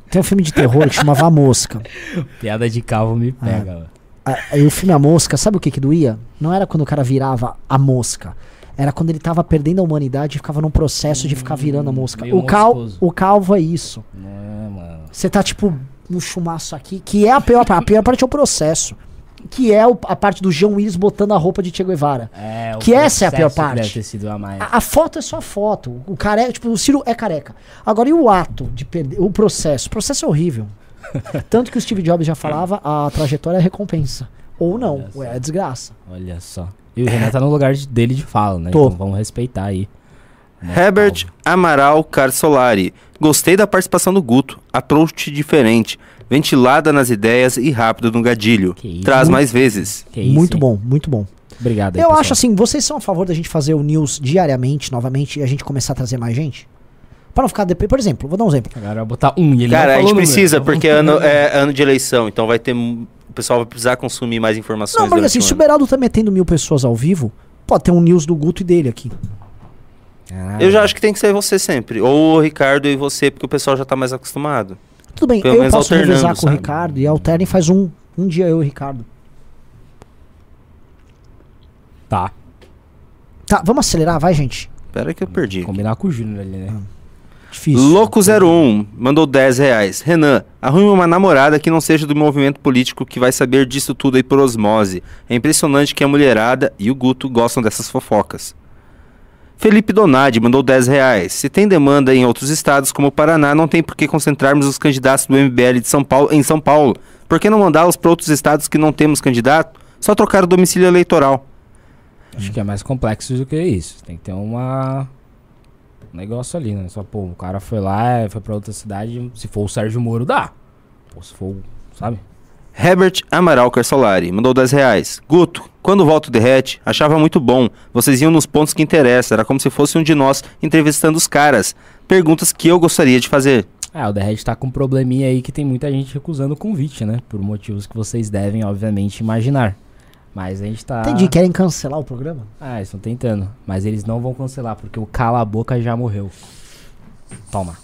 Tem um filme de terror que chamava A Mosca. Piada de calvo me pega. Ah. ó. A- Aí o filme A Mosca, sabe o que que doía? Não era quando o cara virava a mosca. Era quando ele tava perdendo a humanidade e ficava num processo de ficar virando a mosca. meio O, cal, o calvo é isso. É. Você tá tipo no chumaço aqui, que é a pior parte. A pior parte é o processo. Que é o- a parte do João Willis botando a roupa de Che Guevara. É, Que essa é a pior parte. A. A, a foto é só a foto. O careca, tipo, o Ciro é careca. Agora, e o ato de perder? O processo? O processo é horrível. Tanto que o Steve Jobs já falava, a trajetória é recompensa. Ou não, Olha é desgraça. Olha só. E o Renan tá no lugar de- dele de fala, né? Tô. Então vamos respeitar aí. Herbert. Amaral Carsolari. Gostei da participação do Guto. Approach diferente. Ventilada nas ideias e rápido no gadilho. Que isso. Traz mais vezes. Que isso, muito hein? bom, muito bom. Obrigado aí, Eu pessoal. acho assim, vocês são a favor da gente fazer o news diariamente, novamente, e a gente começar a trazer mais gente? Pra não ficar depois. Por exemplo, vou dar um exemplo. Agora vai botar um e ele Cara, não a gente precisa, Então porque ano, é ano de eleição, então vai ter. O pessoal vai precisar consumir mais informações. Não, porque durante assim, o se o. Beraldo tá metendo mil pessoas ao vivo, pode ter um news do Guto e dele aqui. Ah, Eu já acho que tem que ser você sempre. Ou o Ricardo e você, porque o pessoal já tá mais acostumado. Tudo bem, Pelo eu posso revezar com o sabe? Ricardo e alterna e faz um, um dia eu e o Ricardo. Tá. Tá, vamos acelerar, vai, gente. Pera que eu perdi. Combinar com o Júnior ali, né? Difícil. Louco01 mandou 10 reais. Renan, arrume uma namorada que não seja do movimento político que vai saber disso tudo aí por osmose. É impressionante que a mulherada e o Guto gostam dessas fofocas. Felipe Donadi mandou 10 reais. Se tem demanda em outros estados como o Paraná, não tem por que concentrarmos os candidatos do MBL de São Paulo em São Paulo. Por que não mandá-los para outros estados que não temos candidato? Só trocar o domicílio eleitoral. Acho que é mais complexo do que isso. Tem que ter uma. Negócio ali, né? Só, pô, o cara foi lá, foi pra outra cidade. Se for o Sérgio Moro, dá. Pô, se for, o- sabe? Herbert Amaral Carsolari mandou 10 reais. Guto, quando o voto derrete, achava muito bom. Vocês iam nos pontos que interessam. Era como se fosse um de nós entrevistando os caras. Perguntas que eu gostaria de fazer. É, o Derred tá com um probleminha aí que tem muita gente recusando o convite, né? Por motivos que vocês devem, obviamente, imaginar. Mas a gente tá. Entendi, querem cancelar o programa? Ah, eles estão tentando. Mas eles não vão cancelar, porque o Cala a Boca já morreu. Toma.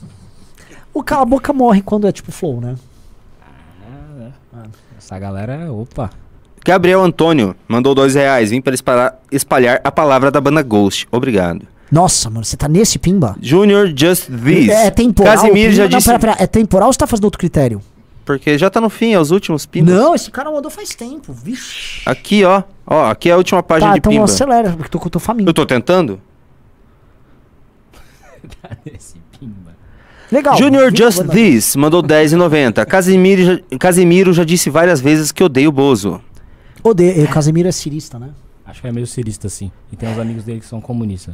O cala a boca morre quando é tipo flow, né? Essa galera, opa. Gabriel Antônio mandou dois reais. Vim para espalhar, espalhar a palavra da banda Ghost. Obrigado. Nossa, mano, você tá nesse pimba? Junior Just This. É, é temporal. Casimiro já? Não, disse. pera, pera, é temporal ou você tá fazendo outro critério? Porque já tá no fim, é os últimos pimbas. Não, esse cara mandou faz tempo. Vixe. Aqui, ó. Ó, aqui é a última página Tá, de então pimba. acelera, porque eu tô, tô faminto. Eu tô tentando? Esse pimba. Legal. Junior? Just This mandou 10,90. Casimiro, já- Casimiro já disse várias vezes que odeia o Bozo. Odeio. O Casemiro é cirista, né? Acho que é meio cirista, assim. E tem uns amigos dele que são comunistas.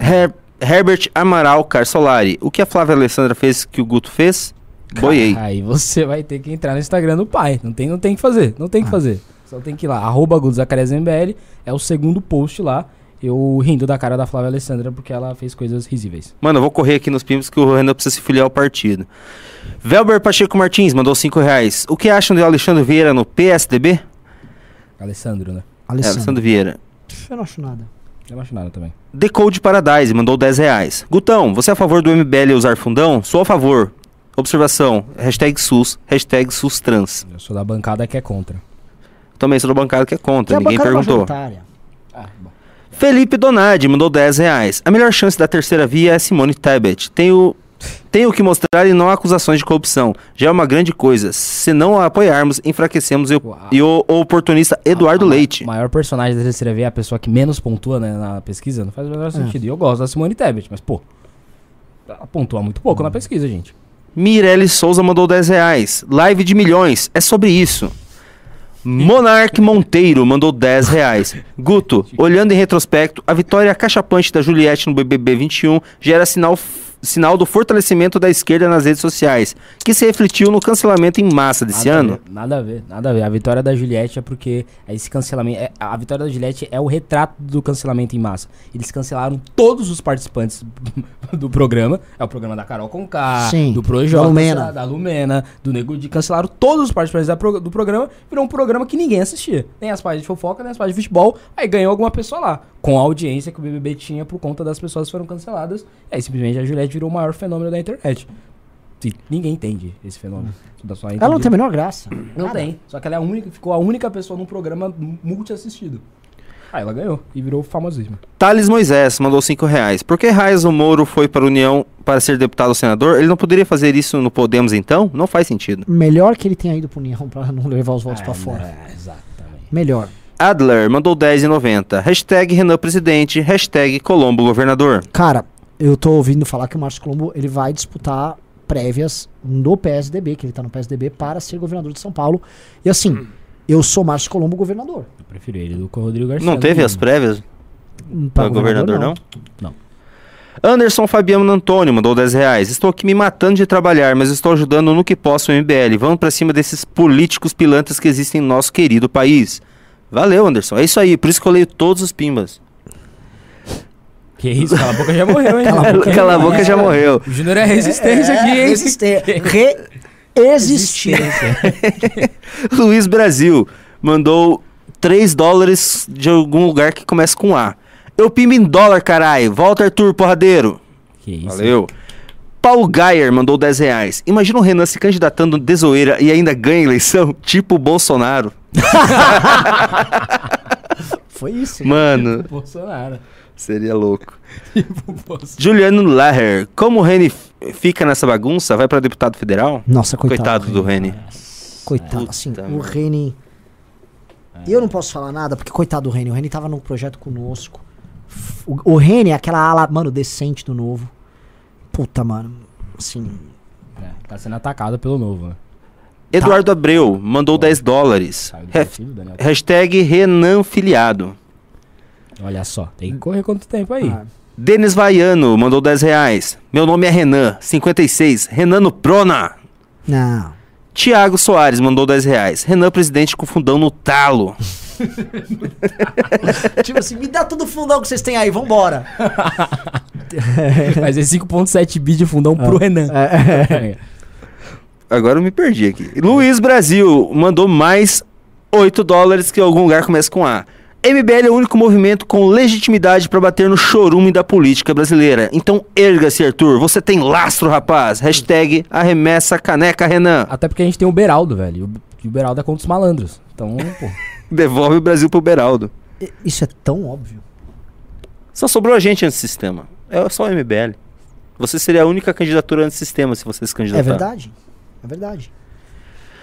Her- Herbert Amaral Carsolari. O que a Flávia Alessandra fez que o Guto fez? Boiei. Aí você vai ter que entrar no Instagram do pai. Não tem, não tem que fazer. Não Ah. tem que fazer. Só tem que ir lá. Arroba MBL. É o segundo post lá. Eu rindo da cara da Flávia Alessandra porque ela fez coisas risíveis. Mano, eu vou correr aqui nos pimbas que o Renan precisa se filiar ao partido. Velber Pacheco Martins mandou 5 reais. O que acham de Alexandre Vieira no PSDB? Alessandro, né? É, Alessandro. Alexandre Vieira. Eu não acho nada. Não acho nada também. Decode Paradise mandou 10 reais. Gutão, você é a favor do MBL usar fundão? Sou a favor. Observação. Hashtag SUS. Hashtag SUS trans. Eu sou da bancada que é contra. Também sou do bancado que é contra. A Ninguém bancada perguntou. Ah, bom. Felipe Donadi mandou 10 reais. A melhor chance da terceira via é Simone Tebet. Tenho, tenho que mostrar e não há acusações de corrupção. Já é uma grande coisa. Se não a apoiarmos, enfraquecemos e o, e o- o oportunista Eduardo A- a- Leite. O maior personagem da terceira via é a pessoa que menos pontua né, na pesquisa. Não faz o menor sentido. E eu gosto da Simone Tebet, mas, pô. Ela pontua muito pouco na pesquisa, gente. Mirelle Souza mandou 10 reais. Live de milhões. É sobre isso. Monark Monteiro mandou 10 reais. Guto, olhando em retrospecto, a vitória cachapante da Juliette no BBB 21 gera sinal, sinal do fortalecimento da esquerda nas redes sociais, que se refletiu no cancelamento em massa desse Nada a ano. ver, nada a ver, nada a ver. A vitória da Juliette é porque esse cancelamento. é- a vitória da Juliette é o retrato do cancelamento em massa. Eles cancelaram todos os participantes do programa. É o programa da Carol Conká, Sim, do Projota, da Lumena. da Lumena, do Nego de cancelaram todos os participantes da pro- do programa. Virou um programa que ninguém assistia. Nem as páginas de fofoca, nem as páginas de futebol. Aí ganhou alguma pessoa lá. Com a audiência que o BBB tinha por conta das pessoas que foram canceladas. E aí simplesmente a Juliette virou o maior fenômeno da internet. E ninguém entende esse fenômeno. Só- só Ela não tem a menor graça. não Nada. tem. Só que ela é a única, ficou a única pessoa num programa multi-assistido. Aí ela ganhou e virou famosíssima. Thales Moisés mandou 5 reais. Por que Raiz o Moro foi para a União para ser deputado ou senador? Ele não poderia fazer isso no Podemos então? Não faz sentido. Melhor que ele tenha ido pro União pra não levar os votos pra fora. É, exatamente. Melhor. Adler mandou 10,90. Hashtag Renan Presidente. Hashtag Colombo Governador. Cara, eu tô ouvindo falar que o Márcio Colombo ele vai disputar prévias no PSDB, que ele tá no PSDB, para ser governador de São Paulo. E assim, eu sou Márcio Colombo governador. Eu prefiro ele do que o Rodrigo Garcia. Não teve as prévias para governador, não? Não. Anderson Fabiano Antônio mandou 10 reais. Estou aqui me matando de trabalhar, mas estou ajudando no que posso o MBL. Vamos pra cima desses políticos pilantras que existem no nosso querido país. Valeu, Anderson. É isso aí. Por isso que eu leio todos os pimbas. Que isso, cala a boca já morreu, hein? Cala a boca. Cala a boca, já morreu. O Júnior é resistência aqui, hein? Resistir. Re-existir. Luiz Brasil mandou 3 dólares de algum lugar que começa com A. Eu pimbo em dólar, caralho. Volta, Arthur, porradeiro. Que isso. Valeu. Paulo Gaier mandou 10 reais. Imagina o Renan se candidatando de zoeira e ainda ganha eleição, tipo o Bolsonaro. Foi isso. Mano, Bolsonaro. seria louco. Tipo, Bolsonaro. Juliano Laher, como o Reni fica nessa bagunça? Vai pra deputado federal? Nossa, coitado. Coitado do Reni. Coitado. Puta Assim, o merda. Reni. Eu não posso falar nada, porque coitado do Reni. O Reni tava num projeto conosco. O, o Reni é aquela ala, mano, decente do novo. Puta, mano. Assim. É, tá sendo atacado pelo novo, né? Eduardo Abreu mandou 10 dólares. Daniel. hashtag Renan Filiado. Olha só, tem que correr quanto tempo aí? ah, Denis Vaiano mandou 10 reais. Meu nome é Renan, 56. Renan no Prona. não. Tiago Soares mandou 10 reais. Renan, presidente com fundão no talo. tipo assim, me dá todo o fundão que vocês têm aí, vambora. Mas é 5.7 bi de fundão pro Renan. É, Agora eu me perdi aqui. Luiz Brasil mandou mais 8 dólares que algum lugar começa com A. MBL é o único movimento com legitimidade para bater no chorume da política brasileira. Então erga-se, Arthur. Você tem lastro, rapaz. Hashtag arremessa caneca, Renan. Até porque a gente tem o Beraldo, velho. E o- Beraldo é contra os malandros. Então, pô. Devolve o Brasil pro Beraldo. I- Isso é tão óbvio. Só sobrou a gente antissistema. É só o MBL. Você seria a única candidatura antissistema se você se candidatar. É verdade. É verdade.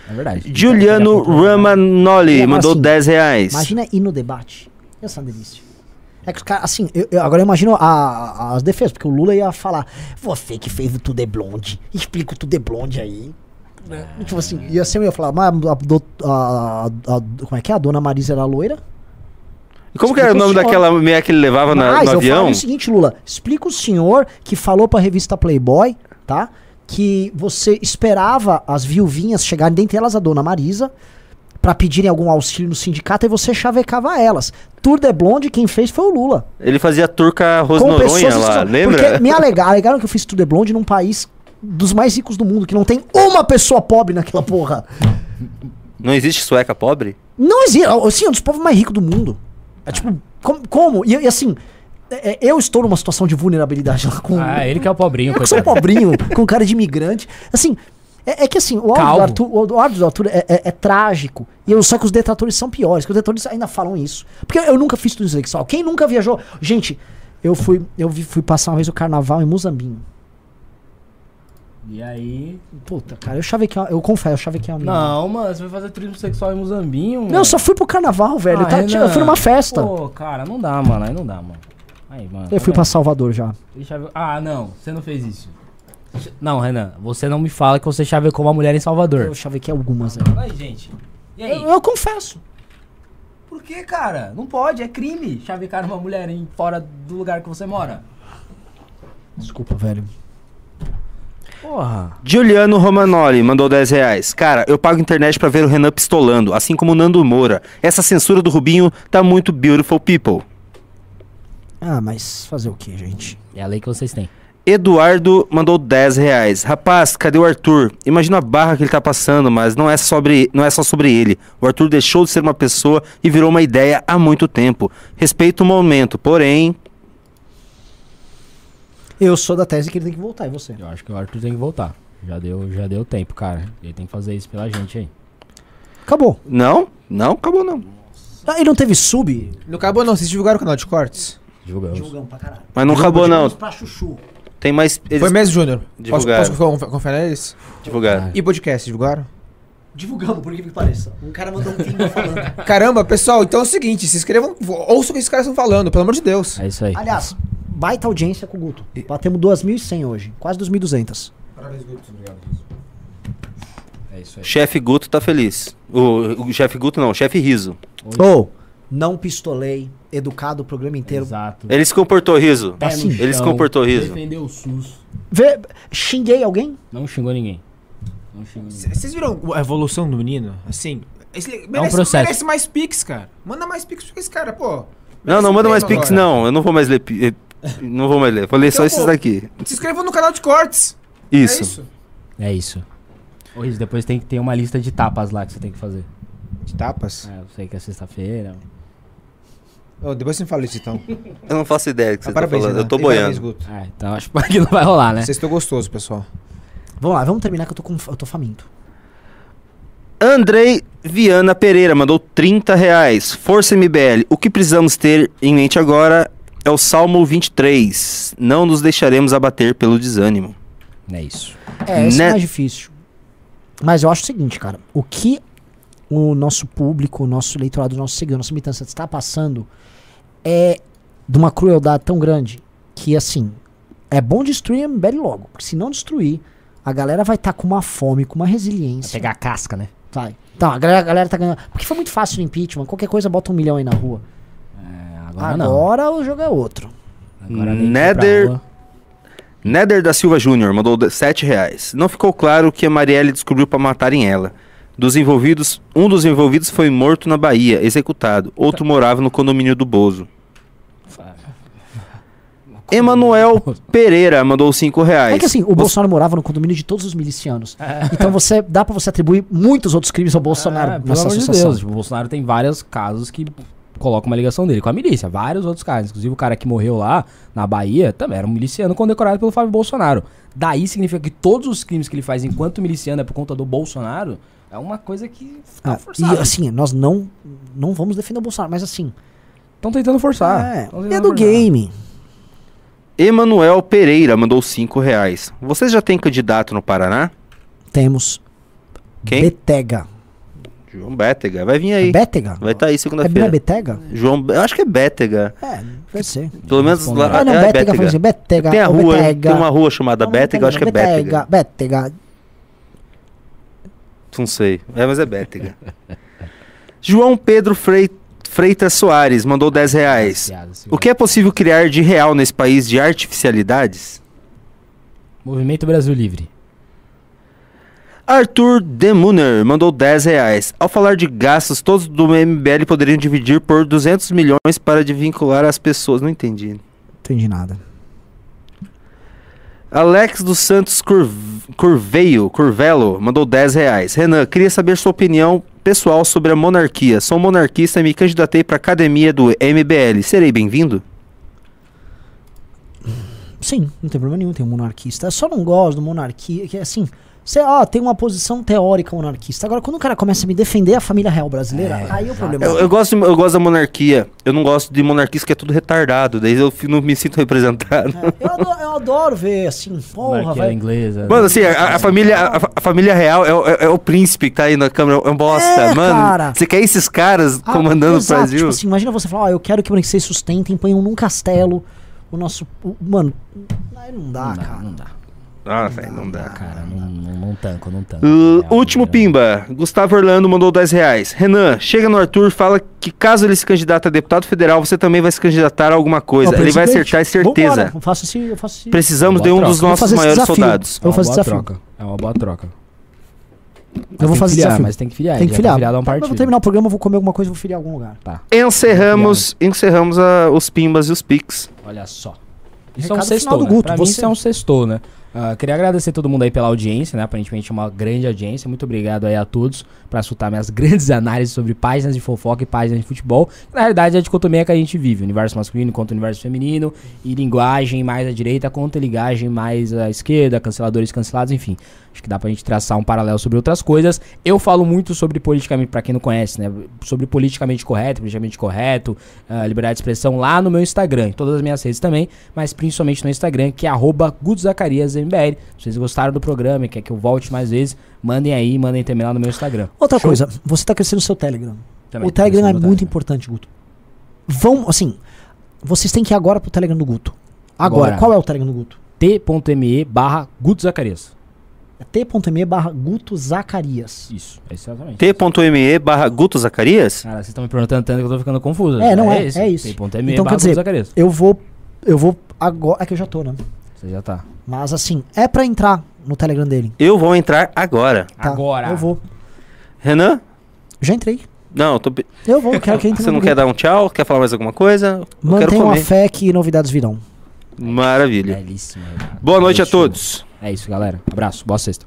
É verdade. Giuliano Ramanoli Não, mandou assim, 10 reais. Imagina ir no debate. Essa é delícia. É que os caras, assim, eu, eu- agora eu imagino a- as defesas, porque o Lula ia falar, você que fez o Tudo é Blonde, explica o Tudo é Blonde aí. Né? Tipo assim, ia ser eu ia falar, mas a, a- a- como é que é? A dona Marisa era loira? E como que era o nome Explica o daquela meia que ele levava na- Mas no eu avião? falo o seguinte, Lula, explica o senhor que falou pra revista Playboy, tá? Que você esperava as viuvinhas chegarem, dentre elas a dona Marisa, pra pedirem algum auxílio no sindicato e você chavecava elas. Tour de Blonde, quem fez foi o Lula. Ele fazia turca Rose Com Noronha pessoas lá, lembra? Porque me alegaram, alegaram que eu fiz Tour de Blonde num país dos mais ricos do mundo, que não tem uma pessoa pobre naquela porra. Não existe sueca pobre? Não existe. Assim, é um dos povos mais ricos do mundo. É tipo, como? como? E, e assim, é- é, eu estou numa situação de vulnerabilidade lá com. Ah, ele que é o pobrinho, eu que sou pobrinho, com cara de imigrante. Assim, é, é que assim, o áudio. Arthur, o áudio do Arthur é, é- é trágico. E eu, só que os detratores são piores, que os detratores ainda falam isso. Porque eu nunca fiz tudo isso sexual. Quem nunca viajou? Gente, eu fui, eu fui passar uma vez o carnaval em Muzambinho. E aí... Puta, cara, eu chavequei, uma- eu confesso, eu chavequei uma menina. Não, mano, você vai fazer turismo sexual em Muzambinho, Não, eu só fui pro carnaval, velho. Ah, eu, tava- eu fui numa festa. Pô, cara, não dá, mano. Aí não dá, mano. Aí, mano. eu tá fui pra vendo? Salvador já. Chave- Ah, não. Você não fez isso. Não, Renan. Você não me fala que você chavecou uma mulher em Salvador. Eu chavequei algumas, né? Aí, gente. E aí? Eu, eu confesso. Por que, cara? Não pode, é crime chavecar uma mulher em fora do lugar que você mora. Desculpa, velho. Porra. Giuliano Romanoli mandou 10 reais. Cara, eu pago internet pra ver o Renan pistolando, assim como o Nando Moura. Essa censura do Rubinho tá muito beautiful people. Ah, mas fazer o que, gente? É a lei que vocês têm. Eduardo mandou 10 reais. Rapaz, cadê o Arthur? Imagina a barra que ele tá passando, mas não é, sobre, não é só sobre ele. O Arthur deixou de ser uma pessoa e virou uma ideia há muito tempo. Respeito o momento, porém. Eu sou da tese que ele tem que voltar, e você? Eu acho que o Arthur tem que voltar. Já deu, já deu tempo, cara. Ele tem que fazer isso pela gente aí. Acabou. Não, não, acabou não. Ah, ele não teve sub? Não acabou não, vocês divulgaram o canal de cortes? Divulgamos. Divulgamos pra caralho. Mas não acabou não. Pra chuchu. Tem mais. Eles Foi mesmo, Júnior? Posso, Divulgaram. posso conf- confiar neles? divulgaram. E podcast, divulgaram? Divulgamos, por que que pareça. Um cara mandou um vídeo falando. Caramba, pessoal, então é o seguinte, se inscrevam, ouçam o que esses caras estão falando, pelo amor de Deus. É isso aí. Aliás, baita audiência com o Guto. Batemos 2.100 hoje. Quase 2.200. Parabéns, Guto, obrigado. É isso aí. Chefe Guto tá feliz. O, o chefe Guto não, o chefe Riso. Ou, não pistolei. Educado o programa inteiro. Exato. Ele se comportou, Riso. No assim, ele se comportou, Riso. Defendeu o SUS. Vê, xinguei alguém? Não xingou ninguém. Não xingou ninguém. Vocês viram a evolução do menino? Assim, esse, merece, processo. merece mais pix, cara. Manda mais pix pra esse cara, pô. Não, não manda um mais prêmio pix, agora. não. Eu não vou mais ler. eh, Não vou mais ler. Vou ler só Então, esses pô. daqui. Se inscrevam no canal de cortes. Isso. É isso. É isso. Ô, Riz, depois tem que ter uma lista de tapas lá que você tem que fazer. De tapas? É, eu sei que é sexta-feira. Ô, depois você me fala isso, então. Eu não faço ideia do que você Ah, tá falando. Renan. Eu tô E parabéns, boiando. Guto. É, então acho que não vai rolar, né? Vocês estão gostosos, pessoal. Vamos lá, vamos terminar que eu tô, com, eu tô faminto. Andrei Viana Pereira mandou 30 reais. Força MBL. O que precisamos ter em mente agora é o Salmo 23. Não nos deixaremos abater pelo desânimo. É isso. É, esse é Né? mais difícil. Mas eu acho o seguinte, cara. O que o nosso público, o nosso eleitorado, o nosso seguidor, a nossa militância está passando é de uma crueldade tão grande que, assim, é bom destruir a MBL logo. Porque se não destruir, a galera vai estar com uma fome, com uma Vai resiliência. pegar a casca, né? Vai. Então, a galera, a galera tá ganhando. Porque foi muito fácil no impeachment. Qualquer coisa bota um milhão aí na rua. É, agora, Agora, não. o jogo é outro. Agora Nether-. Nether da Silva Júnior mandou 7 reais. Não ficou claro o que a Marielle descobriu para matarem ela. Dos envolvidos, um dos envolvidos foi morto na Bahia, executado. Outro morava no condomínio do Bozo. Emanuel Pereira mandou 5 reais. É que assim, o Bolsonaro morava no condomínio de todos os milicianos. Então você dá pra você atribuir muitos outros crimes ao Bolsonaro É, pelo nessa amor de associação. Deus, tipo, o Bolsonaro tem vários casos que colocam uma ligação dele com a milícia. Vários outros casos. Inclusive o cara que morreu lá na Bahia também era um miliciano condecorado pelo Fábio Bolsonaro. Daí significa que todos os crimes que ele faz enquanto miliciano é por conta do Bolsonaro. É uma coisa que fica Ah, forçada. e assim, nós não não vamos defender o Bolsonaro, mas assim, Estão tentando forçar. é, tentando é do forçar. game. Emanuel Pereira mandou 5 reais. Vocês já têm candidato no Paraná? Temos Quem? Betega. João Bétega. Vai vir aí. Betega? Vai estar aí É, não é segunda-feira. Betega? João, eu acho que é Bétega. É, deve ser. Pelo menos lá. Ah, não, é Betega, Bétega. foi assim, Betega. Tem a rua, Betega. tem uma rua chamada Não, Bétega, eu acho que é Bétega. Betega. Não sei. É, mas é Bétega. João Pedro Frei- Freitas Soares mandou 10 reais. O que é possível criar de real nesse país de artificialidades? Movimento Brasil Livre. Arthur Demuner mandou 10 reais. Ao falar de gastos, todos do MBL poderiam dividir por 200 milhões para desvincular as pessoas. Não entendi. Entendi nada. Alex dos Santos Curv... Curveio, Curvelo, mandou 10 reais. Renan, queria saber sua opinião pessoal sobre a monarquia. Sou monarquista e me candidatei para a academia do MBL. Serei bem-vindo? Sim, não tem problema nenhum, tem um monarquista. Eu só não gosto do monarquia, que é assim, você ó, tem uma posição teórica monarquista. Agora, quando o cara começa a me defender a família real brasileira, aí é o problema. Eu, eu gosto, eu gosto da monarquia. Eu não gosto de monarquista que é tudo retardado. Daí eu não me sinto representado. É, eu, adoro, eu adoro ver, assim, porra, vai. inglesa. Mano, assim, a, a família, a, a família real é, o- é- é o príncipe que tá aí na câmera, é um bosta. É, Mano, cara. você quer esses caras Ah, comandando exato, o Brasil? Tipo assim, imagina você falar, ó, eu quero que vocês sustentem, ponham num castelo o nosso. o- mano, aí não dá, não dá, cara. não dá. Nossa, aí não dá. Cara, não, não, não tanco, não tanco. Uh, É, último é, pimba, Gustavo Orlando mandou 10 reais. Renan, chega no Arthur, fala que caso ele se candidate a deputado federal, você também vai se candidatar a alguma coisa. Ele vai acertar, é certeza. vambora, eu faço esse, eu faço esse... Precisamos de Boa um dos troca. Vou nossos maiores desafio. soldados. Eu vou É fazer uma boa desafio. troca. É uma boa troca. Eu vou fazer filiar, desafio. Mas tem que filiar. Tem que já filiar. filiado a um Eu vou terminar o programa, eu vou comer alguma coisa e vou filiar em algum lugar. Tá. Encerramos, encerramos a- os pimbas e os pics. Olha só. Isso é um sextou, do né? Guto, Pra mim você. isso é um sextou, né? Ah, queria agradecer todo mundo aí pela audiência, né? Aparentemente uma grande audiência. Muito obrigado aí a todos pra escutar minhas grandes análises sobre páginas de fofoca e páginas de futebol. Na realidade é a dicotomia que a gente vive. Universo masculino contra universo feminino. E linguagem mais à direita contra linguagem mais à esquerda. Canceladores cancelados, enfim. Acho que dá pra gente traçar um paralelo sobre outras coisas. Eu falo muito sobre politicamente, pra quem não conhece, né? Sobre politicamente correto, politicamente correto, ah, liberdade de expressão lá no meu Instagram, em todas as minhas redes também, mas principalmente no Instagram, que é arroba GutoZacariasMBL. Se vocês gostaram do programa e quer que eu volte mais vezes, mandem aí, mandem também lá no meu Instagram. Outra Show? coisa, você tá crescendo o seu Telegram. Também o Telegram é muito Telegram. importante, Guto. Vão, assim, vocês têm que ir agora pro Telegram do Guto. Agora, Agora. qual é o Telegram do Guto? t.me barra GutoZacarias. É t.me barra Guto Zacarias. Isso, é exatamente. T.me barra Guto Zacarias? Cara, vocês estão me perguntando tanto que eu tô ficando confuso. É, não é, esse? é isso. T.me Então, barra quer dizer, GutoZacarias. Eu vou, eu vou agora, é que eu já tô, né? Você já tá. Mas assim, é pra entrar no Telegram dele. Eu vou entrar agora. tá? Agora. Eu vou. Renan? Já entrei. Não, eu tô... pe- Eu vou, quero que entre você no não grupo. quer dar um tchau? Quer falar mais alguma coisa? Eu quero Mantenham a comer. fé que novidades virão. Maravilha. Belíssimo. Boa noite a todos. É isso, galera. Abraço. Boa sexta.